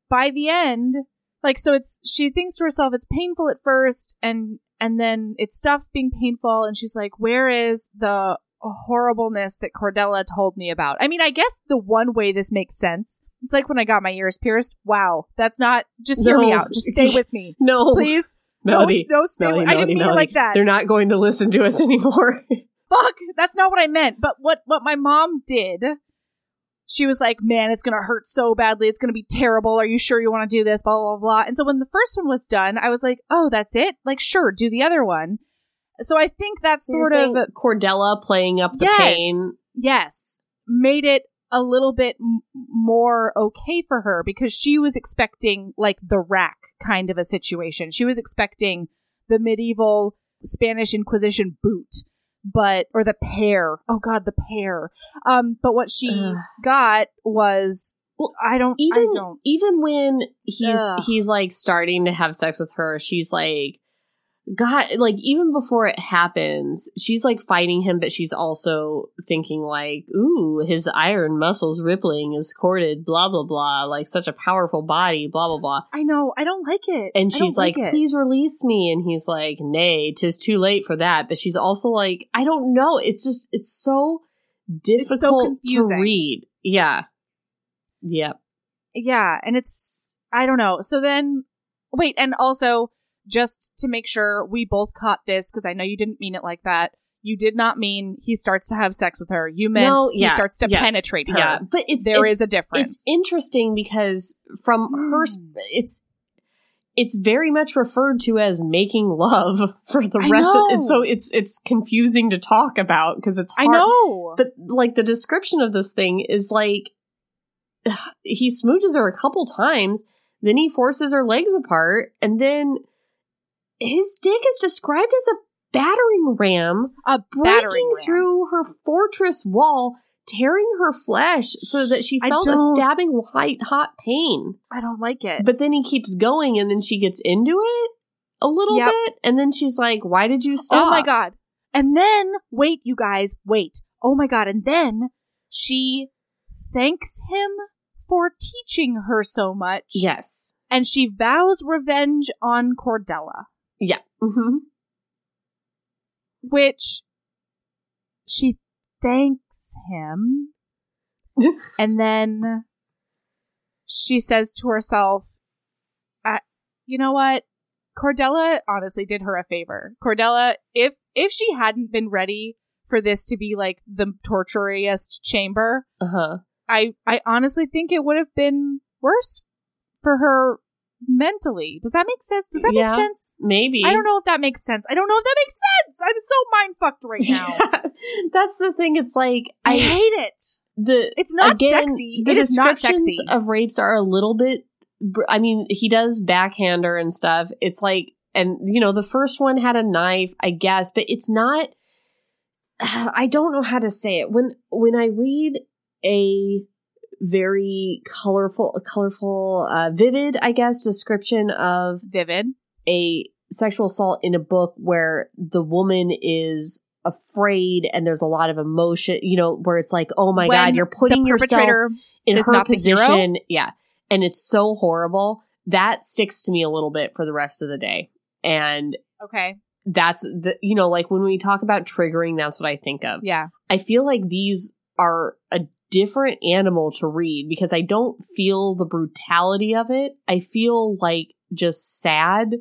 Speaker 2: by the end, like, so it's, she thinks to herself, it's painful at first, and, and then it stops being painful, and she's like, where is the horribleness that Cordella told me about? I mean, I guess the one way this makes sense it's like when I got my ears pierced. Wow, that's not. Just hear no. me out. Just stay with me.
Speaker 3: no,
Speaker 2: please.
Speaker 3: Melody,
Speaker 2: no, no, stay. Melody, with, Melody, I didn't mean Melody. it like that.
Speaker 3: They're not going to listen to us anymore.
Speaker 2: Fuck, that's not what I meant. But what what my mom did, she was like, "Man, it's gonna hurt so badly. It's gonna be terrible. Are you sure you want to do this?" Blah blah blah. And so when the first one was done, I was like, "Oh, that's it. Like, sure, do the other one." So I think that's sort of
Speaker 3: Cordella playing up the
Speaker 2: yes,
Speaker 3: pain.
Speaker 2: Yes, made it a little bit m- more okay for her because she was expecting like the rack kind of a situation. She was expecting the medieval Spanish Inquisition boot, but or the pear. Oh God, the pear. Um, but what she Ugh. got was well, I don't
Speaker 3: even
Speaker 2: I don't.
Speaker 3: even when he's Ugh. he's like starting to have sex with her, she's like God, like even before it happens, she's like fighting him, but she's also thinking like, "Ooh, his iron muscles rippling is corded, blah blah blah, like such a powerful body, blah blah blah."
Speaker 2: I know, I don't like it.
Speaker 3: And she's like, like "Please release me," and he's like, "Nay, tis too late for that." But she's also like, "I don't know. It's just it's so difficult it's so to read." Yeah, yep,
Speaker 2: yeah, and it's I don't know. So then, wait, and also just to make sure we both caught this because I know you didn't mean it like that. You did not mean he starts to have sex with her. You meant no, yeah, he starts to yes, penetrate her. Yeah,
Speaker 3: but it's
Speaker 2: there
Speaker 3: it's,
Speaker 2: is a difference.
Speaker 3: It's interesting because from mm. her, it's it's very much referred to as making love for the rest of it. So it's it's confusing to talk about because it's hard.
Speaker 2: I know.
Speaker 3: But like the description of this thing is like he smooches her a couple times, then he forces her legs apart, and then his dick is described as a battering ram,
Speaker 2: a
Speaker 3: breaking
Speaker 2: ram.
Speaker 3: through her fortress wall, tearing her flesh so that she felt a stabbing white hot pain.
Speaker 2: I don't like it.
Speaker 3: But then he keeps going and then she gets into it a little yep. bit and then she's like, "Why did you stop?"
Speaker 2: Oh my god. And then wait, you guys, wait. Oh my god, and then she thanks him for teaching her so much.
Speaker 3: Yes.
Speaker 2: And she vows revenge on Cordella.
Speaker 3: Yeah. Mm-hmm.
Speaker 2: Which she thanks him. and then she says to herself, "You know what? Cordella honestly did her a favor. Cordella, if if she hadn't been ready for this to be like the torturiest chamber,
Speaker 3: uh-huh.
Speaker 2: I I honestly think it would have been worse for her mentally. Does that make sense? Does that yeah, make sense?
Speaker 3: Maybe.
Speaker 2: I don't know if that makes sense. I don't know if that makes sense. I'm so mind fucked right now.
Speaker 3: That's the thing. It's like
Speaker 2: I, I hate it.
Speaker 3: The
Speaker 2: it's not again, sexy.
Speaker 3: The
Speaker 2: it
Speaker 3: descriptions of rapes are a little bit. I mean, he does backhander and stuff. It's like, and you know, the first one had a knife, I guess, but it's not. I don't know how to say it when when I read a very colorful, colorful, uh, vivid, I guess, description of
Speaker 2: vivid.
Speaker 3: a sexual assault in a book where the woman is afraid and there's a lot of emotion, you know, where it's like, oh my when god, you're putting yourself in her position, yeah, and it's so horrible. That sticks to me a little bit for the rest of the day, and
Speaker 2: okay,
Speaker 3: that's the you know, like when we talk about triggering, that's what I think of.
Speaker 2: Yeah,
Speaker 3: I feel like these are a different animal to read because I don't feel the brutality of it. I feel like just sad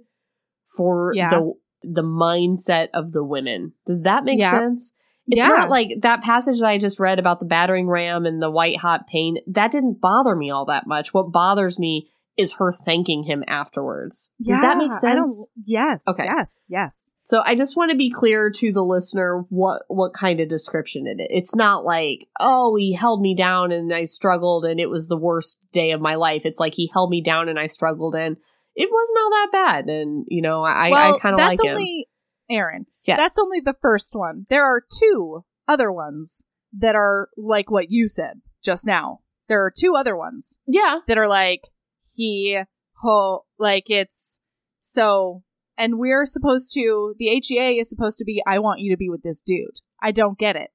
Speaker 3: for yeah. the the mindset of the women. Does that make yeah. sense? It's yeah. not like that passage that I just read about the battering ram and the white hot pain. That didn't bother me all that much. What bothers me is her thanking him afterwards. Does yeah, that make sense?
Speaker 2: yes. Okay. Yes. Yes.
Speaker 3: So I just want to be clear to the listener what what kind of description it is. It's not like, oh, he held me down and I struggled and it was the worst day of my life. It's like he held me down and I struggled and it wasn't all that bad. And you know, I well, I kind of like
Speaker 2: only,
Speaker 3: him.
Speaker 2: Erin. Yes. That's only the first one. There are two other ones that are like what you said just now. There are two other ones.
Speaker 3: Yeah.
Speaker 2: That are like he ho like it's so and we're supposed to the HEA is supposed to be I want you to be with this dude. I don't get it.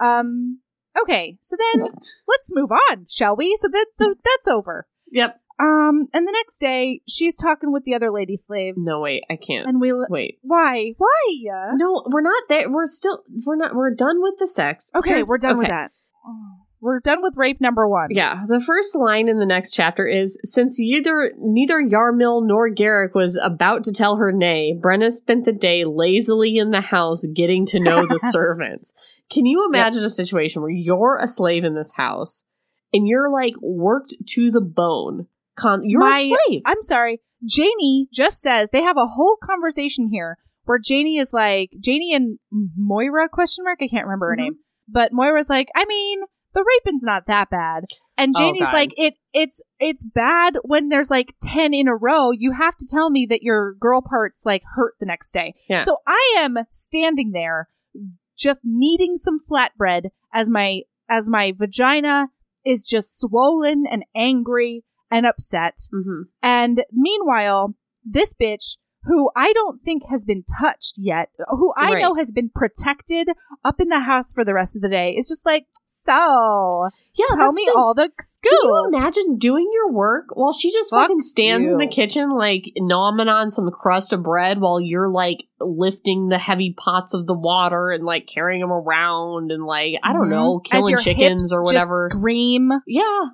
Speaker 2: Um okay, so then let's move on, shall we? So that the, that's over.
Speaker 3: Yep.
Speaker 2: Um and the next day she's talking with the other lady slaves.
Speaker 3: No wait, I can't.
Speaker 2: And we
Speaker 3: wait.
Speaker 2: Why? Why?
Speaker 3: No, we're not there. We're still we're not we're done with the sex.
Speaker 2: Okay, Here's, we're done okay. with that. Oh. We're done with rape number one.
Speaker 3: Yeah. The first line in the next chapter is Since either neither Yarmil nor Garrick was about to tell her nay, Brenna spent the day lazily in the house getting to know the servants. Can you imagine yep. a situation where you're a slave in this house and you're like worked to the bone? Con- you're My, a slave.
Speaker 2: I'm sorry. Janie just says they have a whole conversation here where Janie is like Janie and Moira question mark I can't remember her mm-hmm. name but Moira's like I mean the raping's not that bad. And oh, Janie's oh, like, it it's it's bad when there's like ten in a row. You have to tell me that your girl parts like hurt the next day. Yeah. So I am standing there just needing some flatbread as my as my vagina is just swollen and angry and upset.
Speaker 3: Mm-hmm.
Speaker 2: And meanwhile, this bitch who I don't think has been touched yet, who I right. know has been protected up in the house for the rest of the day, is just like, so. Yeah, tell me the, all the scoop. Can
Speaker 3: you imagine doing your work while she just Fuck fucking stands you. in the kitchen, like nomming on some crust of bread while you're like lifting the heavy pots of the water and like carrying them around and like I don't mm-hmm. know, killing chickens or whatever.
Speaker 2: scream.
Speaker 3: Yeah,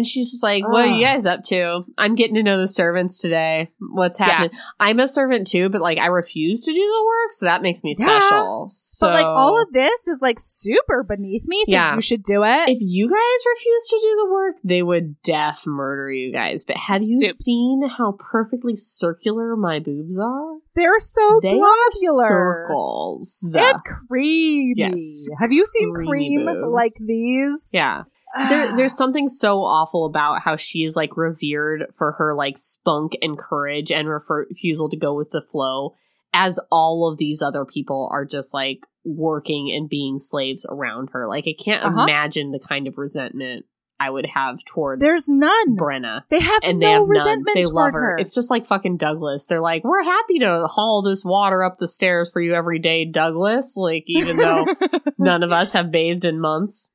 Speaker 3: and she's just like, What are you guys up to? I'm getting to know the servants today. What's happening? Yeah. I'm a servant too, but like I refuse to do the work, so that makes me special. Yeah. So,
Speaker 2: but like all of this is like super beneath me, so yeah. you should do it.
Speaker 3: If you guys refuse to do the work, they would death murder you guys. But have you Soups. seen how perfectly circular my boobs are?
Speaker 2: They're so they globular.
Speaker 3: circles.
Speaker 2: And creamy. Yes. Have you seen cream boobs. like these?
Speaker 3: Yeah there, there's something so awful about how she is like revered for her like spunk and courage and refusal to go with the flow, as all of these other people are just like working and being slaves around her. Like I can't uh-huh. imagine the kind of resentment I would have toward
Speaker 2: There's none.
Speaker 3: Brenna.
Speaker 2: They have and no they have resentment none. They love her. her.
Speaker 3: It's just like fucking Douglas. They're like, we're happy to haul this water up the stairs for you every day, Douglas. Like even though none of us have bathed in months.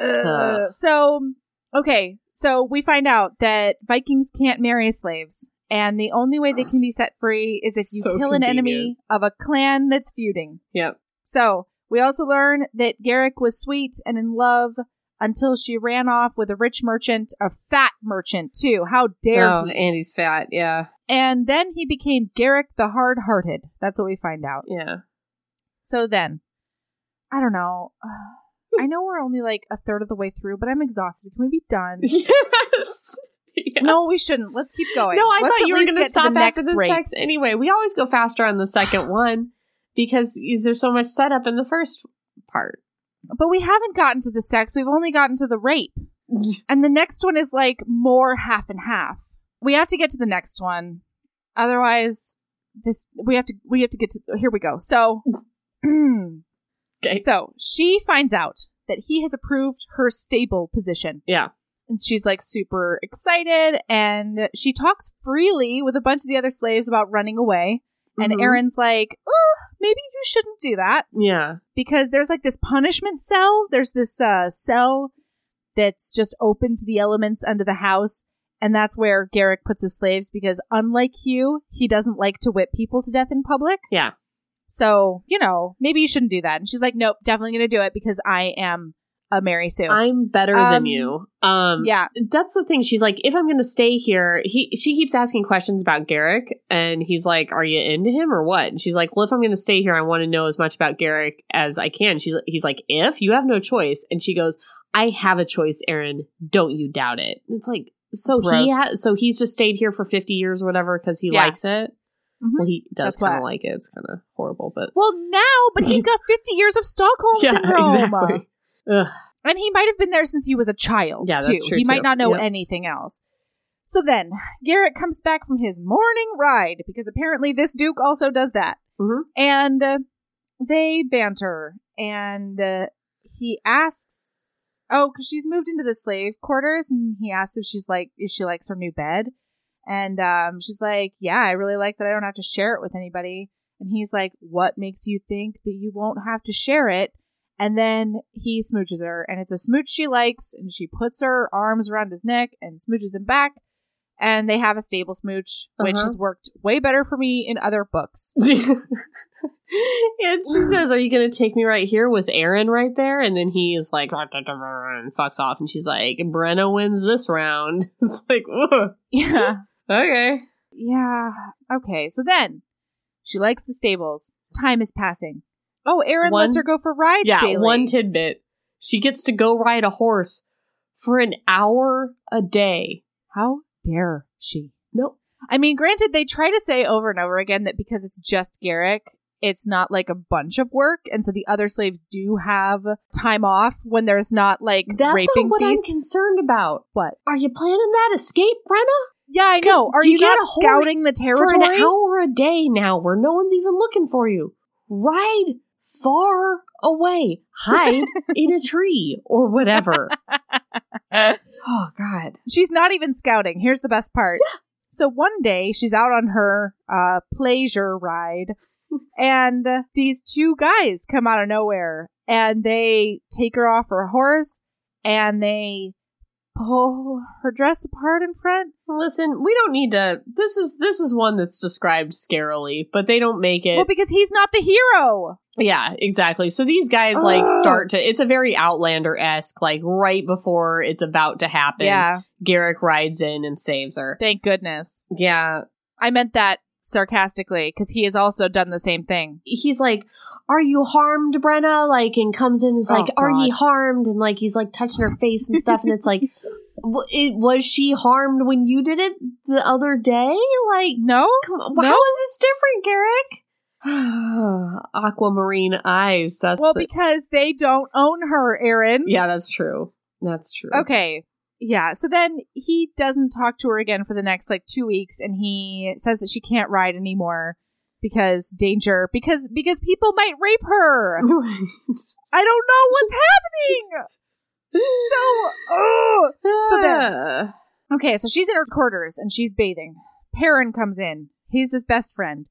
Speaker 2: Uh, so, okay. So we find out that Vikings can't marry slaves. And the only way they can be set free is if you so kill an enemy of a clan that's feuding.
Speaker 3: Yep.
Speaker 2: So we also learn that Garrick was sweet and in love until she ran off with a rich merchant, a fat merchant too. How dare
Speaker 3: Oh,
Speaker 2: he?
Speaker 3: Andy's fat. Yeah.
Speaker 2: And then he became Garrick the Hard Hearted. That's what we find out.
Speaker 3: Yeah.
Speaker 2: So then, I don't know. I know we're only like a third of the way through, but I'm exhausted. Can we be done?
Speaker 3: Yes. Yeah.
Speaker 2: No, we shouldn't. Let's keep going.
Speaker 3: No, I
Speaker 2: Let's
Speaker 3: thought you were going to stop
Speaker 2: the
Speaker 3: after the sex anyway. We always go faster on the second one because there's so much setup in the first part.
Speaker 2: But we haven't gotten to the sex. We've only gotten to the rape. And the next one is like more half and half. We have to get to the next one. Otherwise, this we have to we have to get to here we go. So hmm.
Speaker 3: Okay.
Speaker 2: So she finds out that he has approved her stable position.
Speaker 3: Yeah.
Speaker 2: And she's like super excited and she talks freely with a bunch of the other slaves about running away. And
Speaker 3: Mhm.
Speaker 2: Erin's like, oh, maybe you shouldn't do that
Speaker 3: Yeah.
Speaker 2: because there's like this punishment cell. There's this uh, cell that's just open to the elements under the house. And that's where Garrick puts his slaves because, unlike Hugh, he doesn't like to whip people to death in public.
Speaker 3: Yeah.
Speaker 2: So, you know, maybe you shouldn't do that. And she's like, nope, definitely going to do it because I am a Mary Sue.
Speaker 3: I'm better
Speaker 2: Um,
Speaker 3: than you. Um,
Speaker 2: yeah.
Speaker 3: that's the thing. She's like, if I'm going to stay here, he she keeps asking questions about Garrick, and he's like, "Are you into him or what?" And she's like, "Well, if I'm going to stay here, I want to know as much about Garrick as I can." She's he's like, "If you have no choice," and she goes, "I have a choice, Erin. Don't you doubt it." It's like, so
Speaker 2: Gross.
Speaker 3: he ha- so he's just stayed here for 50 years or whatever because he
Speaker 2: Yeah.
Speaker 3: likes it.
Speaker 2: Mhm.
Speaker 3: Well, he does kind of like it. It's kind of horrible, but
Speaker 2: Well, now, but he's got 50 years of Stockholm
Speaker 3: yeah,
Speaker 2: syndrome.
Speaker 3: exactly. Ugh.
Speaker 2: And he might have been there since he was a child,
Speaker 3: Yeah,
Speaker 2: too.
Speaker 3: that's true,
Speaker 2: he might not know
Speaker 3: Yep.
Speaker 2: anything else. So then, Garrick comes back from his morning ride, because apparently this Duke also does that.
Speaker 3: Mhm.
Speaker 2: And uh, they banter, and uh, he asks, oh, because she's moved into the slave quarters, and he asks if she's like, if she likes her new bed. And um, she's like, yeah, I really like that I don't have to share it with anybody. And he's like, what makes you think that you won't have to share it? And then he smooches her, and it's a smooch she likes, and she puts her arms around his neck and smooches him back. And they have a stable smooch, which
Speaker 3: Uh-huh.
Speaker 2: has worked way better for me in other books.
Speaker 3: and she says, Are you going to take me right here with Aaron right there? And then he is like, and fucks off. And she's like, Brenna wins this round. It's like, Whoa,
Speaker 2: Yeah.
Speaker 3: Okay.
Speaker 2: Yeah. Okay. So then she likes the stables. Time is passing. Oh, Erin
Speaker 3: One-
Speaker 2: lets her go for rides
Speaker 3: Yeah,
Speaker 2: daily.
Speaker 3: one tidbit. She gets to go ride a horse for an hour a day.
Speaker 2: How dare she?
Speaker 3: Nope.
Speaker 2: I mean, granted, they try to say over and over again that because it's just Garrick, it's not like a bunch of work, and so the other slaves do have time off when there's not like
Speaker 3: That's
Speaker 2: raping
Speaker 3: not what
Speaker 2: feast.
Speaker 3: I'm concerned about.
Speaker 2: What?
Speaker 3: Are you planning that escape, Brenna?
Speaker 2: Yeah, I know. Are you,
Speaker 3: get
Speaker 2: not scouting the territory?
Speaker 3: For an hour a day now where no one's even looking for you. Ride far away. Hide in a tree or whatever. oh, God.
Speaker 2: She's not even scouting. Here's the best part. So one day she's out on her uh pleasure ride and these two guys come out of nowhere and they take her off her horse and they pull her dress apart in front.
Speaker 3: Listen, we don't need to. This is this is one that's described scarily, but they don't make it.
Speaker 2: Well, because he's not the hero.
Speaker 3: yeah, exactly. So these guys like start to. It's a very Outlander esque. Like right before it's about to happen,
Speaker 2: Yeah.
Speaker 3: Garrick rides in and saves her.
Speaker 2: Thank goodness.
Speaker 3: Yeah,
Speaker 2: I meant that sarcastically because he has also done the same thing.
Speaker 3: he's like, "Are you harmed, Brenna?" Like, and comes in and is
Speaker 2: Oh,
Speaker 3: like, "Are ye harmed?" And like he's like touching her face and stuff, and it's like, it, "Was she harmed when you did it the other day?" Like,
Speaker 2: No?
Speaker 3: come on,
Speaker 2: No?
Speaker 3: how is this different, Garrick? Aquamarine eyes. That's
Speaker 2: Well,
Speaker 3: the-
Speaker 2: because they don't own her, Erin.
Speaker 3: yeah, that's true. That's true.
Speaker 2: Okay. Yeah. So then he doesn't talk to her again for the next like two weeks, and he says that she can't ride anymore because danger because because people might rape her. I don't know what's happening. So, oh. So then- Okay, so she's in her quarters and she's bathing. Perrin comes in. He's his best friend.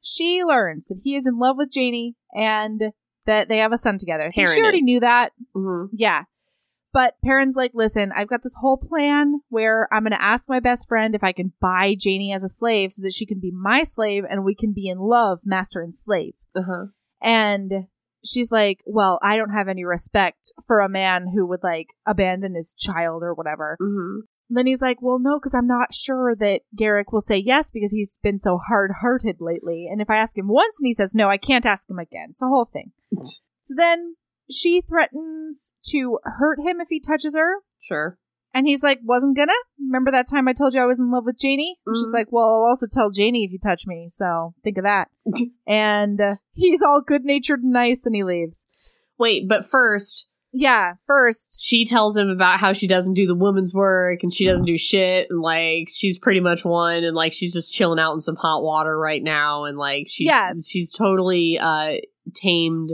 Speaker 2: She learns that he is in love with Janie and that they have a son together. Think she
Speaker 3: Perrin
Speaker 2: already
Speaker 3: is.
Speaker 2: knew that.
Speaker 3: Mhm.
Speaker 2: Yeah. But Perrin's like, listen, I've got this whole plan where I'm going to ask my best friend if I can buy Janie as a slave so that she can be my slave and we can be in love, master and slave.
Speaker 3: Uh-huh.
Speaker 2: And she's like, well, I don't have any respect for a man who would like abandon his child or whatever.
Speaker 3: Mm-hmm.
Speaker 2: Then he's like, well, no, because I'm not sure that Garrick will say yes because he's been so hard hearted lately. And if I ask him once and he says no, I can't ask him again. It's a whole thing. so then she threatens to hurt him if he touches her.
Speaker 3: Sure.
Speaker 2: And he's like, wasn't gonna. Remember that time I told you I was in love with Janie? And She's like, well, I'll also tell Janie if you touch me. So think of that. and uh, he's all good natured and nice and he leaves.
Speaker 3: Wait, but first,
Speaker 2: Yeah, first.
Speaker 3: she tells him about how she doesn't do the woman's work and she doesn't do shit and like she's pretty much one and like she's just chilling out in some hot water right now and like she's
Speaker 2: Yeah.
Speaker 3: she's totally uh tamed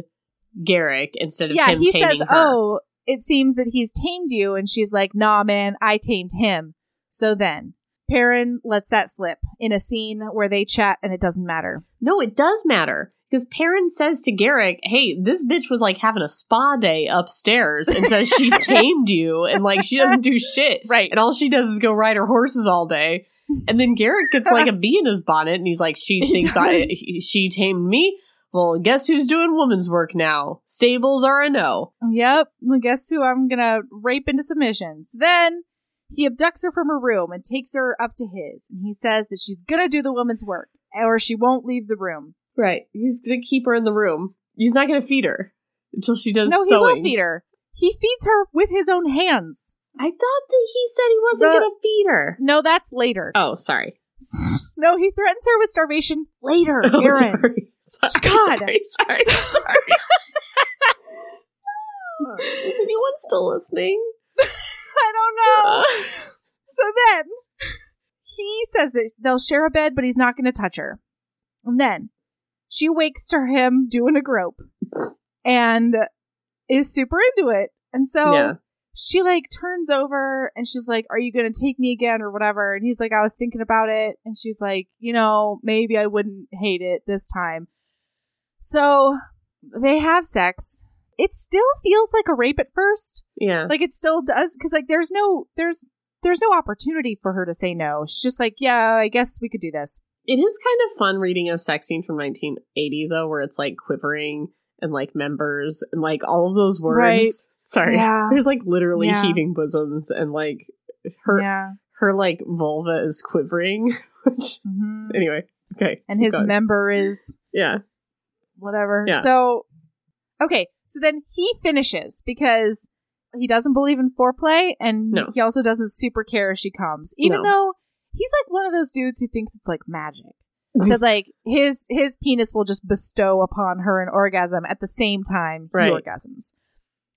Speaker 3: Garrick instead of
Speaker 2: Yeah,
Speaker 3: him
Speaker 2: he
Speaker 3: taming
Speaker 2: says,
Speaker 3: her.
Speaker 2: oh, it seems that he's tamed you. And she's like, nah, man, I tamed him. So then. Perrin lets that slip in a scene where they chat and it doesn't matter.
Speaker 3: No, it does matter. Because Perrin says to Garrick, hey, this bitch was like having a spa day upstairs and says she's tamed you and like she doesn't do shit.
Speaker 2: Right.
Speaker 3: And all she does is go ride her horses all day. And then Garrick gets like a bee in his bonnet and he's like, she
Speaker 2: He
Speaker 3: thinks I, he- she tamed me. Well, guess who's doing woman's work now? Stables are a no.
Speaker 2: Yep. Well, guess who I'm gonna rape into submissions. Then he abducts her from her room and takes her up to his, and he says that she's gonna do the woman's work, or she won't leave the room.
Speaker 3: Right. He's gonna keep her in the room. He's not gonna feed her until she does
Speaker 2: no, he
Speaker 3: sewing.
Speaker 2: will feed her. He feeds her with his own hands.
Speaker 3: I thought that he said he wasn't
Speaker 2: The-
Speaker 3: gonna feed her.
Speaker 2: No, that's later.
Speaker 3: Oh, sorry.
Speaker 2: No, he threatens her with starvation later.
Speaker 3: Oh,
Speaker 2: Erin.
Speaker 3: sorry. Sorry,
Speaker 2: God.
Speaker 3: sorry, sorry, sorry. Is anyone still listening?
Speaker 2: I don't know. Uh. So then he says that they'll share a bed, but he's not going to touch her. And then she wakes to him doing a grope and is super into it. And so
Speaker 3: Yeah.
Speaker 2: she like turns over and she's like, Are you going to take me again or whatever? And he's like, I was thinking about it. And she's like, You know, maybe I wouldn't hate it this time. So they have sex. It still feels like a rape at first
Speaker 3: Yeah.
Speaker 2: like it still does because like there's no there's there's no opportunity for her to say no she's just like yeah i guess we could do this
Speaker 3: It is kind of fun reading a sex scene from 1980 though, where it's like quivering and like members and like all of those words.
Speaker 2: Right.
Speaker 3: Sorry.
Speaker 2: Yeah.
Speaker 3: There's like literally
Speaker 2: Yeah.
Speaker 3: heaving bosoms and like her
Speaker 2: yeah
Speaker 3: her like vulva is quivering. Which
Speaker 2: Mhm.
Speaker 3: anyway, okay.
Speaker 2: and his
Speaker 3: going.
Speaker 2: member is
Speaker 3: yeah.
Speaker 2: Whatever
Speaker 3: Yeah.
Speaker 2: so okay so then he finishes because he doesn't believe in foreplay and
Speaker 3: No.
Speaker 2: he also doesn't super care if she comes even
Speaker 3: No.
Speaker 2: though he's like one of those dudes who thinks it's like magic that like his his penis will just bestow upon her an orgasm at the same time he
Speaker 3: Right.
Speaker 2: orgasms.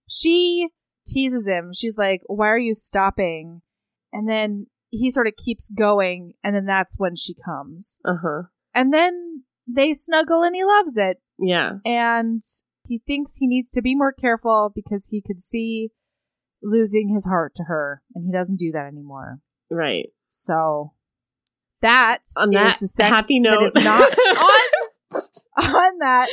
Speaker 2: She teases him. She's like, "Why are you stopping?" And then he sort of keeps going, and then that's when she comes.
Speaker 3: Uh huh.
Speaker 2: And then they snuggle, and he loves it.
Speaker 3: Yeah.
Speaker 2: And he thinks he needs to be more careful because he could see losing his heart to her, and he doesn't do that anymore.
Speaker 3: Right.
Speaker 2: So that
Speaker 3: On
Speaker 2: is
Speaker 3: that happy note.
Speaker 2: is not on on that.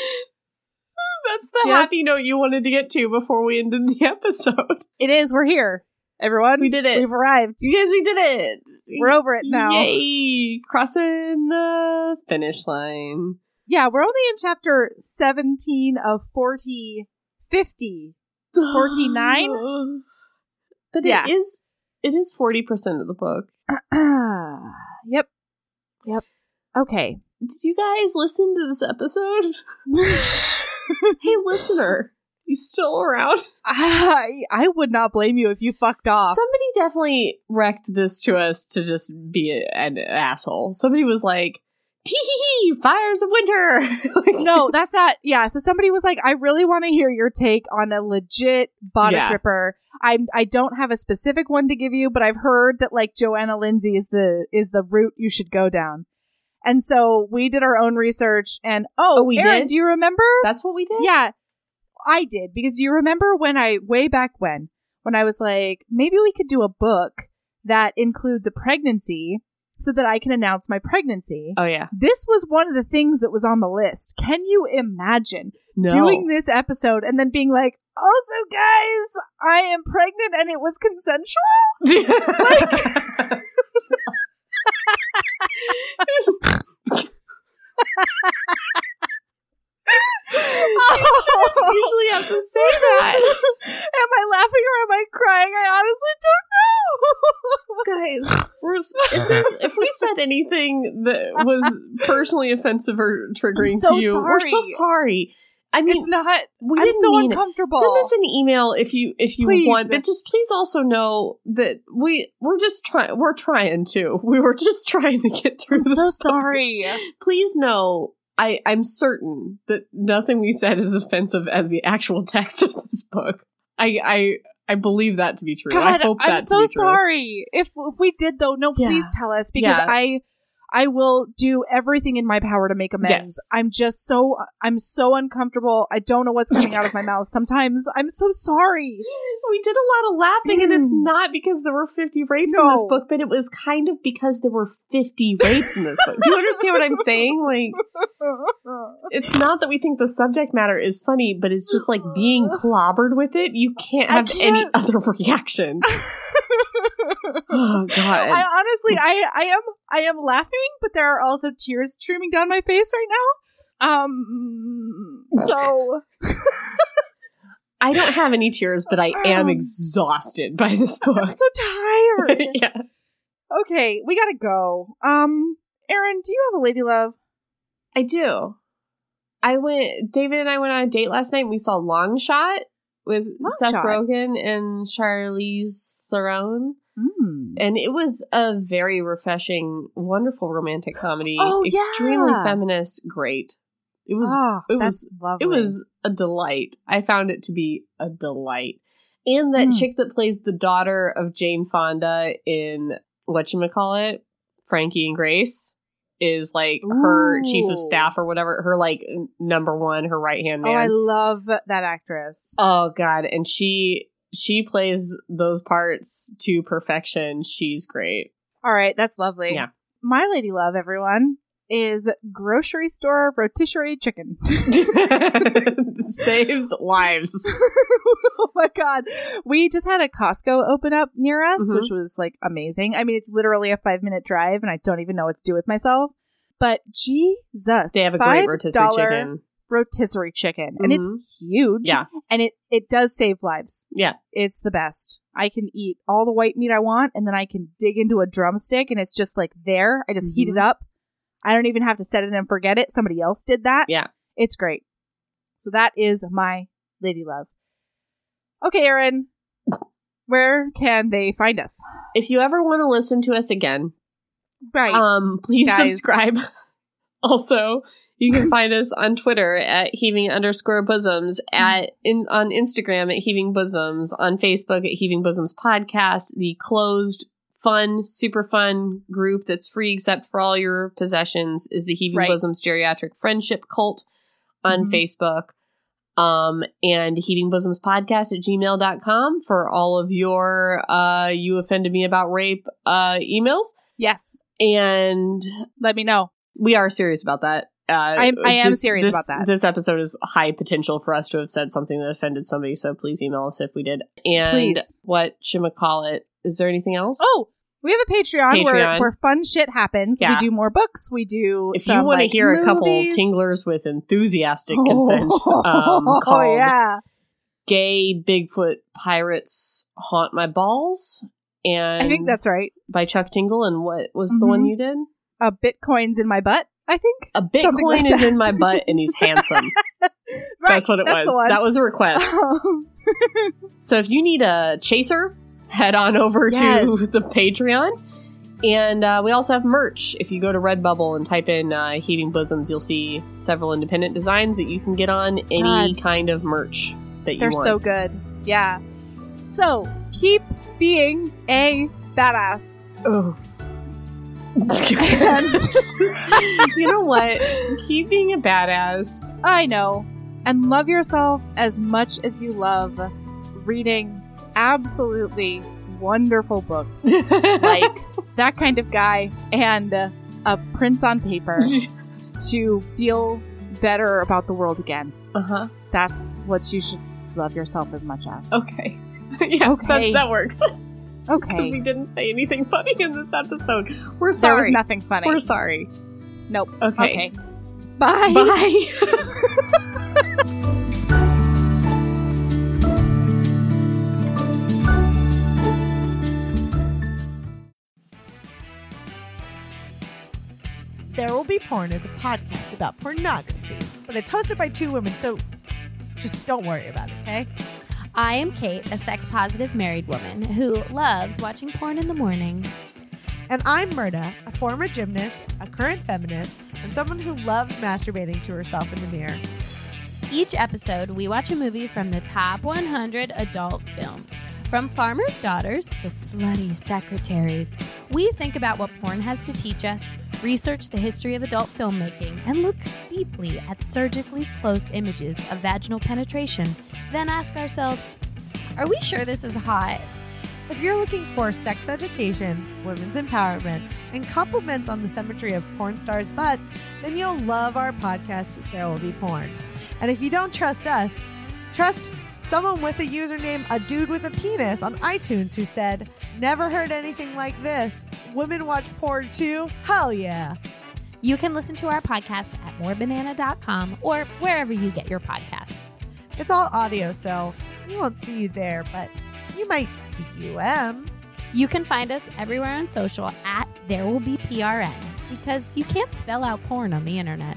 Speaker 3: That's the
Speaker 2: Just-
Speaker 3: happy note you wanted to get to before we ended the episode.
Speaker 2: It is. We're here, everyone.
Speaker 3: We did it.
Speaker 2: We've arrived.
Speaker 3: You guys, we did it.
Speaker 2: We're over it now.
Speaker 3: Yay! Crossing the finish line.
Speaker 2: Yeah, we're only in chapter 17 of 40, 50. 49?
Speaker 3: But
Speaker 2: Yeah.
Speaker 3: it is it is forty percent of the book.
Speaker 2: yep. Yep. Okay.
Speaker 3: Did you guys listen to this episode? hey, listener, you still around?
Speaker 2: I, I would not blame you if you fucked off.
Speaker 3: Somebody definitely wrecked this to us to just be a- an asshole. Somebody was like, "Tee hee hee, fires of winter."
Speaker 2: No, that's not. Yeah. So somebody was like, I really want to hear your take on a legit bodice
Speaker 3: Yeah.
Speaker 2: ripper. I I don't have a specific one to give you, but I've heard that like Johanna Lindsey is the is the route you should go down. And so we did our own research and oh,
Speaker 3: Oh, we
Speaker 2: Erin,
Speaker 3: did?
Speaker 2: do you remember?
Speaker 3: that's what we did.
Speaker 2: yeah. I did because you remember when I way back when when I was like maybe we could do a book that includes a pregnancy so that I can announce my pregnancy.
Speaker 3: Oh yeah.
Speaker 2: This was one of the things that was on the list. Can you imagine
Speaker 3: No.
Speaker 2: doing this episode and then being like, also, guys, I am pregnant and it was consensual?
Speaker 3: you usually have to say that.
Speaker 2: am I laughing or am I crying? I
Speaker 3: honestly don't know. Guys, if, if, we said anything that was personally offensive or triggering
Speaker 2: so
Speaker 3: to you,
Speaker 2: sorry.
Speaker 3: we're so sorry. I mean,
Speaker 2: it's not.
Speaker 3: We
Speaker 2: I'm so uncomfortable.
Speaker 3: It. Send us an email if you if you
Speaker 2: Please.
Speaker 3: want, but just please also know that we we're just trying. We're trying to. We were just trying to get through.
Speaker 2: I'm
Speaker 3: this
Speaker 2: so
Speaker 3: book.
Speaker 2: sorry.
Speaker 3: Please know. I, I'm certain that nothing we said is offensive as the actual text of this book. I I I believe that to be true.
Speaker 2: God,
Speaker 3: I hope that
Speaker 2: I'm
Speaker 3: to
Speaker 2: so
Speaker 3: be true.
Speaker 2: sorry. If, if we did though, no,
Speaker 3: Yeah.
Speaker 2: please tell us because
Speaker 3: Yeah.
Speaker 2: I I will do everything in my power to make amends.
Speaker 3: Yes.
Speaker 2: I'm just so I'm so uncomfortable. I don't know what's coming out of my mouth. Sometimes I'm so sorry.
Speaker 3: We did a lot of laughing, and it's
Speaker 2: Mm.
Speaker 3: not because there were 50 rapes in this book, but it was kind of because there were 50 rapes in this book. Do you understand what I'm saying? Like, it's not that we think the subject matter is funny, but it's just like being clobbered with it. You can't have any
Speaker 2: can't.
Speaker 3: other reaction. Oh, God.
Speaker 2: I honestly, I, I am, I am laughing, but there are also tears streaming down my face right now. Um, so
Speaker 3: I don't have any tears, but I am
Speaker 2: Um.
Speaker 3: exhausted by this
Speaker 2: I'm
Speaker 3: book.
Speaker 2: so tired.
Speaker 3: yeah.
Speaker 2: okay, we gotta go. Um, Erin, do you have a lady love?
Speaker 3: I do. I went. David and I went on a date last night. and We saw Long Shot with
Speaker 2: Long
Speaker 3: Seth
Speaker 2: Shot.
Speaker 3: Rogen and Charlize Theron,
Speaker 2: Mm.
Speaker 3: and it was a very refreshing, wonderful romantic comedy.
Speaker 2: Oh,
Speaker 3: extremely
Speaker 2: yeah.
Speaker 3: feminist, great. It was.
Speaker 2: Ah,
Speaker 3: it was-
Speaker 2: lovely.
Speaker 3: It was a delight. I found it to be a delight. And that
Speaker 2: Mm.
Speaker 3: chick that plays the daughter of Jane Fonda in what you call it, Frankie and Grace, is like her chief of staff or whatever. Her like number one, her right hand man.
Speaker 2: Oh, I love that actress.
Speaker 3: Oh god, and she she plays those parts to perfection. She's great.
Speaker 2: All right, that's lovely.
Speaker 3: Yeah.
Speaker 2: My lady love, everyone, is grocery store rotisserie chicken.
Speaker 3: Saves lives.
Speaker 2: oh my god. We just had a Costco open up near us,
Speaker 3: Mhm.
Speaker 2: which was like amazing. I mean, it's literally a five minute drive, and I don't even know what to do with myself. But Jesus,
Speaker 3: They have a great rotisserie chicken.
Speaker 2: Rotisserie chicken, and
Speaker 3: Mhm.
Speaker 2: it's huge.
Speaker 3: Yeah.
Speaker 2: and it it does save lives.
Speaker 3: Yeah.
Speaker 2: It's the best. I can eat all the white meat I want, and then I can dig into a drumstick, and it's just like there. I just heat it
Speaker 3: Mhm.
Speaker 2: up. I don't even have to set it and forget it. Somebody else did that.
Speaker 3: Yeah.
Speaker 2: It's great. So that is my lady love. Okay, Erin, where can they find us?
Speaker 3: If you ever want to listen to us again,
Speaker 2: Right.
Speaker 3: Um, please
Speaker 2: Guys.
Speaker 3: subscribe. also, you can find us on Twitter at heaving underscore bosoms, at in on Instagram at heaving bosoms, on Facebook at heaving bosoms podcast, the closed, fun, super fun group that's free except for all your possessions is the heaving
Speaker 2: Right.
Speaker 3: bosoms geriatric friendship cult on
Speaker 2: Mhm.
Speaker 3: Facebook. Um, and heaving bosoms podcast at gmail.com for all of your uh you offended me about rape uh emails.
Speaker 2: yes.
Speaker 3: And
Speaker 2: Let me know.
Speaker 3: we are serious about that. Uh,
Speaker 2: I- I am serious
Speaker 3: this-
Speaker 2: about that.
Speaker 3: This episode is high potential for us to have said something that offended somebody, so please email us if we did. And
Speaker 2: Please.
Speaker 3: what should we call it? Is there anything else?
Speaker 2: Oh, we have a Patreon, Where,
Speaker 3: Patreon.
Speaker 2: where fun shit happens.
Speaker 3: Yeah.
Speaker 2: We do more books. We do.
Speaker 3: if
Speaker 2: some,
Speaker 3: you want
Speaker 2: like,
Speaker 3: to hear a couple tinglers with enthusiastic consent, um,
Speaker 2: oh
Speaker 3: called
Speaker 2: yeah.
Speaker 3: "Gay Bigfoot Pirates Haunt My Balls," and
Speaker 2: I think that's right.
Speaker 3: by Chuck Tingle. And what was the one
Speaker 2: Mhm.
Speaker 3: you did?
Speaker 2: Uh, Bitcoins in my butt. I think.
Speaker 3: A Bitcoin
Speaker 2: like
Speaker 3: is in my butt, and he's handsome.
Speaker 2: Right,
Speaker 3: that's what it
Speaker 2: that's
Speaker 3: was. That was a request. So if you need a chaser, head on over to the Patreon. And uh, we also have merch. If you go to Redbubble and type in uh, Heaving Bosoms, you'll see several independent designs that you can get on any
Speaker 2: God.
Speaker 3: kind of merch that you want.
Speaker 2: They're
Speaker 3: want.
Speaker 2: so good. Yeah. So keep being a badass. And
Speaker 3: you know what? Keep being a badass.
Speaker 2: I know. And love yourself as much as you love reading absolutely wonderful books like that kind of guy and uh, a prince on paper to feel better about the world again.
Speaker 3: uh huh.
Speaker 2: That's what you should love yourself as much as.
Speaker 3: Okay. yeah,
Speaker 2: Okay.
Speaker 3: That, that works.
Speaker 2: Okay.
Speaker 3: we didn't say anything funny in this episode. We're sorry.
Speaker 2: There was nothing funny.
Speaker 3: We're sorry.
Speaker 2: Nope.
Speaker 3: Okay.
Speaker 2: okay. Bye.
Speaker 3: Bye.
Speaker 4: There Will Be Porn is a podcast about pornography, but it's hosted by two women, so just don't worry about it, okay?
Speaker 5: I am Kate, a sex positive married woman who loves watching porn in the morning.
Speaker 4: And I'm Murda, a former gymnast, a current feminist, and someone who loves masturbating to herself in the mirror.
Speaker 5: Each episode, we watch a movie from the top 100 adult films. From farmers' daughters to slutty secretaries, we think about what porn has to teach us, research the history of adult filmmaking, and look deeply at surgically close images of vaginal penetration. Then ask ourselves, are we sure this is hot?
Speaker 4: If you're looking for sex education, women's empowerment, and compliments on the symmetry of porn stars' butts, then you'll love our podcast, There Will Be Porn. And if you don't trust us, trust someone with a username a dude with a penis on iTunes who said, Never heard anything like this. Women watch porn too? Hell yeah.
Speaker 5: You can listen to our podcast at morebanana.com or wherever you get your podcasts.
Speaker 4: It's all audio, so we won't see you there, but you might see UM.
Speaker 5: You can find us everywhere on social at There Will Be PRN because you can't spell out porn on the internet.